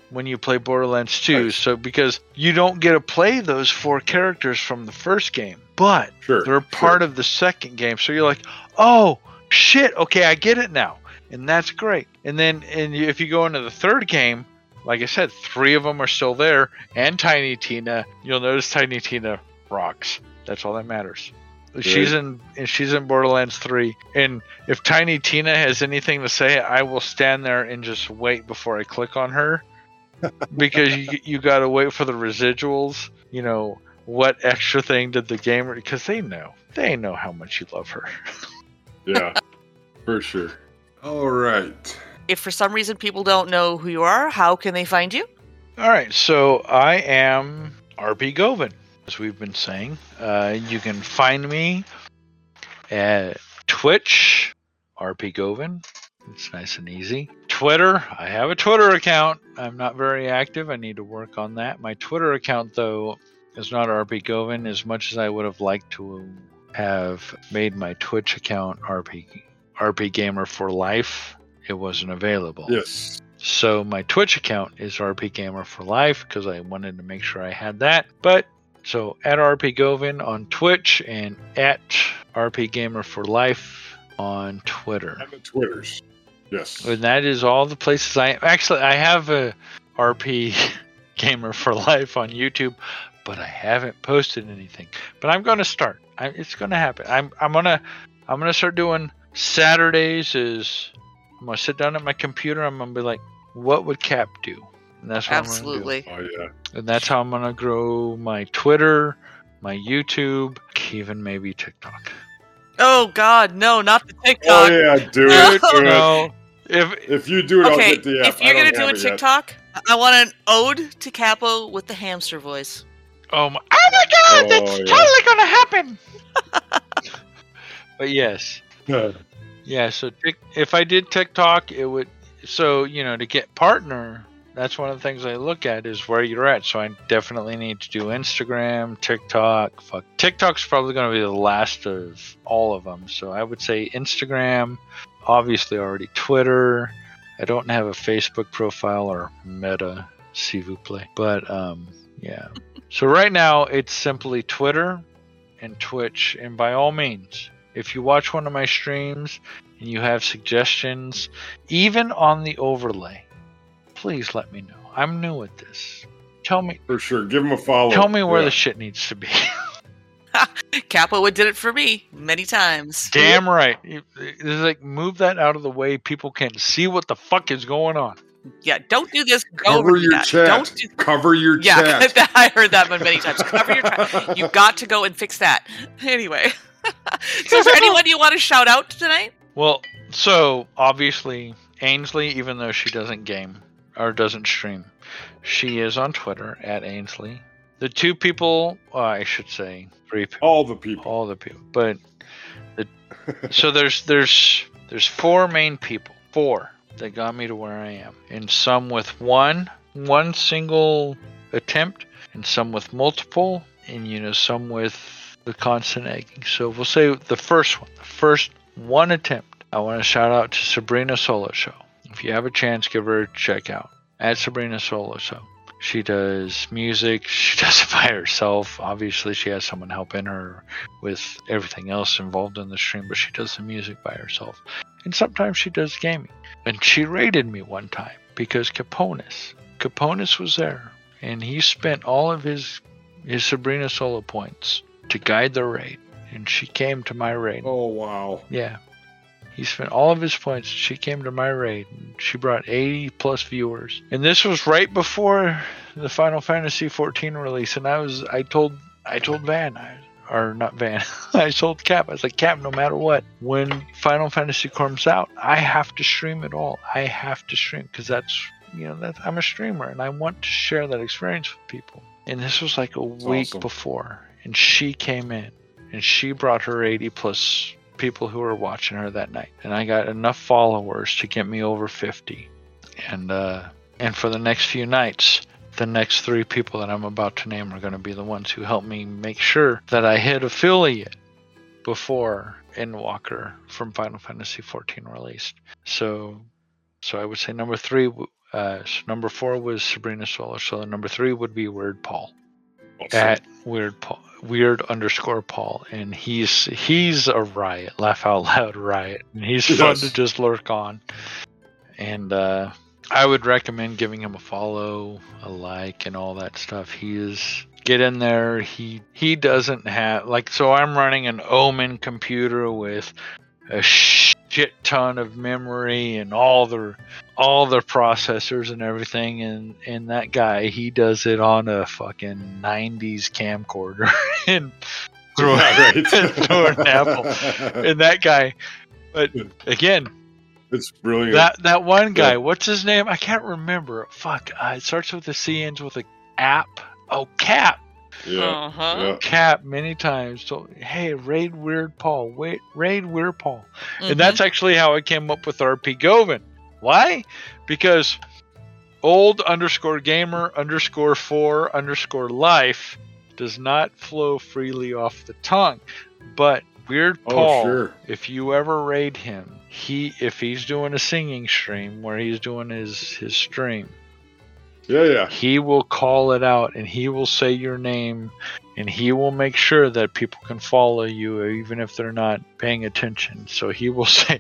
Speaker 6: when you play Borderlands 2
Speaker 4: Right.
Speaker 6: so because you don't get to play those four characters from the first game but
Speaker 4: Sure.
Speaker 6: they're part of the second game. So you're like oh shit. Okay I get it now. And that's great. And then and if you go into the third game like I said three of them are still there and Tiny Tina. You'll notice Tiny Tina rocks. That's all that matters She's in and she's in Borderlands 3 and if Tiny Tina has anything to say, I will stand there and just wait before I click on her because you you got to wait for the residuals, you know, what extra thing did the gamer because they know. They know how much you love her.
Speaker 4: Yeah, for sure. All right.
Speaker 5: If for some reason people don't know who you are, how can they find you?
Speaker 6: All right, so I am RP Govan, as we've been saying. Uh, you can find me at Twitch, RP Govan. It's nice and easy. Twitter, I have a Twitter account. I'm not very active. I need to work on that. My Twitter account, though, is not RP Govan as much as I would have liked to have made my Twitch account RP RP Gamer for Life. It wasn't available.
Speaker 4: Yes.
Speaker 6: So my Twitch account is RP Gamer for Life because I wanted to make sure I had that. But so at RP Govan on Twitch and at RP Gamer for Life on Twitter.
Speaker 4: And the Twitters. Yes.
Speaker 6: And that is all the places I actually I have a RP Gamer for Life on YouTube, but I haven't posted anything. But I'm going to start. I, it's going to happen. I'm I'm gonna I'm gonna start doing Saturdays. Is I'm gonna sit down at my computer. I'm gonna be like, what would Cap do? And that's what I'm gonna.
Speaker 5: Absolutely.
Speaker 4: Oh yeah.
Speaker 6: And that's how I'm gonna grow my Twitter, my YouTube, even maybe TikTok.
Speaker 5: Oh God, no, not the
Speaker 4: oh,
Speaker 5: TikTok.
Speaker 4: Oh yeah. Do
Speaker 5: No.
Speaker 4: it. Do it.
Speaker 6: If
Speaker 4: If you do it, I'll
Speaker 5: Okay,
Speaker 4: get the app.
Speaker 5: if you're gonna
Speaker 4: don't
Speaker 5: a
Speaker 4: have it yet.
Speaker 5: TikTok, I want an ode to Capo with the hamster voice.
Speaker 6: oh my, oh my God,
Speaker 4: Oh,
Speaker 6: that's
Speaker 4: yeah.
Speaker 6: totally gonna happen. but yes,
Speaker 4: Yeah.
Speaker 6: yeah. So tic- if I did TikTok, it would. So you know, to get partner, that's one of the things I look at is where you're at. So I definitely need to do Instagram, TikTok. Fuck, TikTok's probably going to be the last of all of them. So I would say Instagram, obviously already Twitter. I don't have a Facebook profile or Meta, s'il vous plaît. But um, yeah. So right now it's simply Twitter and Twitch, and by all means, if you watch one of my streams and you have suggestions, even on the overlay, please let me know. I'm new at this. Tell me,
Speaker 4: For sure. Give him a follow.
Speaker 6: tell me where
Speaker 4: Yeah.
Speaker 6: the shit needs to be.
Speaker 5: Capo would did it for me many times.
Speaker 6: Damn right. It's like move that out of the way. People can see what the fuck is going on.
Speaker 5: Yeah, don't do this. Go
Speaker 4: Cover your
Speaker 5: that.
Speaker 4: chat.
Speaker 5: Don't do.
Speaker 4: Cover your chest.
Speaker 5: Yeah,
Speaker 4: chat.
Speaker 5: I heard that one many times. Cover your chat. You got to go and fix that. Anyway, so is there anyone you want to shout out tonight?
Speaker 6: Well, so obviously Ainsley, even though she doesn't game or doesn't stream, she is on Twitter at Ainsley. The two people, well, I should say three people.
Speaker 4: All the people.
Speaker 6: all the people but the, so there's there's there's four main people four that got me to where i am and some with one one single attempt and some with multiple and you know some with the constant egging. So we'll say the first one, the first one attempt. I want to shout out to Sabrina Solo Show. If you have a chance, give her a check out at Sabrina Solo So She does music. She does it by herself. Obviously, she has someone helping her with everything else involved in the stream, but she does the music by herself. And sometimes she does gaming. And she raided me one time because Caponis, Caponis was there, and he spent all of his his Sabrina solo points to guide the raid. And she came to my raid.
Speaker 4: Oh wow.
Speaker 6: Yeah. He spent all of his points. She came to my raid. And she brought 80 plus viewers. And this was right before the Final Fantasy 14 release. And I was, I told, I told Van, I, or not Van, I told Cap, I was like, Cap, no matter what, when Final Fantasy comes out, I have to stream it all. I have to stream because that's, you know, that I'm a streamer and I want to share that experience with people. And this was like a week
Speaker 4: awesome.
Speaker 6: before. And she came in and she brought her 80 plus people who were watching her that night. And i got enough followers to get me over 50 and uh and for the next few nights the next three people that i'm about to name are going to be the ones who help me make sure that i hit affiliate before Endwalker from final fantasy 14 released. So so i would say number three uh so number four was sabrina solar. So number three would be weird paul at weird paul weird underscore paul and he's he's a riot laugh out loud riot and he's fun to just lurk on. And uh i would recommend giving him a follow a like and all that stuff. He is get in there. He he doesn't have like so i'm running an omen computer with a shit ton of memory and all the all the processors and everything and and that guy he does it on a fucking 90s camcorder and throw,
Speaker 4: Yeah, right.
Speaker 6: throw an apple and that guy but again
Speaker 4: It's brilliant.
Speaker 6: that that one guy
Speaker 4: Yeah.
Speaker 6: what's his name i can't remember fuck uh, it starts with a c ends with a app oh cap
Speaker 4: yeah.
Speaker 5: Uh-huh.
Speaker 4: yeah.
Speaker 6: cap many times so hey raid weird paul wait raid weird paul
Speaker 5: Mhm.
Speaker 6: and that's actually how I came up with RP Govan. Why? Because old underscore gamer underscore four underscore life does not flow freely off the tongue. But Weird
Speaker 4: Oh,
Speaker 6: Paul,
Speaker 4: sure.
Speaker 6: if you ever raid him, he if he's doing a singing stream where he's doing his his stream,
Speaker 4: Yeah, yeah.
Speaker 6: he will call it out and he will say your name and he will make sure that people can follow you even if they're not paying attention. So he will say,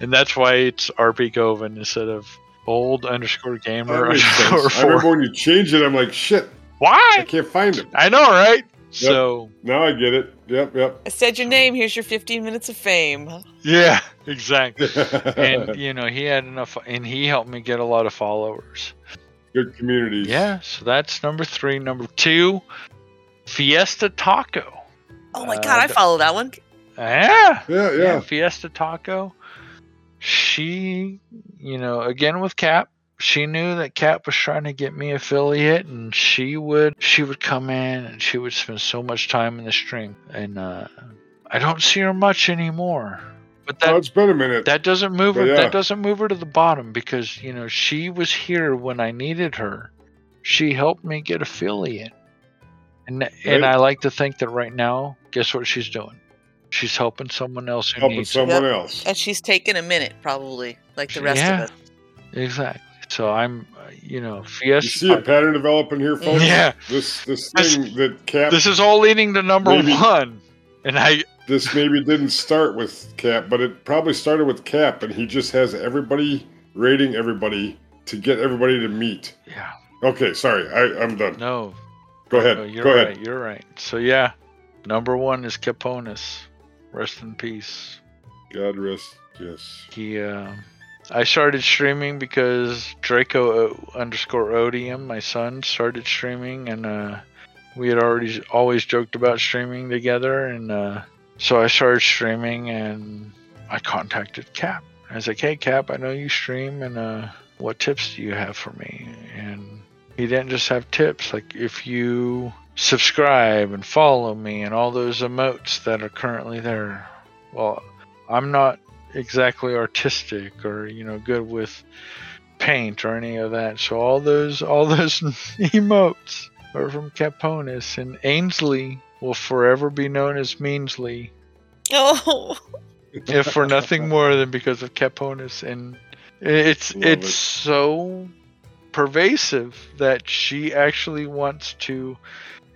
Speaker 6: and that's why it's RP Govan instead of old underscore gamer underscore.
Speaker 4: I remember
Speaker 6: four.
Speaker 4: when you changed it, I'm like, shit,
Speaker 6: Why?
Speaker 4: I can't find him.
Speaker 6: I know, right? So
Speaker 4: Now I get it. Yep, yep.
Speaker 5: I said your name. Here's your 15 minutes of fame.
Speaker 6: yeah, exactly. And you know he had enough, and he helped me get a lot of followers.
Speaker 4: Good communities.
Speaker 6: Yeah, so that's number three. Number two, Fiesta Taco.
Speaker 5: Oh my
Speaker 6: Uh,
Speaker 5: god, I follow that one.
Speaker 6: Yeah,
Speaker 4: Yeah,
Speaker 6: yeah,
Speaker 4: yeah.
Speaker 6: Fiesta Taco. She, you know, again with Cap, she knew that Cap was trying to get me affiliate, and she would she would come in and she would spend so much time in the stream, and uh, I don't see her much anymore. But
Speaker 4: Oh,
Speaker 6: that
Speaker 4: it's been a minute.
Speaker 6: that doesn't move her.
Speaker 4: Yeah.
Speaker 6: That doesn't move her to the bottom because you know she was here when I needed her. She helped me get affiliate, and and I like to think that right now, guess what she's doing? She's helping someone else who
Speaker 4: Helping
Speaker 6: needs
Speaker 4: someone
Speaker 5: Yep.
Speaker 4: else.
Speaker 5: And she's taking a minute, probably, like the rest
Speaker 6: Yeah.
Speaker 5: of us.
Speaker 6: exactly. So I'm, uh, you know,
Speaker 4: You see a pattern developing here, folks?
Speaker 6: Yeah.
Speaker 4: This this
Speaker 6: This-
Speaker 4: thing that Cap
Speaker 6: This is all leading to number
Speaker 4: Maybe-
Speaker 6: one, and I
Speaker 4: this maybe didn't start with Cap, but it probably started with Cap, and he just has everybody raiding everybody to get everybody to meet.
Speaker 6: yeah
Speaker 4: Okay, sorry, I, I'm done.
Speaker 6: no.
Speaker 4: Go ahead.
Speaker 6: no, you're
Speaker 4: Go
Speaker 6: right.
Speaker 4: ahead.
Speaker 6: You're right. So yeah, number one is Caponis. Rest in peace.
Speaker 4: God rest. Yes.
Speaker 6: He, uh, I started streaming because Draco O- underscore Odium, my son, started streaming, and uh, we had already always joked about streaming together, and uh, so I started streaming, and I contacted Cap. I was like, "Hey, Cap, I know you stream, and uh, what tips do you have for me?" And he didn't just have tips. Like, if you subscribe and follow me, and all those emotes that are currently there, well, I'm not exactly artistic or you know good with paint or any of that. So all those all those emotes are from Caponis and Ainsley will forever be known as Meansley,
Speaker 5: Oh,
Speaker 6: if for nothing more than because of Caponis. And it's
Speaker 4: Love
Speaker 6: it's
Speaker 4: it.
Speaker 6: so pervasive that she actually wants to.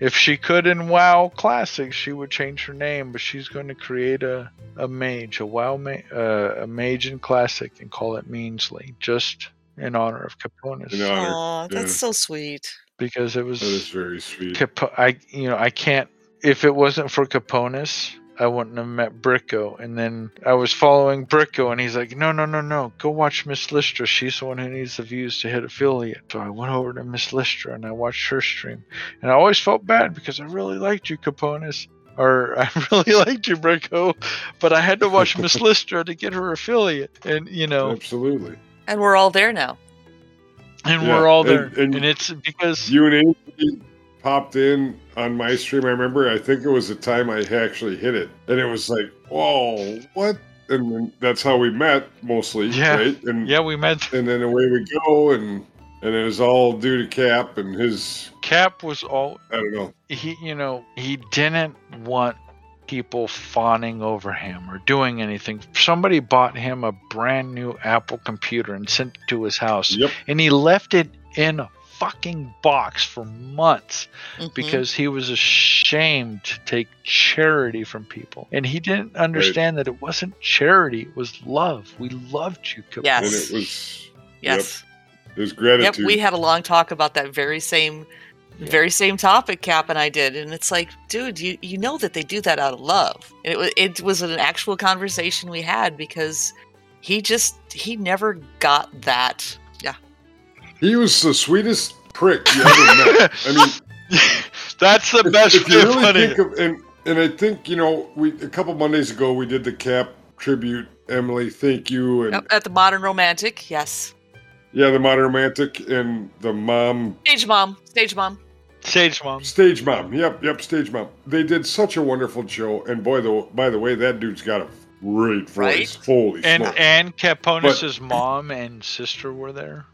Speaker 6: If she could in WoW Classic, she would change her name, but she's going to create a, a mage, a WoW ma- uh, a mage in Classic, and call it Meansley, just in honor of Caponis,
Speaker 4: In honor.
Speaker 5: Aw, that's
Speaker 4: yeah.
Speaker 5: so sweet.
Speaker 6: because it was
Speaker 4: That is very sweet.
Speaker 6: Capo- I you know I can't if it wasn't for Caponis I wouldn't have met Bricko. And then I was following Bricko and he's like no no no no. Go watch Miss Listra she's the one who needs the views to hit affiliate. So I went over to Miss Listra and I watched her stream. And I always felt bad because I really liked you Caponis. Or I really liked you Bricko. But I had to watch Miss Listra to get her affiliate. And you know
Speaker 4: Absolutely.
Speaker 5: And we're all there now.
Speaker 6: and
Speaker 4: Yeah,
Speaker 6: we're all there.
Speaker 4: and-
Speaker 6: and it's because
Speaker 4: You and Amy popped in on my stream. I remember. I think it was the time I actually hit it, and it was like, "Whoa, what?" And that's how we met, mostly,
Speaker 6: Yeah.
Speaker 4: right? And
Speaker 6: yeah we met
Speaker 4: and then away we go, and and it was all due to Cap and his.
Speaker 6: Cap was all
Speaker 4: I don't know.
Speaker 6: he you know he didn't want people fawning over him or doing anything somebody bought him a brand new apple computer and sent it to his house
Speaker 4: Yep.
Speaker 6: and he left it in fucking box for months
Speaker 5: Mhm.
Speaker 6: because he was ashamed to take charity from people and he didn't understand that it wasn't charity it was love we loved you Cap-
Speaker 5: Yes.
Speaker 4: And it was.
Speaker 5: yes.
Speaker 4: It was
Speaker 5: Yep.
Speaker 4: gratitude.
Speaker 5: We had a long talk about that very same,
Speaker 6: Yeah.
Speaker 5: very same topic. Cap and I did, and it's like, dude, you you know that they do that out of love. And it was it was an actual conversation we had because he just he never got that. Yeah.
Speaker 4: He was the sweetest prick you ever met. I mean,
Speaker 6: that's the
Speaker 4: if,
Speaker 6: best
Speaker 4: if you really
Speaker 6: putting
Speaker 4: think of and and I think you know we a couple Mondays ago we did the Cap tribute. Emily, thank you, and
Speaker 5: At the Modern Romantic, yes.
Speaker 4: yeah, the modern romantic and the mom
Speaker 5: Stage mom, stage mom.
Speaker 6: Stage mom
Speaker 4: stage mom. Yep, yep, stage mom. They did such a wonderful show, and boy, the by the way, that dude's got a great voice.
Speaker 5: Right?
Speaker 4: Holy
Speaker 6: and
Speaker 4: smokes!
Speaker 6: and Caponis's mom and sister were there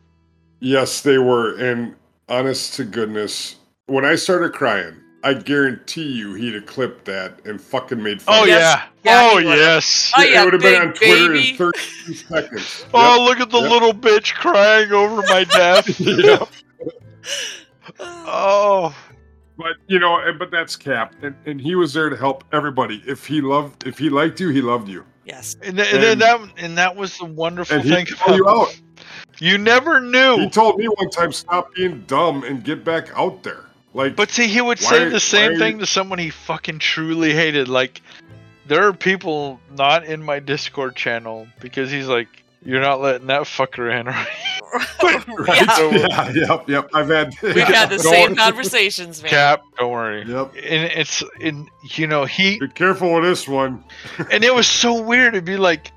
Speaker 4: yes, they were. And honest to goodness, when I started crying, I guarantee you he'd have clipped that and fucking made fun.
Speaker 6: Oh
Speaker 4: of.
Speaker 5: Yes.
Speaker 6: yeah.
Speaker 5: Yeah,
Speaker 6: oh
Speaker 5: he would've.
Speaker 6: yes.
Speaker 5: Oh,
Speaker 4: it
Speaker 5: yeah,
Speaker 4: would have been on Twitter
Speaker 5: baby.
Speaker 4: in 30 seconds.
Speaker 6: Oh look at the
Speaker 4: Yep.
Speaker 6: little bitch crying over my death.
Speaker 4: Yep.
Speaker 6: oh.
Speaker 4: But you know, eh, but that's Cap, and, and he was there to help everybody. If he loved, if he liked you, he loved you.
Speaker 5: Yes.
Speaker 6: And, th- and
Speaker 4: And-
Speaker 6: that and that was the wonderful
Speaker 4: And
Speaker 6: thing
Speaker 4: he'd call you
Speaker 6: about
Speaker 4: out.
Speaker 6: You never knew.
Speaker 4: He told me one time, "Stop being dumb and get back out there." Like,
Speaker 6: But see, he would say
Speaker 4: Why-
Speaker 6: the same
Speaker 4: why-
Speaker 6: thing to someone he fucking truly hated. Like, there are people not in my Discord channel because he's like, "You're not letting that fucker in." right?"
Speaker 4: right?
Speaker 5: Yeah.
Speaker 4: Yeah, yep, yep. I've had.
Speaker 5: We've had the
Speaker 6: Don't-
Speaker 5: same conversations, man.
Speaker 6: Cap, don't worry.
Speaker 4: Yep.
Speaker 6: And it's, in you know, he
Speaker 4: Be careful with this one.
Speaker 6: and it was so weird to be like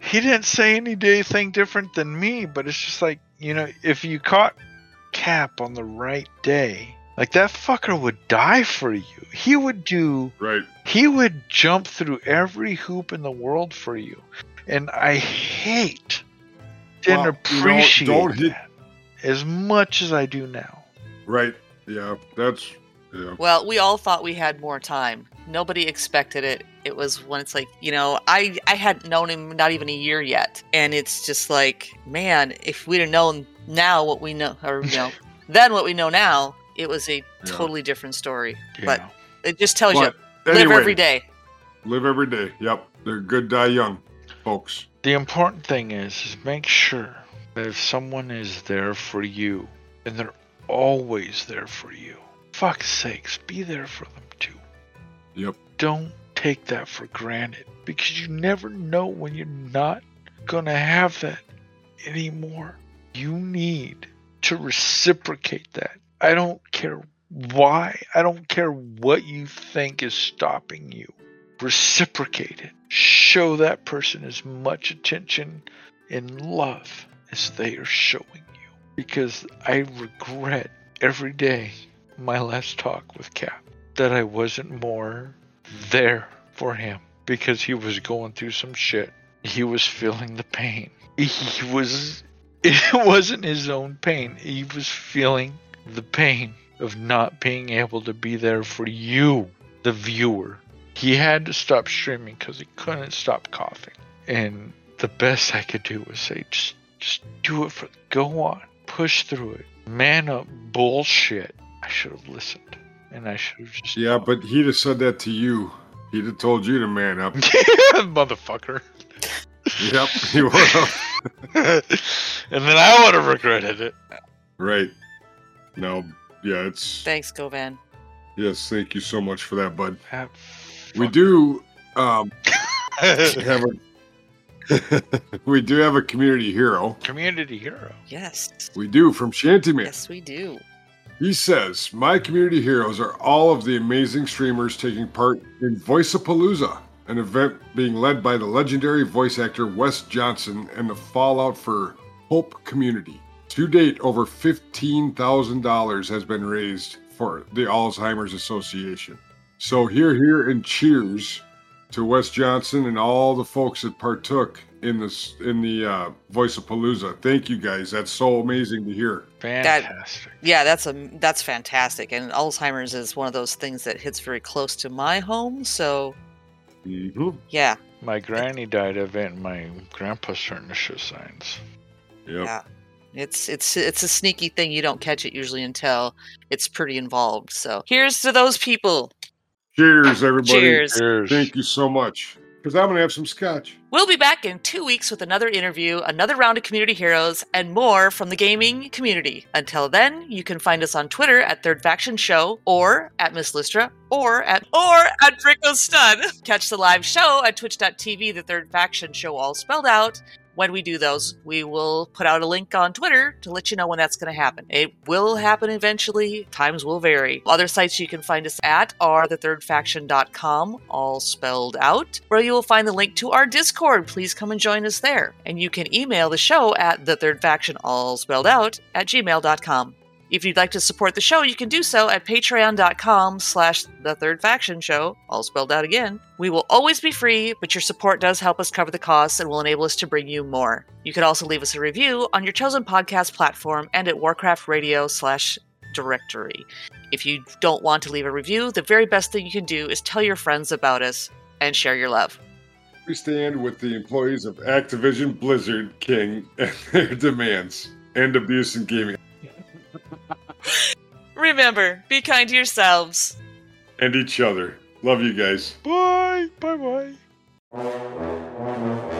Speaker 6: he didn't say anything different than me but it's just like you know if you caught cap on the right day like that fucker would die for you he would do
Speaker 4: Right.
Speaker 6: he would jump through every hoop in the world for you and i hate didn't
Speaker 4: Well, you know,
Speaker 6: appreciate
Speaker 4: hit-
Speaker 6: that as much as i do now
Speaker 4: Right. Yeah. That's. Yeah.
Speaker 5: Well, we all thought we had more time. Nobody expected it. It was when it's like, you know, I I hadn't known him not even a year yet, and it's just like, man, if we'd have known now what we know, or you know, then what we know now, it was a totally different story. But it just tells
Speaker 4: But
Speaker 5: you,
Speaker 4: anyway,
Speaker 5: live every day.
Speaker 4: Live every day. Yep. They're good, die young, folks.
Speaker 6: The important thing is, is make sure that if someone is there for you, and they're always there for you, fuck's sakes, be there for them too.
Speaker 4: Yep.
Speaker 6: Don't take that for granted because you never know when you're not gonna have that anymore. You need to reciprocate that. I don't care why, I don't care what you think is stopping you reciprocate it. Show that person as much attention and love as they are showing you. Because I regret every day my last talk with Cap that I wasn't more there for him because he was going through some shit. He was feeling the pain. He was, it wasn't his own pain. He was feeling the pain of not being able to be there for you the viewer. He had to stop streaming because he couldn't stop coughing. And the best I could do was say, just, just do it for, go on, push through it, man up, bullshit. I should have listened, and I should have just
Speaker 4: Yeah, but he'd have said that to you. He'd have told you to man up.
Speaker 6: motherfucker.
Speaker 4: yep, he would have.
Speaker 6: and then I would have regretted it.
Speaker 4: Right. No, yeah, it's.
Speaker 5: Thanks, Govan.
Speaker 4: Yes, thank you so much for that, bud.
Speaker 6: That
Speaker 4: We do um, have a. we do have a community hero.
Speaker 6: community hero.
Speaker 5: Yes.
Speaker 4: We do from Shantyman.
Speaker 5: Yes, we do.
Speaker 4: He says, My community heroes are all of the amazing streamers taking part in Voiceapalooza, an event being led by the legendary voice actor Wes Johnson and the Fallout for Hope community. To date, over $15,000 has been raised for the Alzheimer's Association. So, here, here, and cheers to Wes Johnson and all the folks that partook in this in the uh, Voiceapalooza. Thank you guys. That's so amazing to hear.
Speaker 6: Fantastic.
Speaker 5: Yeah, that's a that's fantastic. And Alzheimer's is one of those things that hits very close to my home. So
Speaker 4: Mhm.
Speaker 5: yeah,
Speaker 6: My granny died of it, and my grandpa starting to show signs.
Speaker 4: Yep.
Speaker 5: Yeah. it's it's it's a sneaky thing. You don't catch it usually until it's pretty involved. So here's to those people.
Speaker 4: Cheers, everybody.
Speaker 5: Cheers.
Speaker 6: Cheers.
Speaker 4: Thank you so much. Because I'm going to have some scotch.
Speaker 5: We'll be back in two weeks with another interview, another round of community heroes, and more from the gaming community. Until then, you can find us on Twitter at Third Faction Show, or at Miss Lystra, or at or at Bricko Stun. Catch the live show at twitch.tv, the Third Faction Show, all spelled out. When we do those, we will put out a link on Twitter to let you know when that's going to happen. It will happen eventually. Times will vary. Other sites you can find us at are thethirdfaction.com, all spelled out, where you will find the link to our Discord. Please come and join us there. And you can email the show at thethirdfaction, all spelled out, at gmail.com. If you'd like to support the show, you can do so at patreon.com slash the third faction show, all spelled out again. We will always be free, but your support does help us cover the costs and will enable us to bring you more. You can also leave us a review on your chosen podcast platform and at Warcraft Radio slash directory. If you don't want to leave a review, the very best thing you can do is tell your friends about us and share your love.
Speaker 4: We stand with the employees of Activision Blizzard King and their demands and abuse in gaming
Speaker 5: Remember, be kind to yourselves.
Speaker 4: and each other. Love you guys.
Speaker 6: Bye. Bye bye.